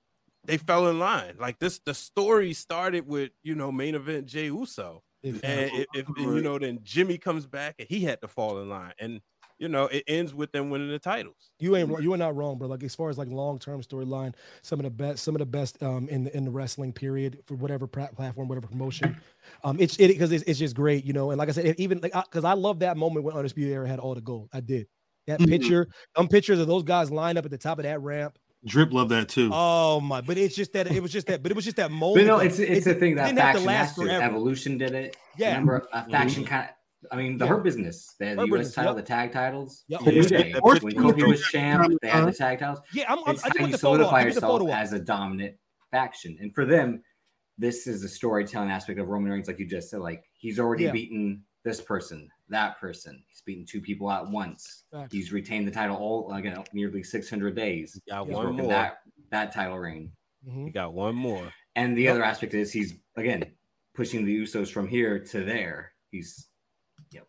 they fell in line. Like this, the story started with you know main event Jay Uso, Big and if, if and, you know then Jimmy comes back and he had to fall in line, and you know it ends with them winning the titles. You ain't you are not wrong, bro. Like as far as like long term storyline, some of the best, some of the best um in the in the wrestling period for whatever platform, whatever promotion. Um, it's it because it's, it's just great, you know. And like I said, even like because I love that moment when Undisputed Era had all the gold. I did that Mhm. picture, some pictures of those guys lined up at the top of that ramp. Drip love that too. Oh my! But it's just that it was just that, but it was just that But moment. no, it's it's it a thing that didn't have to faction last has to. Evolution did it. Yeah. Remember uh, mm-hmm. a faction kind of I mean the Yeah. Hurt business. They had the Hurt US business, title, yep. the tag titles. Yep. New Yeah. Day. When Kofi was champ, they had the tag titles. Yeah, I'm, I'm, It's I just how put you the solidify Give yourself as a dominant faction. And for them, this is the storytelling aspect of Roman Reigns, like you just said. Like he's already Yeah. beaten this person, that person. He's beaten two people at once. Facts. He's retained the title all again nearly 600 days. Got He's one broken more. that that title reign. Mhm. You got one more. And the Yep. other aspect is he's again pushing the Usos from here to there. He's yep.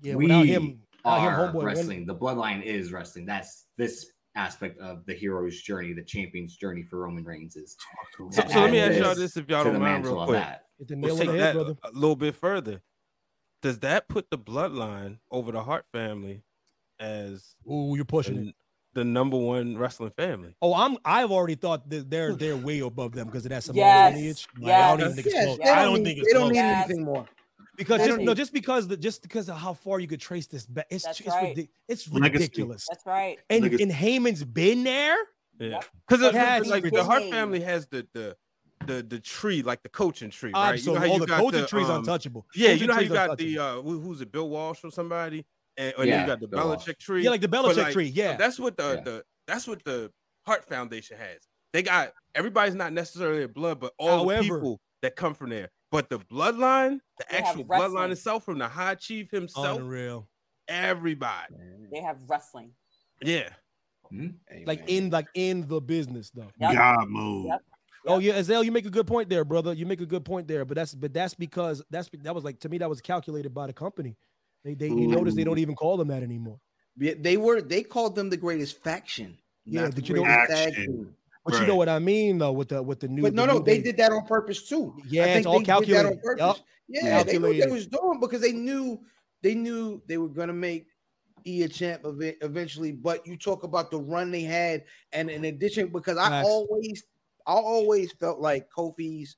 Yeah, we without him, without him, are homeboy win- wrestling. The bloodline is wrestling. That's this aspect of the hero's journey, the champion's journey for Roman Reigns is. So, to so let me ask y'all this if y'all don't the mind real quick. that. Hit the We'll take the head, that brother. a little bit further. Does that put the bloodline over the Hart family as Ooh, you're pushing it. the, the number one wrestling family? Oh, I'm. I've already thought that they're they're way above them because of that Samoan Yes, lineage. Like, I don't even think it's Yes, close. they I don't don't need, think it's they don't close. need Yes. anything more. because They just, no, just because the just because of how far you could trace this back, it's That's it's, right. ridic- it's ridiculous. That's right. And Legacy. and Heyman's been there. Yeah, because That's like the Hart family has the the the the tree, like the coaching tree, right? Absolutely. You know how oh, you the got coaching the, tree's um, untouchable. Yeah, Coaching you know how you got the uh, who, who's it, Bill Walsh or somebody, and, and then Yeah, you got the Bill Walsh. Belichick tree. yeah, like the But, Belichick like, tree. Yeah, that's what the, Yeah. the that's what the Hart Foundation has. They got everybody's not necessarily a blood, but all the people that come from there. But the bloodline, the They actual bloodline itself, from the High Chief himself, unreal. everybody. They have wrestling. Yeah, Like in like in the business though. Yep. God mode. Yep. Oh yeah, Azale, you make a good point there, brother. You make a good point there, but that's but that's because that's that was like to me that was calculated by the company. They they you notice they don't even call them that anymore. Yeah, They were they called them the greatest faction. Yeah, not did you know- greatest tag Action. But you know what I mean though with the with the new. But no, the no, they day- did that on purpose too. Yeah, I it's all they did that on calculated. purpose. Yup. Yeah, they knew what they was doing because they knew they knew they were gonna make E a champ of it eventually. But you talk about the run they had, and in addition, because I Facts. always I always felt like Kofi's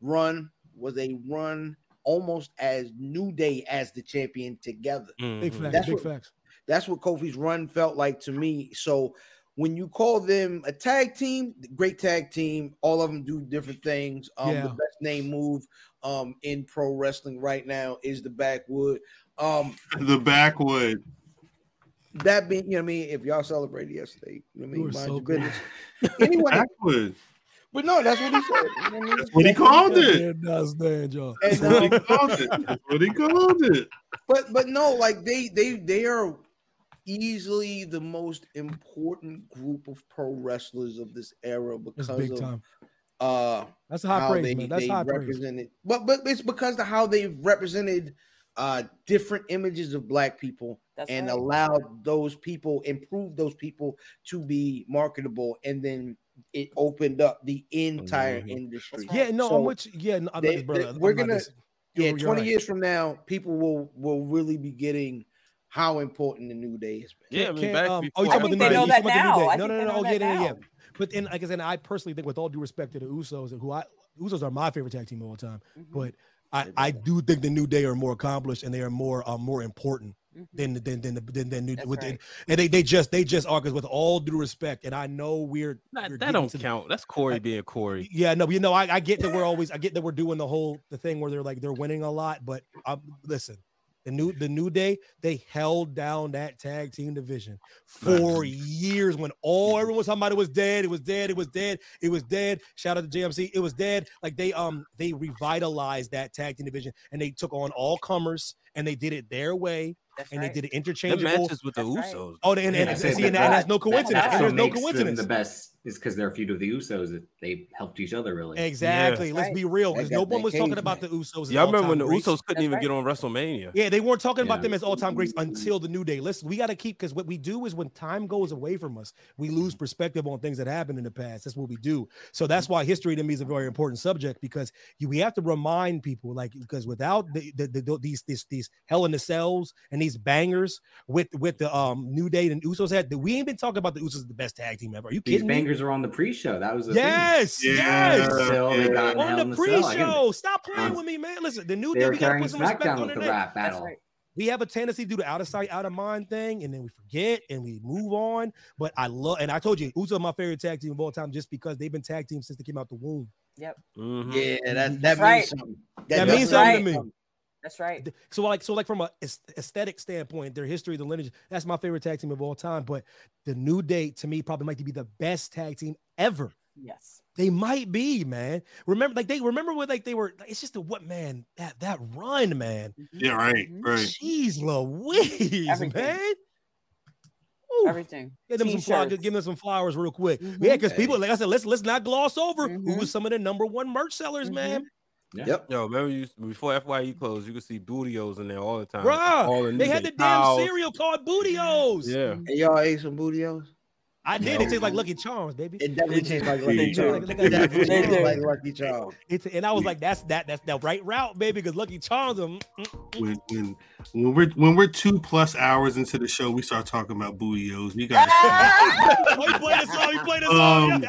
run was a run almost as New Day as the champion together. Big Mhm. facts. That's Big what- facts. That's what Kofi's run felt like to me. So when you call them a tag team, great tag team, all of them do different things. Um, Yeah. the best name move um in pro wrestling right now is the backwood. Um, The backwood. that being, you know what I mean, if y'all celebrated yesterday, you know what I mean, mind so your cool. business. Anyway, Backwood. But no, that's what he said. You know what I mean? That's what he called it. Yeah, understand, That's what he called it. That's what he called it. but but no, like they they they are easily the most important group of pro wrestlers of this era It's because big of time. uh That's high how praise, they, man. That's they high praise. represented but but it's because of how they've represented uh different images of black people That's and right. allowed those people improve those people to be marketable and then it opened up the entire Mhm. industry Yeah, no, So I'm with you. Yeah, no, I'm they- not, brother. they- I'm we're not gonna- dis- yeah you're- you're 20 right. years from now people will will really be getting how important the new day is Yeah, I mean, Can't, back um, before, oh, you I talking about the new day? You that talking about the new day? No, no, no, no. Oh, yeah, yeah, yeah. But and like I said, I personally think, with all due respect to the Usos, and who I Usos are my favorite tag team of all time, Mhm. but I, I do think the New Day are more accomplished and they are more um, more important Mhm. than than than than, than New That's with right. and they they just they just are because with all due respect, and I know we're, Nah, we're that don't to the- count. That's Corey being Corey. yeah, no, you know, I, I get that we're always, I get that we're doing the whole the thing where they're like they're winning a lot, but um, listen, the new the new day they held down that tag team division for years when all everyone was talking about it was dead, it was dead, it was dead, it was dead. Shout out to JMC, it was dead. Like they um they revitalized that tag team division and they took on all comers and they did it their way That's and right. they did it The interchangeable. matches with the That's right. Usos. Oh, and, and, Yeah, I and, see, that and, and that's no coincidence. that's And there's no makes them coincidence. the best is because they're a feud of the Usos. That they helped each other really. Exactly. Let's Right. be real, because no one was talking cage about the Usos. as Y'all remember when the all-time. Usos couldn't That's even right. get on WrestleMania? Yeah, they weren't talking about them as all-time greats mm-hmm. until the new day. Listen, we got to keep because what we do is when time goes away from us, we lose mm-hmm. perspective on things that happened in the past. That's what we do. So that's why history to me is a very important subject because you, we have to remind people, like because without the, the, the, these these these hell in the cells and these bangers with with the um new day and Usos had, we ain't been talking about the Usos as the best tag team ever. Are you These kidding me? bangers were on the pre-show. That was the Yes, Yeah. yes. thing. Still, they Hell On the the Cell. I get it. pre-show, stop playing Um, with me, man. Listen, the new They day were we gotta carrying put some respect on with their the name. rap That's battle. right. we have a tendency to do the out of sight, out of mind thing, and then we forget and we move on. But I love, and I told you, Uso are my favorite tag team of all time, just because they've been tag team since they came out the womb. Mhm. yeah that that means right. something That does means something right. to me. That's right. So like, so like from a aesthetic standpoint, their history, the lineage, that's my favorite tag team of all time. But the New Day, to me, probably might be the best tag team ever. Yes. They might be, man. Remember, like they remember what like they were. It's just the what, man. That that run, man. Yeah, right, Mhm. right. Jeez, Louise, Everything. man. Ooh. Everything. Give them some flowers. Give them some flowers real quick. Mhm. Yeah, because people, like I said, let's let's not gloss over who Mhm. was some of the number one merch sellers, Mhm. man. Yeah. Yep. Yo, remember you before FYE closed, you could see Booty-O's in there all the time. Bruh, all They had Day the damn cereal called Booty-O's. Yeah. Hey, y'all ate some Booty-O's I did. No. It tastes like Lucky Charms, baby. it definitely tastes like lucky charms They it definitely tastes like lucky charms It's, and I was like, that's that that's the right route, baby, because Lucky Charms. Are, mm, mm, mm. When when when we're when we're two plus hours into the show, we start talking about Booty-O's. We got oh, you play the song. You play the song. Um,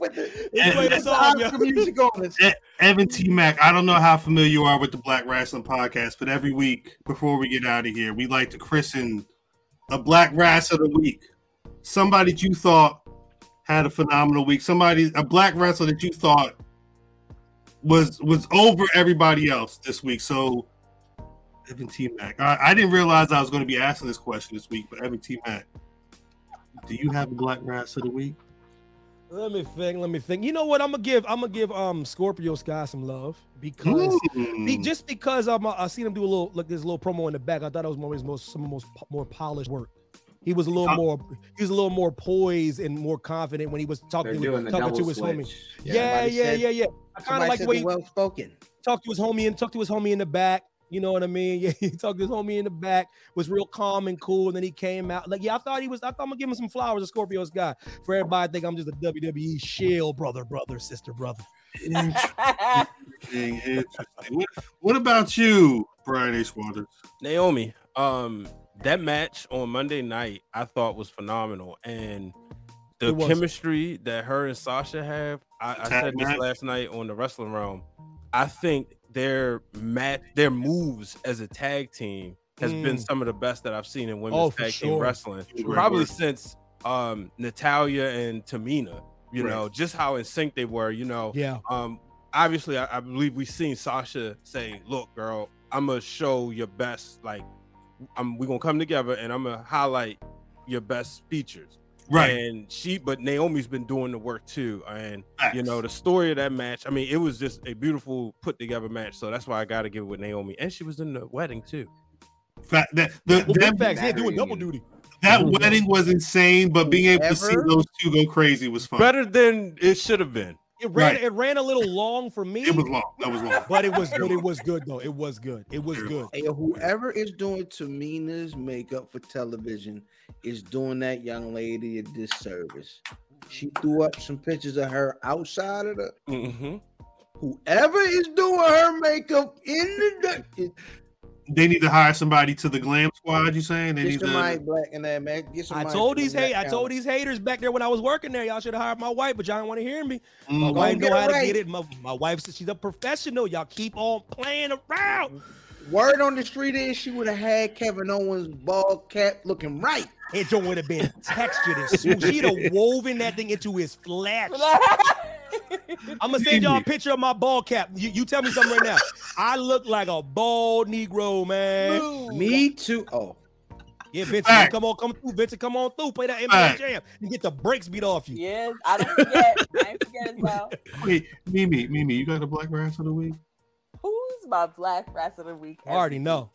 With the- you play the with the song, yo. Music on it. Evan T. Mack. I don't know how familiar you are with the Black Rasslin' Podcast, but every week before we get out of here, we like to christen a Black Wrestler of the Week. Somebody that you thought had a phenomenal week. Somebody, a Black wrestler that you thought was was over everybody else this week. So, Evan T. Mack. I, I didn't realize I was going to be asking this question this week, but Evan T. Mack, do you have a Black Wrestler of the Week? Let me think. Let me think. You know what? I'm gonna give. I'm gonna give um Scorpio Sky some love because Mm. be, just because I'm, I seen him do a little like this little promo in the back. I thought it was more his most some of his most more polished work. He was a little Uh, more. He was a little more poised and more confident when he was talking doing the talking to his homie. switch. Yeah, yeah, said- yeah, yeah. I kind of like the way he well spoken. talked to his homie and talked to his homie in the back. You know what I mean? Yeah, he talked to his homie in the back, was real calm and cool. And then he came out. Like, yeah, I thought he was, I thought I'm gonna give him some flowers, a Scorpio Sky. For everybody, I think I'm just a WWE shill brother, brother, sister, brother. Interesting, interesting. What, what about you, Brian H. Waters? Naomi, um, that match on Monday night I thought was phenomenal, and the chemistry that her and Sasha have. I, I Tag said this last night on the Wrestling Wrealm. I think their mat, their moves as a tag team has been Mm. some of the best that I've seen in women's Oh, for tag team wrestling, Great probably work. since um Natalya and Tamina. You Right. know, just how in sync they were. You know, Yeah. um obviously I, I believe we've seen Sasha say, look, girl, I'm gonna show your best, like I'm we're gonna come together and I'm gonna highlight your best features. Right. And she but Naomi's been doing the work too. And you know, the story of that match, I mean, it was just a beautiful put together match. So that's why I gotta give it with Naomi. And she was in the wedding too. Fa- that, the, Well, them- big facts. Yeah, doing double duty. That mm-hmm. wedding was insane, but being able to see those two go crazy was fun. Better than it should have been. It ran Right. it ran a little long for me. It was long. That was long. But it was but it was good though. It was good. It was good. Hey, whoever is doing Tamina's makeup for television is doing that young lady a disservice. She threw up some pictures of her outside of the. Mm-hmm. Whoever is doing her makeup in the. It, They need to hire somebody to the glam squad. You saying they get need to? somebody black in that man. Get I told these that hey, I county. told these haters back there when I was working there, y'all should have hired my wife, but y'all didn't want to hear me. My Mm. wife Don't know get how to get it. My, my wife said she's a professional. Y'all keep on playing around. Word on the street is she would have had Kevin Owens' bald cap looking right. It joint would have been textured and smooth. She'd have woven that thing into his flesh. I'm gonna send y'all a picture of my ball cap. You, you tell me something right now. I look like a bald Negro, man. Me too. Oh, Yeah, Vincent, Fact. come on, come through. Vincent, come on through. Play that NBA Fact. jam and get the brakes beat off you. Yes, I don't forget. I didn't forget as well. Wait, Mimi, Mimi, you got a black rass of the week? Who's my black rats of the week? I already know.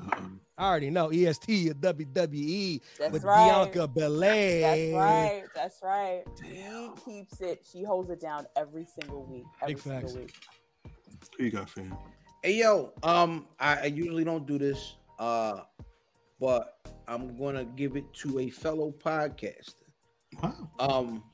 Uh-uh. I already know. E EST or WWE That's with right. Bianca Belair. That's right. That's right. She keeps it. She holds it down every single week. Every Big single facts. week. Who you got, fam? Hey yo, um, I, I usually don't do this, uh, but I'm gonna give it to a fellow podcaster. Wow. Um,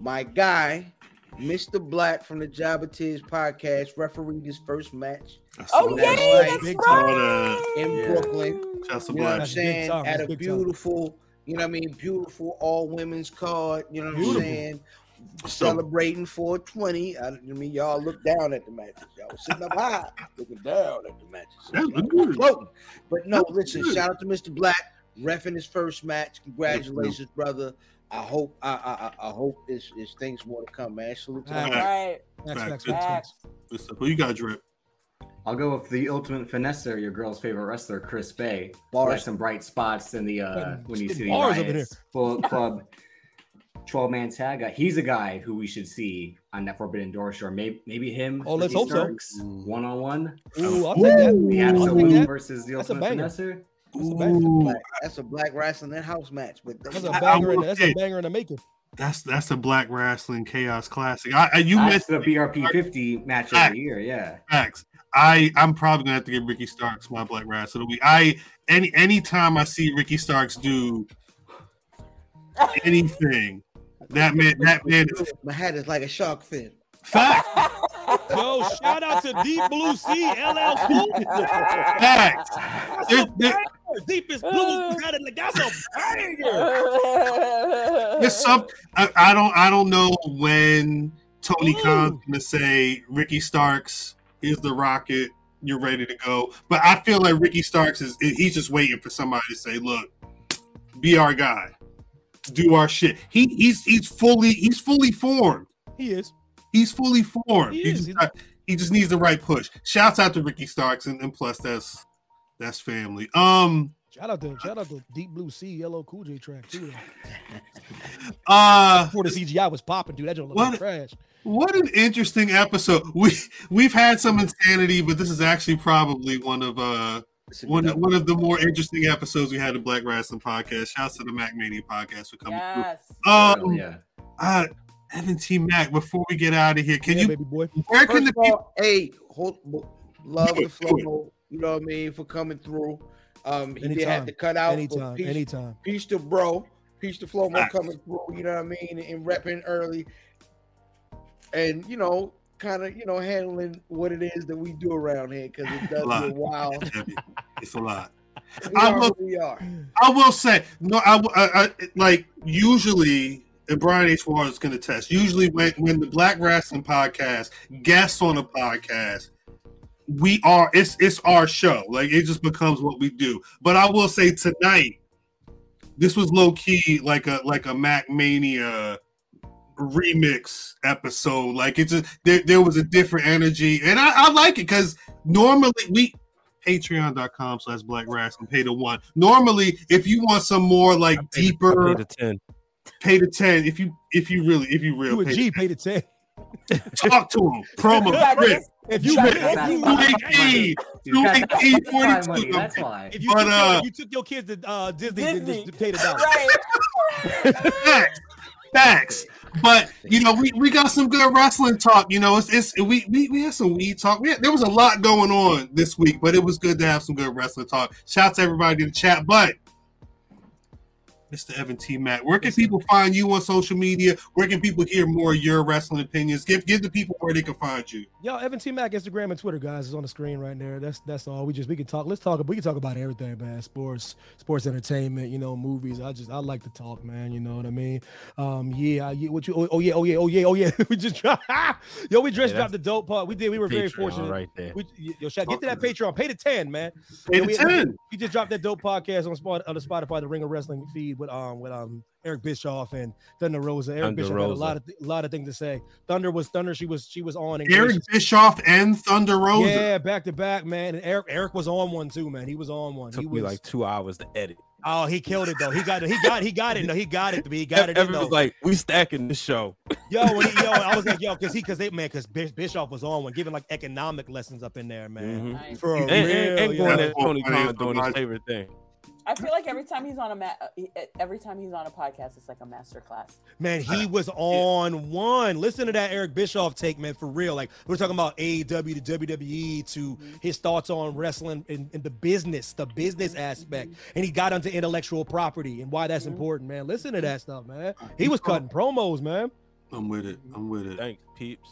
my guy, Mr. Black from the Jabba Tiz podcast, refereed his first match Oh saw yeah. That's that's right. in Yeah. Brooklyn. Shouts You know what I'm Black. That's big saying? time, At a big time. beautiful, you know what I mean, beautiful all women's card. You know what Beautiful. I'm saying? Celebrating 420. I, I mean, y'all look down at the matches. Y'all was sitting up high, looking down at the matches. That good. floating. But no, That listen, good. shout out to Mr. Black, refing his first match. Congratulations, brother. I hope I I, I I hope it's, it's things more to come, man. Salute to All the right. Good stuff. Who you got, Drip? I'll go with the ultimate finesser, your girl's favorite wrestler, Chris Bey. Bars. Like some bright spots in the uh Putting- when you see the bars over there. Alliance Bullet Club 12 man tag. He's a guy who we should see on that Forbidden Door show. Maybe maybe him. Oh, let's hope so. One on one. Ooh, I'll take that. The I'll take absolute that. versus the That's a ultimate banger. finesser. That's a. Ooh, Black. That's a black wrestling in house match. But That's a banger. in will That's say- a banger in the making. that's that's a black wrestling chaos classic. I, I you That's mentioned the BRP 50 match of the year. Yeah. facts. I I'm probably gonna have to give Ricky Starks my black rass of the week. I any anytime I see Ricky Starks do anything, that man that man is my hat is like a shark fin. fact Yo, shout out to Deep Blue Sea LLC. facts. There- there- Deepest blue uh. got it. That's a banger. There's some I, I don't I don't know when Tony Ooh. Khan's gonna say Ricky Starks is the rocket, you're ready to go. But I feel like Ricky Starks is he's just waiting for somebody to say, look, be our guy. Do our shit. He he's he's fully he's fully formed. He is. He's fully formed. He He, is. just, he just needs the right push. Shouts out to Ricky Starks and, and plus that's that's family. Um Shout out to shout out to Deep Blue Sea LL Cool J track too. uh Before the CGI was popping, dude, that joint looked What- like trash. What an interesting episode. We we've had some insanity, but this is actually probably one of uh one of, one of the more interesting episodes we had of Black Rasslin' Podcast. Shouts to the MackMania podcast for coming yes. through. Um, Oh, yeah. uh, Evan T. Mack. Before we get out of here, can yeah, you baby boy? where can the of people? hey, hold, love Do the it, do flow. You know what I mean for coming through. Um, he did Anytime, have to cut out. but Anytime, peace, anytime. peace to bro, peace to Flobo Facts. coming through. You know what I mean and repping early, and you know, kind of you know handling what it is that we do around here because it does Lot. get wild. It's a lot. We I will- who we are. I will say no. I, w- I- I- like usually, and Brian H. Ward is going to test. Usually, when when the Black Rasslin' Podcast guests on a podcast, we are it's it's our show. Like it just becomes what we do. But I will say tonight, this was low key like a like a MackMania remix episode. Like it just there, there was a different energy, and I, I like it because normally we patreon.com slash black wrestling pay to one normally if you want some more like deeper Pay the ten. pay to 10 if you if you really if you real You a pay G paid it ten. Talk to him. Promo. got Chris. this- If you you got make this- That's Two why. eight E. He's Two got eight that- E that's why forty money, two. That's why. if you, But, took, your, uh, if you took your kids to uh, Disney, to- Disney. to pay the dollar. Right. Facts. Facts. But you know, we, we got some good wrestling talk. You know, it's, it's we, we we had some weed talk. We had, there was a lot going on this week, but it was good to have some good wrestling talk. Shout out to everybody in the chat. But Mr. Evan T. Mack, where can people find you on social media? Where can people hear more of your wrestling opinions? Give give the people where they can find you. Yo, Evan T Mack, Instagram and Twitter, guys, is on the screen right there. That's that's all. We just we can talk. Let's talk. We can talk about everything, man. Sports, sports entertainment. You know, movies. I just I like to talk, man. You know what I mean? Um, yeah. I- yeah what you? Oh, oh yeah. Oh yeah. Oh yeah. Oh yeah. we just dropped. yo, we just Yeah, dropped the dope part. We did. We were very fortunate. right there. We, yo, shout, get to that Patreon. Pay the ten, man. Pay Yo, the we, 10. We just dropped that dope podcast on Spot on the Spotify, the Ringer Wrestling feed with um with um Eric Bischoff and Thunder Rosa. Eric Thunder Bischoff had a lot of th- a lot of things to say. Thunder was Thunder. She was she was on. And Eric gracious. Bischoff and Thunder Rosa. Yeah, back to back, man. And Eric Eric was on one too, man. He was on one. Took he me was like two hours to edit. oh, he killed it though. He got it. He got he got it. No, he got it. He got it. in, Evan though. was like, "We stacking the show." yo, when he, yo, I was like, yo, because he because they man, because Bischoff was on one, giving like economic lessons up in there, man. Mhm. For And, real, and, and yo. going at Tony Khan doing his favorite thing. I feel like every time he's on a ma- uh, he- every time he's on a podcast, it's like a master class. Man, he was on one. Listen to that Eric Bischoff take, man, for real. Like we're talking about AEW to WWE to mm-hmm. his thoughts on wrestling and, and the business, the business mm-hmm. aspect, and he got onto intellectual property and why that's mm-hmm. important, man. Listen to that stuff, man. He was cutting promos, man. I'm with it. I'm with it. Thanks, peeps.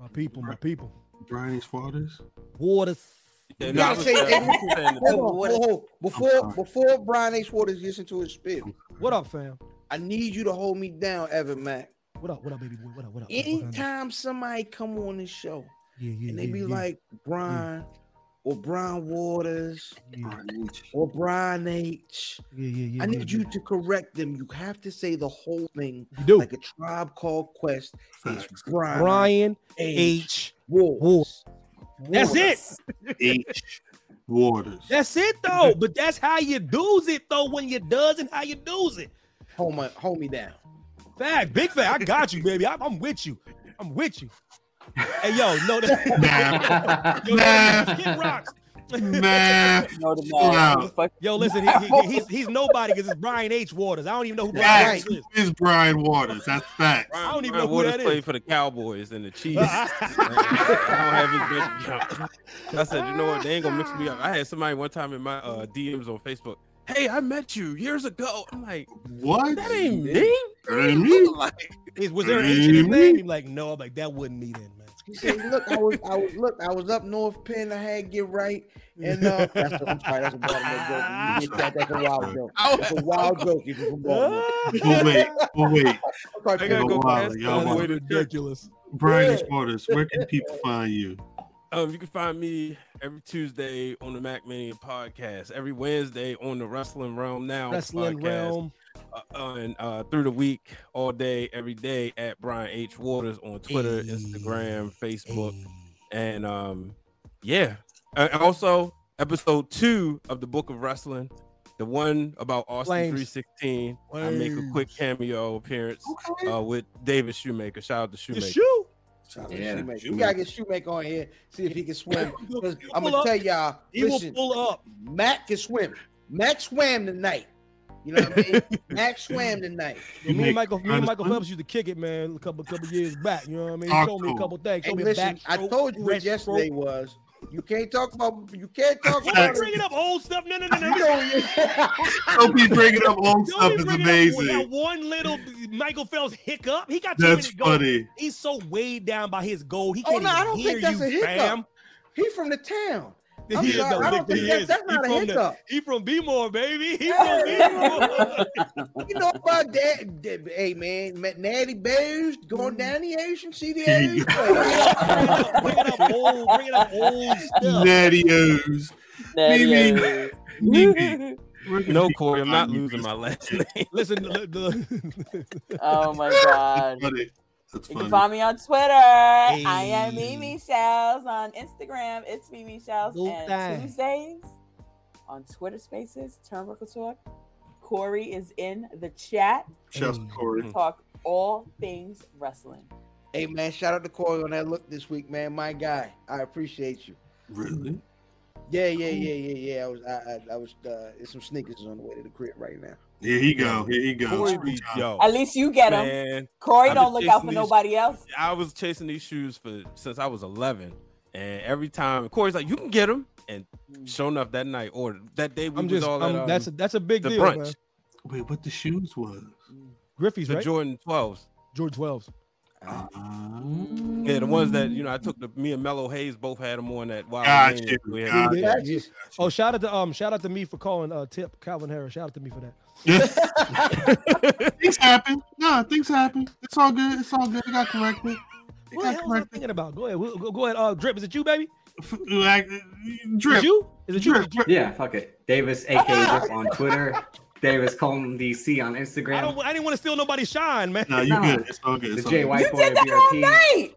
My people, my people. Brian H. Waters. Waters. Yeah, You gotta say, hold on, hold. Before before Brian H. Waters gets into his spiel, What up, fam? I need you to hold me down, Evan Mack. What up? What up, baby boy? What up? What up? What up, what up? Anytime somebody come on this show Yeah, yeah, and they yeah, be yeah. like Brian or Brian Waters yeah, or Brian H. yeah, yeah, yeah, I need yeah, you to correct them. You have to say the whole thing You do. like a tribe called Quest. It's Brian, Brian H. H. Waters. That's it. H. Waters. That's it though. But that's how you do's it though. When you does and how you do's it. Hold my hold me down. Fact, big fact. I got you, baby. I'm, I'm with you. I'm with you. Hey, yo, no, that, Nah. yo, Nah. Kid Rocks. Nah. No, the Chill man. Yo, listen, he, he- he's he's nobody because it's Brian H. Waters. I don't even know who Brian Facts. H. is. Is Brian Waters. That's facts. I don't even Brian know who Waters that is. played for the Cowboys and the Chiefs. I don't have his bank account. I said, you know what? They ain't gonna mix me up. I had somebody one time in my uh, DMs on Facebook. Hey, I met you years ago. I'm like, What? that ain't me. That ain't me. Like, was there an H in his name? He's like, no. I'm like, that wasn't me then, man. He said, "Look, I was, I was, look, I was up North Penn. I had to get right, and uh, that's a, I'm sorry, that's a Baltimore joke. You get that, that's a wild joke. That's a wild joke. If you're from Baltimore. But wait, but wait. I'm sorry, I gotta go wow, y'all all way want- to church. Ridiculous. Brian H. Waters. Where can people find you? Um, you can find me every Tuesday on the MackMania podcast, every Wednesday on the Wrestling Wrealm Now Wrestling podcast, realm. Uh, and uh, through the week, all day, every day at Brian H Waters on Twitter, Instagram, Facebook, and um, yeah. Uh, and also, episode two of the Book of Wrestling, the one about Austin Flames. three sixteen. I make a quick cameo appearance uh, with David Shoemaker. Shout out to The Shoemaker. shoe. Shout out to Yeah. Shoemaker. We gotta get Shoemaker on here, see if he can swim. I'm gonna up. tell y'all, He will pull up. Matt can swim. Matt swam tonight. You know what I mean? Matt swam tonight. You me and Michael, me and Michael? Phelps used to kick it, man, a couple couple years back. You know what I mean? He Talk told me a couple things. Hey, listen, I backstroke, told you what breaststroke. yesterday was. You can't talk about. You can't talk Don't about. be bringing up old stuff. No, no, no, no. You know, Don't be bringing up old stuff. be It's bringing up that one little Michael Phelps hiccup. He got too That's many goals. funny. He's so weighed down by his goal. He Oh, can't no, I even don't hear think that's you, a hiccup. fam. he from the town. I'm He is, sorry, though, I don't think he that's- is. that's He not a from the- hiccup. He from B-more, baby. He from B-more. You know about that? that- Hey man, met Natty Bears going mm-hmm. down the ocean, see the Here A's you up old, bringing up old stuff. Natty O's. Mimi. Mimi. Where can No, Corey, I'm not losing my last name. Listen, the, the, Oh my god. That's You funny. can find me on Twitter. I am Mimi Shells on Instagram. It's Mimi Shells. Little And thing. Tuesdays on Twitter Spaces, Turnbuckle Talk. Corey is in the chat. Shouts to Corey. Talk all things wrestling. Hey man, shout out to Corey on that look this week, man. My guy, I appreciate you. Really? Yeah, yeah, yeah, yeah, yeah. I was, I, I, I was. Uh, there's some sneakers on the way to the crib right now. Here he go. Here he goes. Corey yo, At least you get them. man, Corey I've don't look out for these- nobody else. I was chasing these shoes for since I was 11, and every time Corey's like, "You can get them," and sure enough, that night or that day we I'm was just. all I'm- at um, that's a, that's a big the deal, brunch. man. Wait, what the shoes was? Griffey's the right. Jordan 12s. Jordan 12s. Yeah, the ones that you know, I took the me and Mellow Hayes both had them on that wild. Gotcha, Game we had. gotcha. Gotcha. Oh, shout out to um, shout out to me for calling uh Tip Calvin Harris. Shout out to me for that. things happen. No, things happen. It's all good. It's all good. It got corrected. It What the got hell corrected. thinking about? Go ahead, We'll- go, go ahead. Uh, drip. Is it you, baby? F- Like, Is drip. it you? Is it you? Drip, drip. Yeah, fuck it. Davis, aka Drip on Twitter. Davis Colton DC on I Instagram. don't. I didn't want to steal nobody's shine, man. No, you Nah. good. It's all good. The It's all J good. White You Boy did that all BRP. night.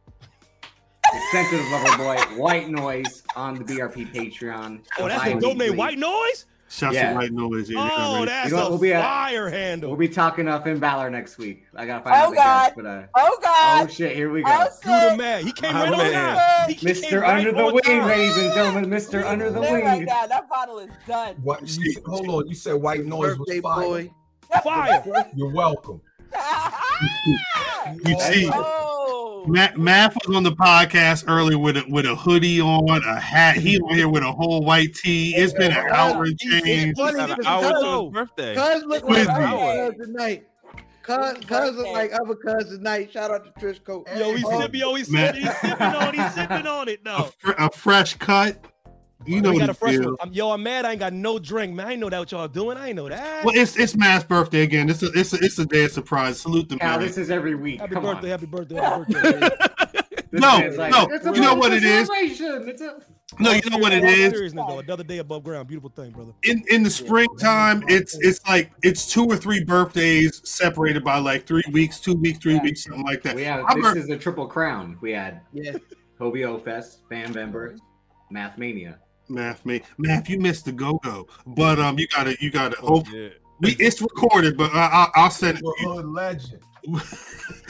Extensive Lover Boy, White Noise on the BRP Patreon. Oh, that's a dope name. White noise. Shouts Yeah. to white noise. Yeah, Oh, yeah, that's You know what, a we'll be at- fire handle. We'll be talking uh, Finn Balor next week. I gotta find Oh, out God. guest, but uh, Oh God! oh shit, here we go. Oh, Do the man. He came My right on man. time. He- he Mr. right Under the on Wing, time. ladies and gentlemen. Mr. Under the Stay right Wing. now. That bottle is done. What? You, hold on. You said white noise Birthday was fire. boy. Fire. You're welcome. You see, Oh. Ma- Math was on the podcast earlier with a with a hoodie on, a hat. He mhm. on here with a whole white tee. It's been an hour and change. Funny Got an because hour to his birthday. Cuz look like other cuz tonight. Cuz, cuz look like other cuz tonight. Shout out to Trish Coat. Yo, he's Oh, sipping. Yo, he's Man. sipping. He's sipping on. He's sipping on it A, fr- a fresh cut. You know we what got a fresh one. I'm, yo, I'm mad. I ain't got no drink, man. I know that what y'all doing. I ain't know that. Well, it's it's Matt's birthday again. It's a it's a, it's a day of surprise. Salute the Now man. this is every week. happy Come birthday. on. Happy birthday. Happy birthday. This No, man's like, no, it's a you know what it birthday is? celebration. It's a No, you know what it All is. seriousness, though, another day above ground. Beautiful thing, brother. in in the springtime, it's it's like it's two or three birthdays separated by like three weeks, two weeks, three Yeah. weeks, something like that. we have this a- is the triple crown. We had Yeah. Hobie Fest, Fan Vember, Mathmania. Math, me, math. You missed the go go, but um, you gotta you gotta. Oh, Hope yeah. we, it's recorded, but I, I, I'll send it. to Neighborhood legend. you.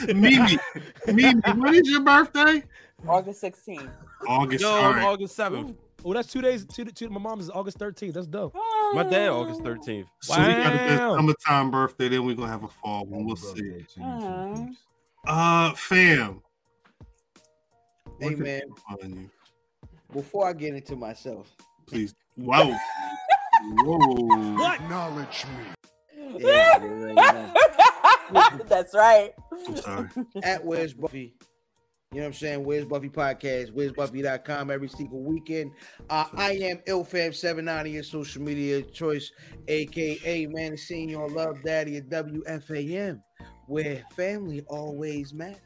Mimi, Mimi, when is your birthday? August 16th. August. Yo, all right. August 7th. Oh, that's two days. Two, two, my mom's is August 13th. That's dope. My dad, August 13th. So we got a good Wow. summertime birthday, then we're gonna have a fall one. We'll see. Birthday to you, Aw. too, Uh, fam. Hey where man, people find you? Before I get into myself, Please. Whoa. Whoa. What? Acknowledge me. yeah, right, That's right. I'm sorry. at Where's Buffy. You know what I'm saying? Where's Buffy podcast? Where's Buffy.com every single weekend. Uh, I am IlFam79 on your social media choice, aka man, seeing your love daddy at WFAM, where family always matters.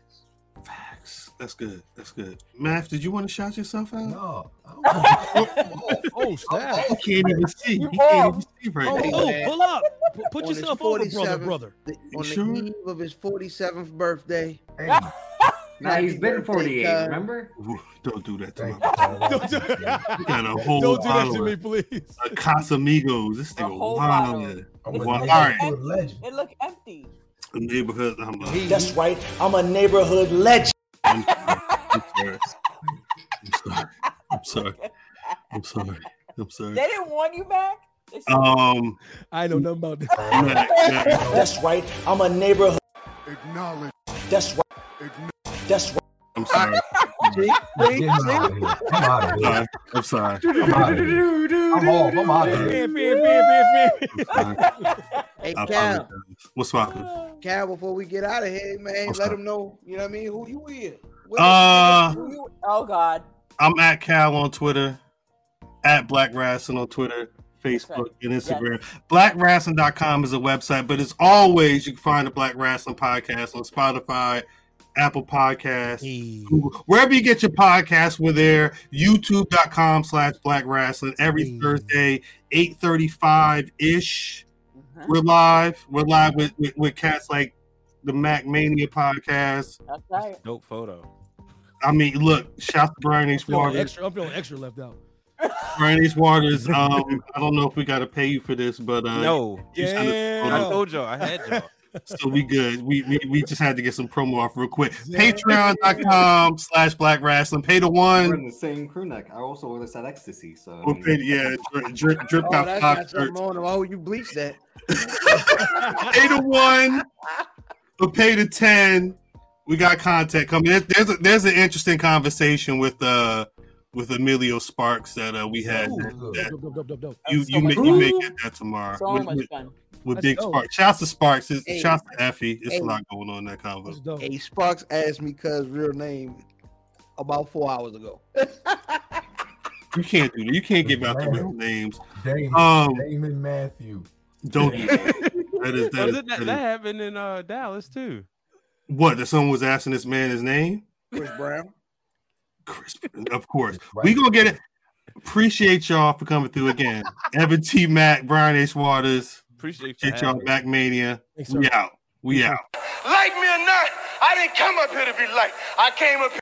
Facts. That's good. That's good. Math, did you want to shout yourself out? No. I don't- oh, oh, oh, oh, snap. He can't even see. You He can't even see right Oh, now. Oh, pull up. P- Put On yourself over, brother, brother. The, You on sure? the eve of his 47th birthday. Now Nah, he's Happy been 48. cuz. Remember? Don't do that to me. Don't do, You got a whole don't do that to me, of- please. of Casamigos. This A nigga whole wild. bottle. I'm It's a Well, like- all right. It look empty. The neighborhood. I'm, like, That's right. I'm a neighborhood legend. I'm, I'm sorry. I'm sorry. I'm sorry. I'm sorry. I'm sorry. They didn't want you back. They said- Um, I know about this. Matt, Matt, That's right. I'm a neighborhood. Acknowledge. That's right. Acknowledge. That's right. I'm sorry. See? I'm See? getting out of here. I'm out of here. I'm sorry. I'm out of here. I'm off. I'm out of here. Hey, I Cal. What's poppin'? Cal, before we get out of here, man, What's let them know, you know what I mean, who you is. What- Uh, who you- oh God. I'm at Cal on Twitter, at Black Rasslin on Twitter, Facebook, and Instagram. BlackWrestling.com is a website, but as always, you can find the Black Rasslin' Podcast on Spotify, Apple Podcasts, Hey. Google, wherever you get your podcasts. We're there. YouTube.com slash Black Rasslin every Hey. Thursday, 8:35 ish. Mhm. We're live. We're live with, with with cats like the MackMania podcast. That's right. Dope photo. I mean, look, shout to Brian H. Waters. extra, I'm feeling extra left out. Brian H. Waters. Um, I don't know if we got to pay you for this, but uh, No. you sent us a Yeah. I told y'all. I had y'all. So we good. We, we we just had to get some promo off real quick. Patreon.com slash black rasslin. Pay the We're in one. the same crew neck. I also wear this at ecstasy. So I Or mean, pay, yeah, drip, drip, drip Oh, out that's pop got something shirts. Oh, you bleached that. Pay the one. Or pay the ten. We got content coming. There's a, there's an interesting conversation with uh with Emilio Sparks that uh, we had. Ooh, that- that dope, dope, dope, dope, dope. you so you you may fun. get that tomorrow. So much fun. With That's Big dope. Sparks. Shouts to Sparks. It's, Hey. Shouts to Effie. It's Hey. a lot going on in that convo. That's dope. Hey, Sparks asked me cuz real name about four hours ago. You can't do that. You can't give out the real names. Damon, Um, Damon Matthew. Don't do that. That is that Oh, that, that that is happened in uh, Dallas too. what that someone was asking this man his name. Chris Brown. Chris, of course. We gonna get it. Appreciate y'all for coming through again. Evan T. Mack, Brian H. Waters. Appreciate you Get y'all me. back mania. Thanks, We out. We out. Like me or not, I didn't come up here to be liked. I came up here.